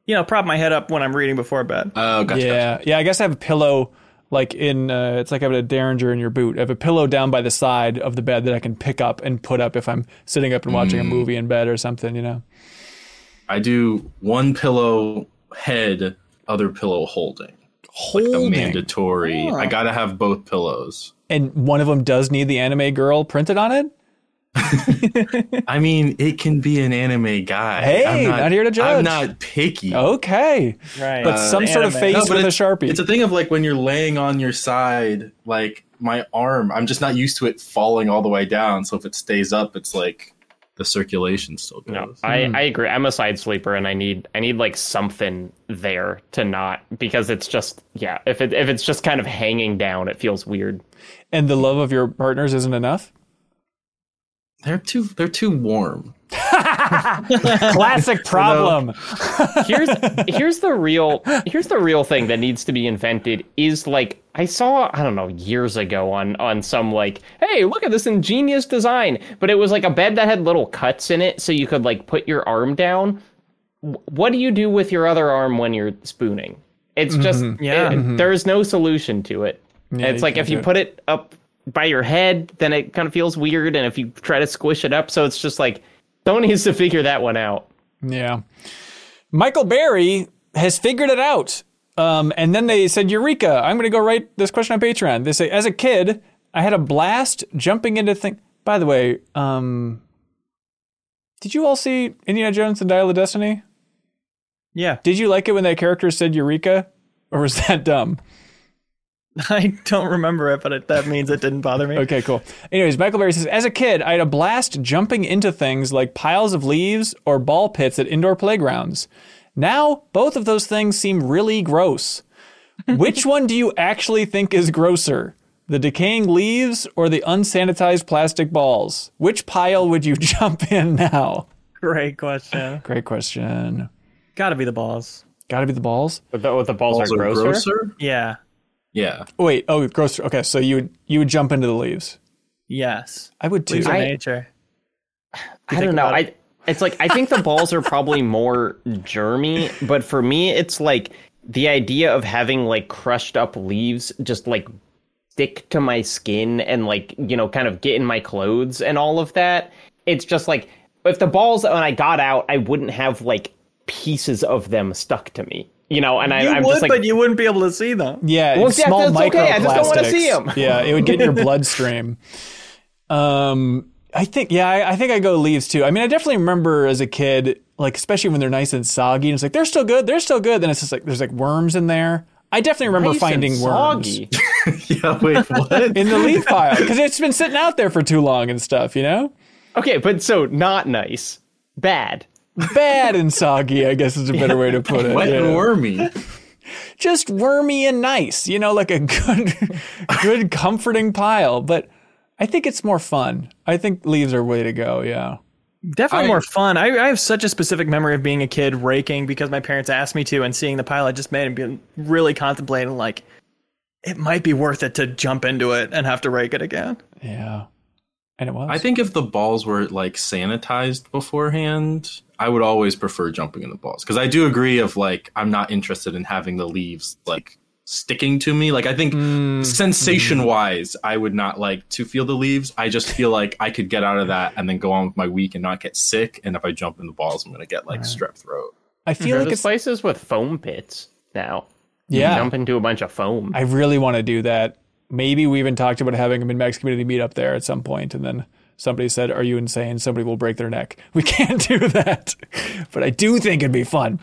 You know, prop my head up when I'm reading before bed. Oh, gotcha. yeah, yeah. I guess I have a pillow like in uh, it's like having a derringer in your boot. I have a pillow down by the side of the bed that I can pick up and put up if I'm sitting up and watching a movie in bed or something. You know. I do one pillow head, other pillow holding. Like a Holding. mandatory. I gotta have both pillows. and one of them does need the anime girl printed on it. I mean, it can be an anime guy. Hey, I'm not here to judge. I'm not picky. Okay, Right. but uh, some sort of face No, but with a sharpie. It's a thing of like when you're laying on your side, like my arm, I'm just not used to it falling all the way down. So if it stays up, it's like the circulation still goes. No, I, hmm. I agree. I'm a side sleeper, and I need I need like something there to not because it's just yeah. If it if it's just kind of hanging down, it feels weird. and the love of your partners isn't enough. They're too they're too warm. Classic problem. here's here's the real here's the real thing that needs to be invented is like I saw I don't know years ago on on some like hey look at this ingenious design but it was like a bed that had little cuts in it so you could like put your arm down what do you do with your other arm when you're spooning it's just mm-hmm. Yeah. it- mm-hmm. there's no solution to it it's like if you it. put it up by your head then it kind of feels weird and if you try to squish it up so it's just like someone needs to figure that one out Yeah. Michael Berry has figured it out. Um, and then they said, Eureka, I'm going to go write this question on Patreon. They say, as a kid, I had a blast jumping into things. By the way, um, did you all see Indiana Jones and Dial of Destiny? Yeah, Did you like it when that character said Eureka? Or was that dumb? I don't remember it, but it, that means it didn't bother me. Okay, cool. Anyways, Michael Berry says, as a kid, I had a blast jumping into things like piles of leaves or ball pits at indoor playgrounds. Now, both of those things seem really gross. Which one do you actually think is grosser? The decaying leaves or the unsanitized plastic balls? Which pile would you jump in now? Great question. Great question. Got to be the balls. Gotta be the balls. But the, the balls, Also are grosser. grosser? Yeah. Yeah. Oh, wait, oh, grosser. Okay, so you would you would jump into the leaves. Yes. I would too. Leaves I- nature. I don't know. about I it's like I think the balls are probably more germy, but for me it's like the idea of having like crushed up leaves just like stick to my skin and like, you know, kind of get in my clothes and all of that. It's just like if the balls when I got out, I wouldn't have like pieces of them stuck to me. You know, and I, You I'm would, just like but you wouldn't be able to see them. Yeah, Well, it's yeah, small that's okay. I just don't wanna microplastics. see 'em. yeah, it would get in your bloodstream. Um, I think yeah, I, I think I go leaves too. I mean, I definitely remember as a kid, like especially when they're nice and soggy, and it's like they're still good, they're still good. Then it's just like there's like worms in there. I definitely remember nice and finding worms yeah, wait, what? in the leaf pile because it's been sitting out there for too long and stuff. You know, Okay, but so not nice. Bad. Bad and soggy. I guess is a better way to put it. Wet yeah. and wormy. just wormy and nice, you know, like a good, good comforting pile. But I think it's more fun. I think leaves are way to go. Yeah. Definitely I- more fun. I, I have such a specific memory of being a kid raking because my parents asked me to, and seeing the pile I just made and being really contemplating like it might be worth it to jump into it and have to rake it again. Yeah. And it was. I think if the balls were like sanitized beforehand, I would always prefer jumping in the balls because I do agree of like I'm not interested in having the leaves like sticking to me. Like I think Mm, sensation wise, I would not like to feel the leaves. I just feel like I could get out of that and then go on with my week and not get sick. And if I jump in the balls, I'm gonna get like strep throat. I feel There's like it's places with foam pits now. You yeah. jump into a bunch of foam. I really want to do that. Maybe we even talked about having a MinnMax community meet up there at some point, and then somebody said, "Are you insane? Somebody will break their neck." We can't do that, but I do think it'd be fun.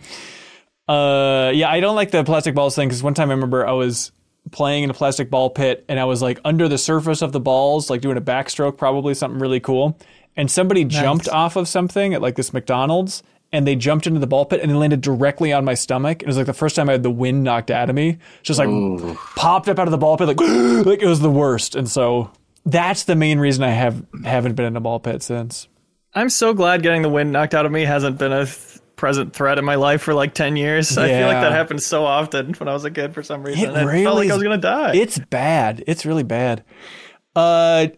Uh, yeah, I don't like the plastic balls thing because one time I remember I was playing in a plastic ball pit and I was like under the surface of the balls, like doing a backstroke, probably something really cool, and somebody jumped off of something at like this McDonald's. And they jumped into the ball pit and they landed directly on my stomach. And it was like the first time I had the wind knocked out of me. Just like popped up out of the ball pit, like like it was the worst. And so that's the main reason I have haven't been in a ball pit since. I'm so glad getting the wind knocked out of me hasn't been a th- present threat in my life for like 10 years. I feel like that happened so often when I was a kid for some reason. It and I really felt like I was going to die. It's bad. It's really bad. Uh,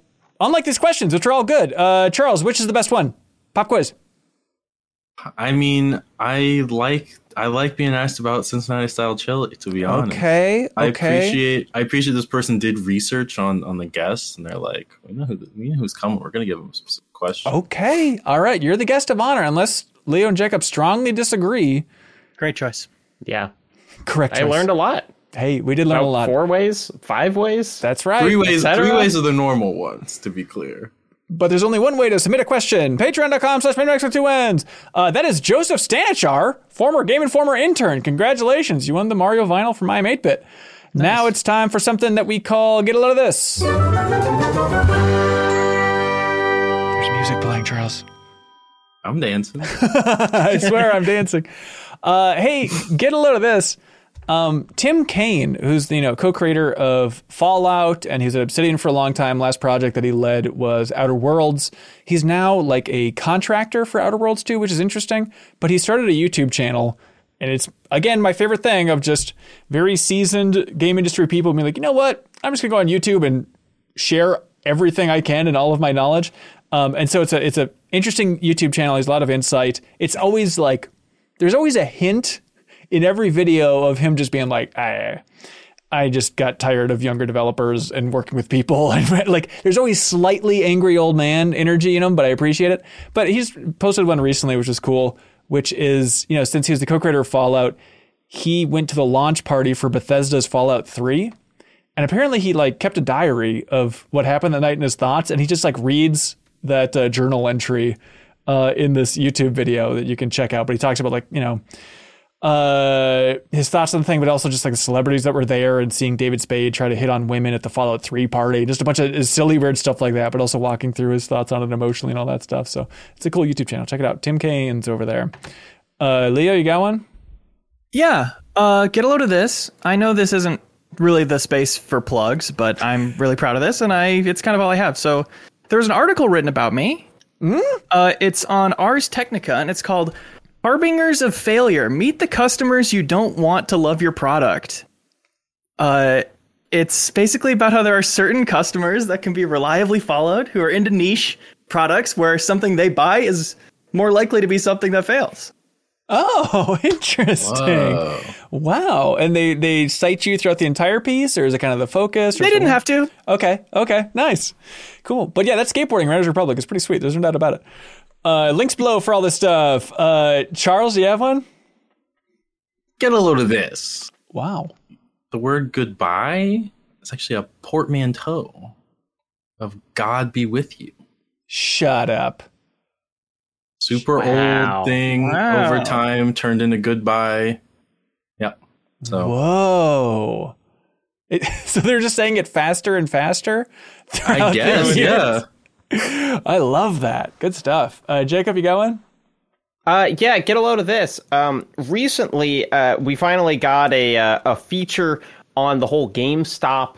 unlike these questions, which are all good. Uh, Charles, which is the best one? Pop quiz. I mean, I like I like being asked about Cincinnati style chili. To be honest, Okay. I Okay. appreciate I appreciate this person did research on on the guests, and they're like, we know who we know who's coming. We're gonna give them a specific question. Okay. All right. You're the guest of honor, unless Leo and Jacob strongly disagree. Great choice. yeah. Correct. I choice. learned a lot. Hey, we did learn About a lot. Four ways, five ways. That's right. Three ways, three ways are the normal ones. To be clear, But there's only one way to submit a question. Patreon.com slash MinnMax with two N's. Uh, that is Joseph Stanichar, former Game Informer intern. Congratulations. You won the Mario vinyl from iam8bit. Now it's time for something that we call Get a Load of This. There's music playing, Charles. I'm dancing. I swear I'm dancing. Uh, hey, get a load of this. Um, Tim Cain, who's the you know co-creator of Fallout, and he's at Obsidian for a long time. Last project that he led was Outer Worlds. He's now like a contractor for Outer Worlds 2, which is interesting. But he started a YouTube channel, and it's again my favorite thing of just very seasoned game industry people being like, you know what? I'm just gonna go on YouTube and share everything I can and all of my knowledge. Um, and so it's a it's a interesting YouTube channel. He has a lot of insight. It's always like there's always a hint in every video of him just being like, I, I just got tired of younger developers and working with people. And like, there's always slightly angry old man energy in him, but I appreciate it. But he's posted one recently, which is cool, which is, you know, since he was the co-creator of Fallout, he went to the launch party for Bethesda's Fallout 3. And apparently he like kept a diary of what happened that night in his thoughts. And he just like reads that uh, journal entry uh, in this YouTube video that you can check out. But he talks about like, you know, uh, his thoughts on the thing, but also just like the celebrities that were there and seeing David Spade try to hit on women at the Fallout 3 party, just a bunch of silly, weird stuff like that, but also walking through his thoughts on it emotionally and all that stuff. So it's a cool YouTube channel. Check it out. Tim Cain's over there. Uh, Leo, you got one? Yeah. Uh, get a load of this. I know this isn't really the space for plugs, but I'm really proud of this, and I it's kind of all I have. So there's an article written about me. Uh, it's on Ars Technica, and it's called "Harbingers of Failure: Meet the customers you don't want to love your product." Uh, it's basically about how there are certain customers that can be reliably followed who are into niche products where something they buy is more likely to be something that fails. Oh, interesting. Whoa. Wow. And they, they cite you throughout the entire piece, or is it kind of the focus? Or They didn't something? have to. Okay. Okay. Nice. Cool. But yeah, that skateboarding Riders Republic is pretty sweet. There's no doubt about it. Uh, links below for all this stuff. Uh, Charles, do you have one? Get a load of this. Wow. The word goodbye is actually a portmanteau of God be with you. Shut up. Super Wow. old thing Wow. over time turned into goodbye. Yep. So Whoa. It, so they're just saying it faster and faster? I throughout the guess, years? yeah. I love that. Good stuff. Uh, Jacob, you got one? Uh, yeah, get a load of this. Um, recently, uh, we finally got a uh, a feature on the whole GameStop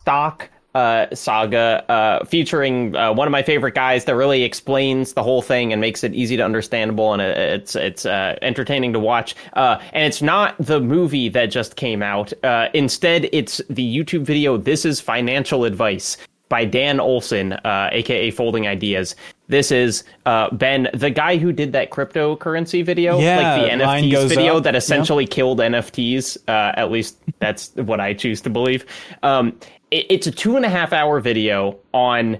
stock uh, saga, uh, featuring one of my favorite guys that really explains the whole thing and makes it easy to understandable and it's it's entertaining to watch. And it's not the movie that just came out. Instead, it's the YouTube video. This is financial advice by Dan Olson, aka Folding Ideas. This is Ben, the guy who did that cryptocurrency video, Yeah, like the NFTs video up. that essentially killed NFTs. Uh, at least that's what I choose to believe. Um, it, it's a two and a half hour video on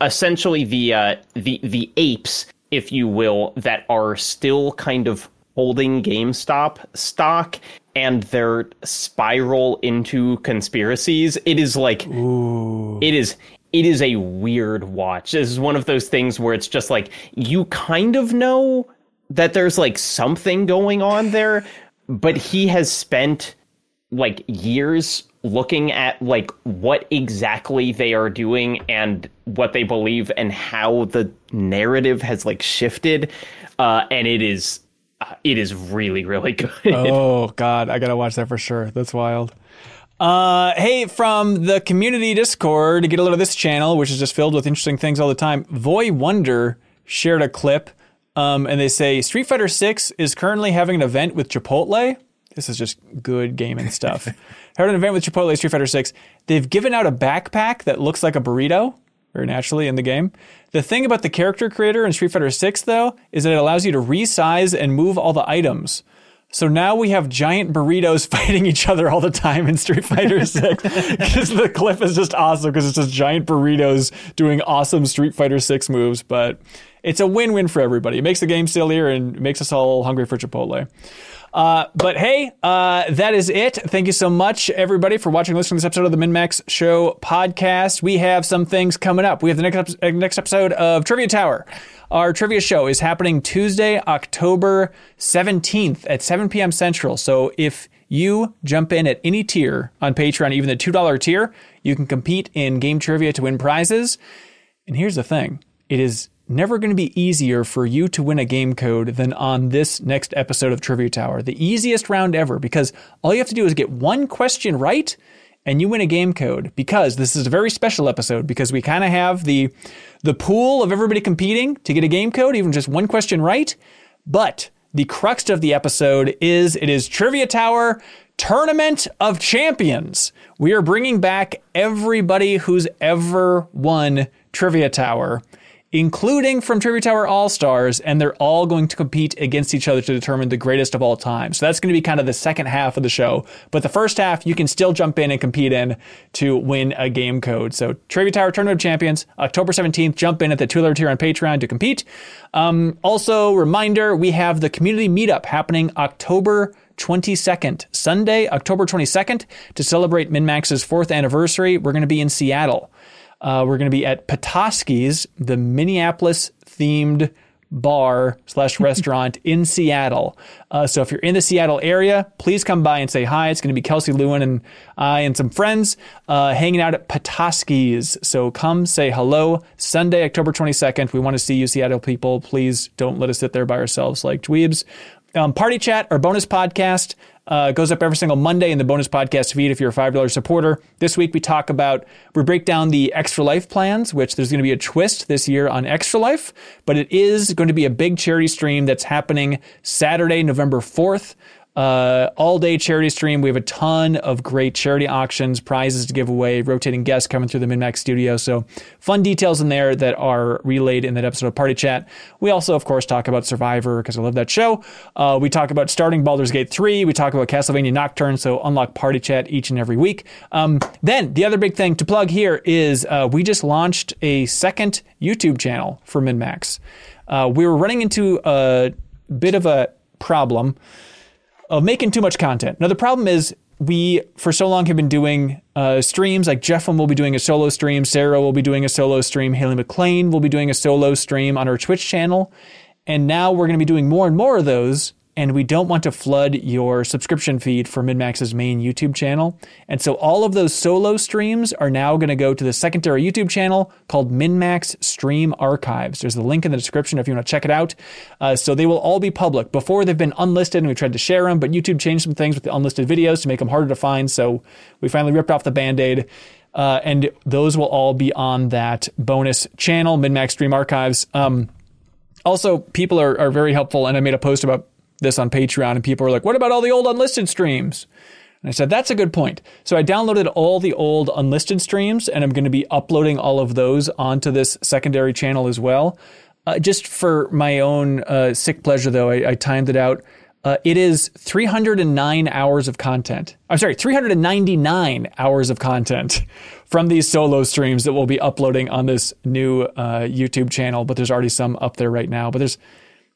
essentially the uh, the the apes, if you will, that are still kind of holding GameStop stock and their spiral into conspiracies. It is like it is it is a weird watch. This is one of those things where it's just like you kind of know that there's like something going on there, but he has spent like years looking at like what exactly they are doing and what they believe and how the narrative has like shifted uh and it is uh, it is really really good Oh God, I gotta watch that for sure. That's wild. Uh, hey, from the community Discord to get a load of this channel, which is just filled with interesting things all the time. Voy Wonder shared a clip, um, and they say Street Fighter Six is currently having an event with Chipotle. This is just good gaming stuff. Had an event with Chipotle Street Fighter Six. They've given out a backpack that looks like a burrito, very naturally in the game. The thing about the character creator in Street Fighter Six, though, is that it allows you to resize and move all the items. So now we have giant burritos fighting each other all the time in Street Fighter 6. Because the clip is just awesome because it's just giant burritos doing awesome Street Fighter 6 moves. But it's a win win for everybody. It makes the game sillier and makes us all hungry for Chipotle. Uh, but hey, uh, that is it. Thank you so much, everybody, for watching and listening to this episode of the MinnMax Show podcast. We have some things coming up. We have the next, next episode of Trivia Tower. Our trivia show is happening Tuesday, October 17th at 7 p.m. Central. So if you jump in at any tier on Patreon, even the $2 tier, you can compete in game trivia to win prizes. And here's the thing it is never going to be easier for you to win a game code than on this next episode of Trivia Tower. The easiest round ever because all you have to do is get one question right and you win a game code because this is a very special episode because we kind of have the the pool of everybody competing to get a game code even just one question right but the crux of the episode is it is Trivia Tower Tournament of Champions. We are bringing back everybody who's ever won Trivia Tower, including from Trivia Tower All Stars, and they're all going to compete against each other to determine the greatest of all time. So that's going to be kind of the second half of the show. But the first half, you can still jump in and compete in to win a game code. So Trivia Tower Tournament of Champions, October 17th, jump in at the $2 tier on Patreon to compete. Um, also, reminder, we have the community meetup happening October 22nd, Sunday, October 22nd, to celebrate MinnMax's fourth anniversary. We're going to be in Seattle. Uh, we're going to be at Petoskey's, the Minneapolis themed bar slash restaurant in Seattle. Uh, so if you're in the Seattle area, please come by and say hi. It's going to be Kelsey Lewin and I and some friends uh, hanging out at Petoskey's. So come say hello. Sunday, October 22nd. We want to see you, Seattle people. Please don't let us sit there by ourselves like dweebs. Um, Party Chat, our bonus podcast, uh, goes up every single Monday in the bonus podcast feed if you're a $5 supporter. This week we talk about, we break down the Extra Life plans, which there's going to be a twist this year on Extra Life, but it is going to be a big charity stream that's happening Saturday, November 4th. Uh, all day charity stream. We have a ton of great charity auctions, prizes to give away, rotating guests coming through the MinnMax studio. So fun details in there that are relayed in that episode of Party Chat. We also, of course, talk about Survivor because I love that show. Uh, we talk about starting Baldur's Gate 3. We talk about Castlevania Nocturne. So unlock Party Chat each and every week. Um, then the other big thing to plug here is uh, we just launched a second YouTube channel for MinnMax. Uh, we were running into a bit of a problem of making too much content. Now the problem is we for so long have been doing uh, streams like Jeff will be doing a solo stream, Sarah will be doing a solo stream, Haley McLean will be doing a solo stream on our Twitch channel, and now we're going to be doing more and more of those. And we don't want to flood your subscription feed for MinnMax's main YouTube channel. And so all of those solo streams are now going to go to the secondary YouTube channel called MinnMax Stream Archives. There's a link in the description if you want to check it out. Uh, so they will all be public. Before they've been unlisted, and we tried to share them, but YouTube changed some things with the unlisted videos to make them harder to find. So we finally ripped off the band aid. Uh, and those will all be on that bonus channel, MinnMax Stream Archives. Um, also, people are, are very helpful, and I made a post about this on Patreon, and people were like, "What about all the old unlisted streams?" And I said, "That's a good point." So I downloaded all the old unlisted streams, and I'm going to be uploading all of those onto this secondary channel as well. Uh, just for my own uh, sick pleasure, though, I, I timed it out. Uh, it is 309 hours of content. I'm sorry, 399 hours of content from these solo streams that we'll be uploading on this new uh, YouTube channel. But there's already some up there right now. But there's,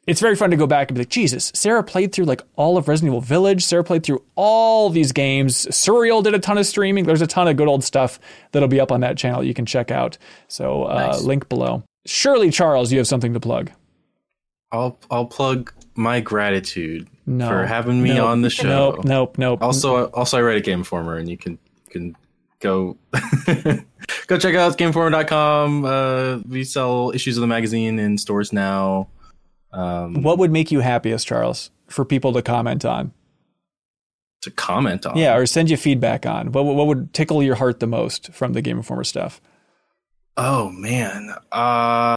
it's very fun to go back and be like, Jesus, Sarah played through like all of Resident Evil Village. Sarah played through all these games. Surreal did a ton of streaming. There's a ton of good old stuff that'll be up on that channel you can check out. So uh, Nice. link below. Surely, Charles, you have something to plug. I'll I'll plug my gratitude No. for having me Nope. on the show. Nope, nope, nope. Also, also I write a Game Informer, and you can can go go check out GameInformer.com. Uh, we sell issues of the magazine in stores now. Um, What would make you happiest, Charles, for people to comment on? to comment on? Yeah, or send you feedback on. What, what would tickle your heart the most from the Game Informer stuff? Oh man. Uh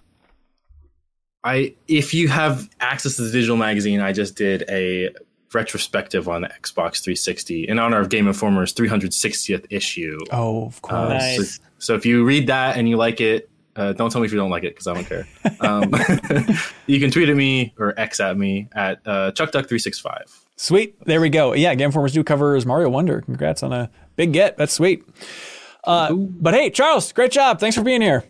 I if you have access to the digital magazine, I just did a retrospective on Xbox 360 in honor of Game Informer's 360th issue. Oh, of course. Uh, Nice. so, so if you read that and you like it, uh, don't tell me if you don't like it because I don't care. Um, you can tweet at me or X at me at uh, ChuckDuck365. Sweet. There we go. Yeah, Game Informer's new cover is Mario Wonder. Congrats on a big get. That's sweet. Uh, but hey, Charles, great job. Thanks for being here.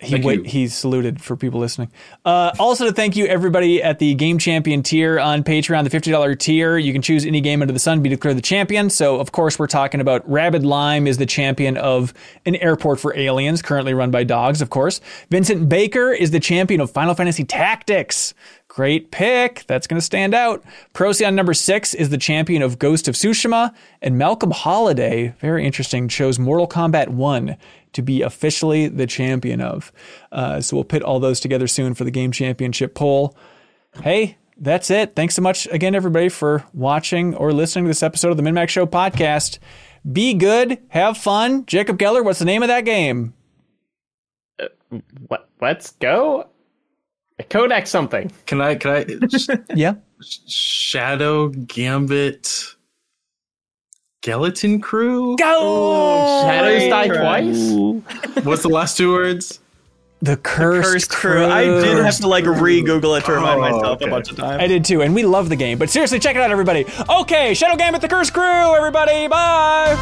He Thank wait, you. he saluted for people listening. Uh, also to thank you everybody at the Game Champion tier on Patreon, the fifty dollar tier. You can choose any game under the sun, be declared the champion. So of course we're talking about Rabid Lime is the champion of an airport for aliens, currently run by dogs, of course. Vincent Baker is the champion of Final Fantasy Tactics. Great pick. That's going to stand out. Procyon number six is the champion of Ghost of Tsushima. And Malcolm Holiday, very interesting, chose Mortal Kombat 1 to be officially the champion of. Uh, so we'll pit all those together soon for the game championship poll. Hey, that's it. Thanks so much again, everybody, for watching or listening to this episode of the MinnMax Show podcast. Be good, have fun. Jacob Geller, what's the name of that game? Let, let's go. Kodak something. Can I? Can I? Yeah. Shadow Gambit. Skeleton Crew. Go! Oh, Shadows die Ooh. twice. What's the last two words? The cursed, Cursed crew. I did have to like oh, re-Google it to remind Oh, myself okay. a bunch of times. I did too, and we love the game. But seriously, check it out, everybody. Okay, Shadow Gambit, the Curse Crew, everybody. Bye.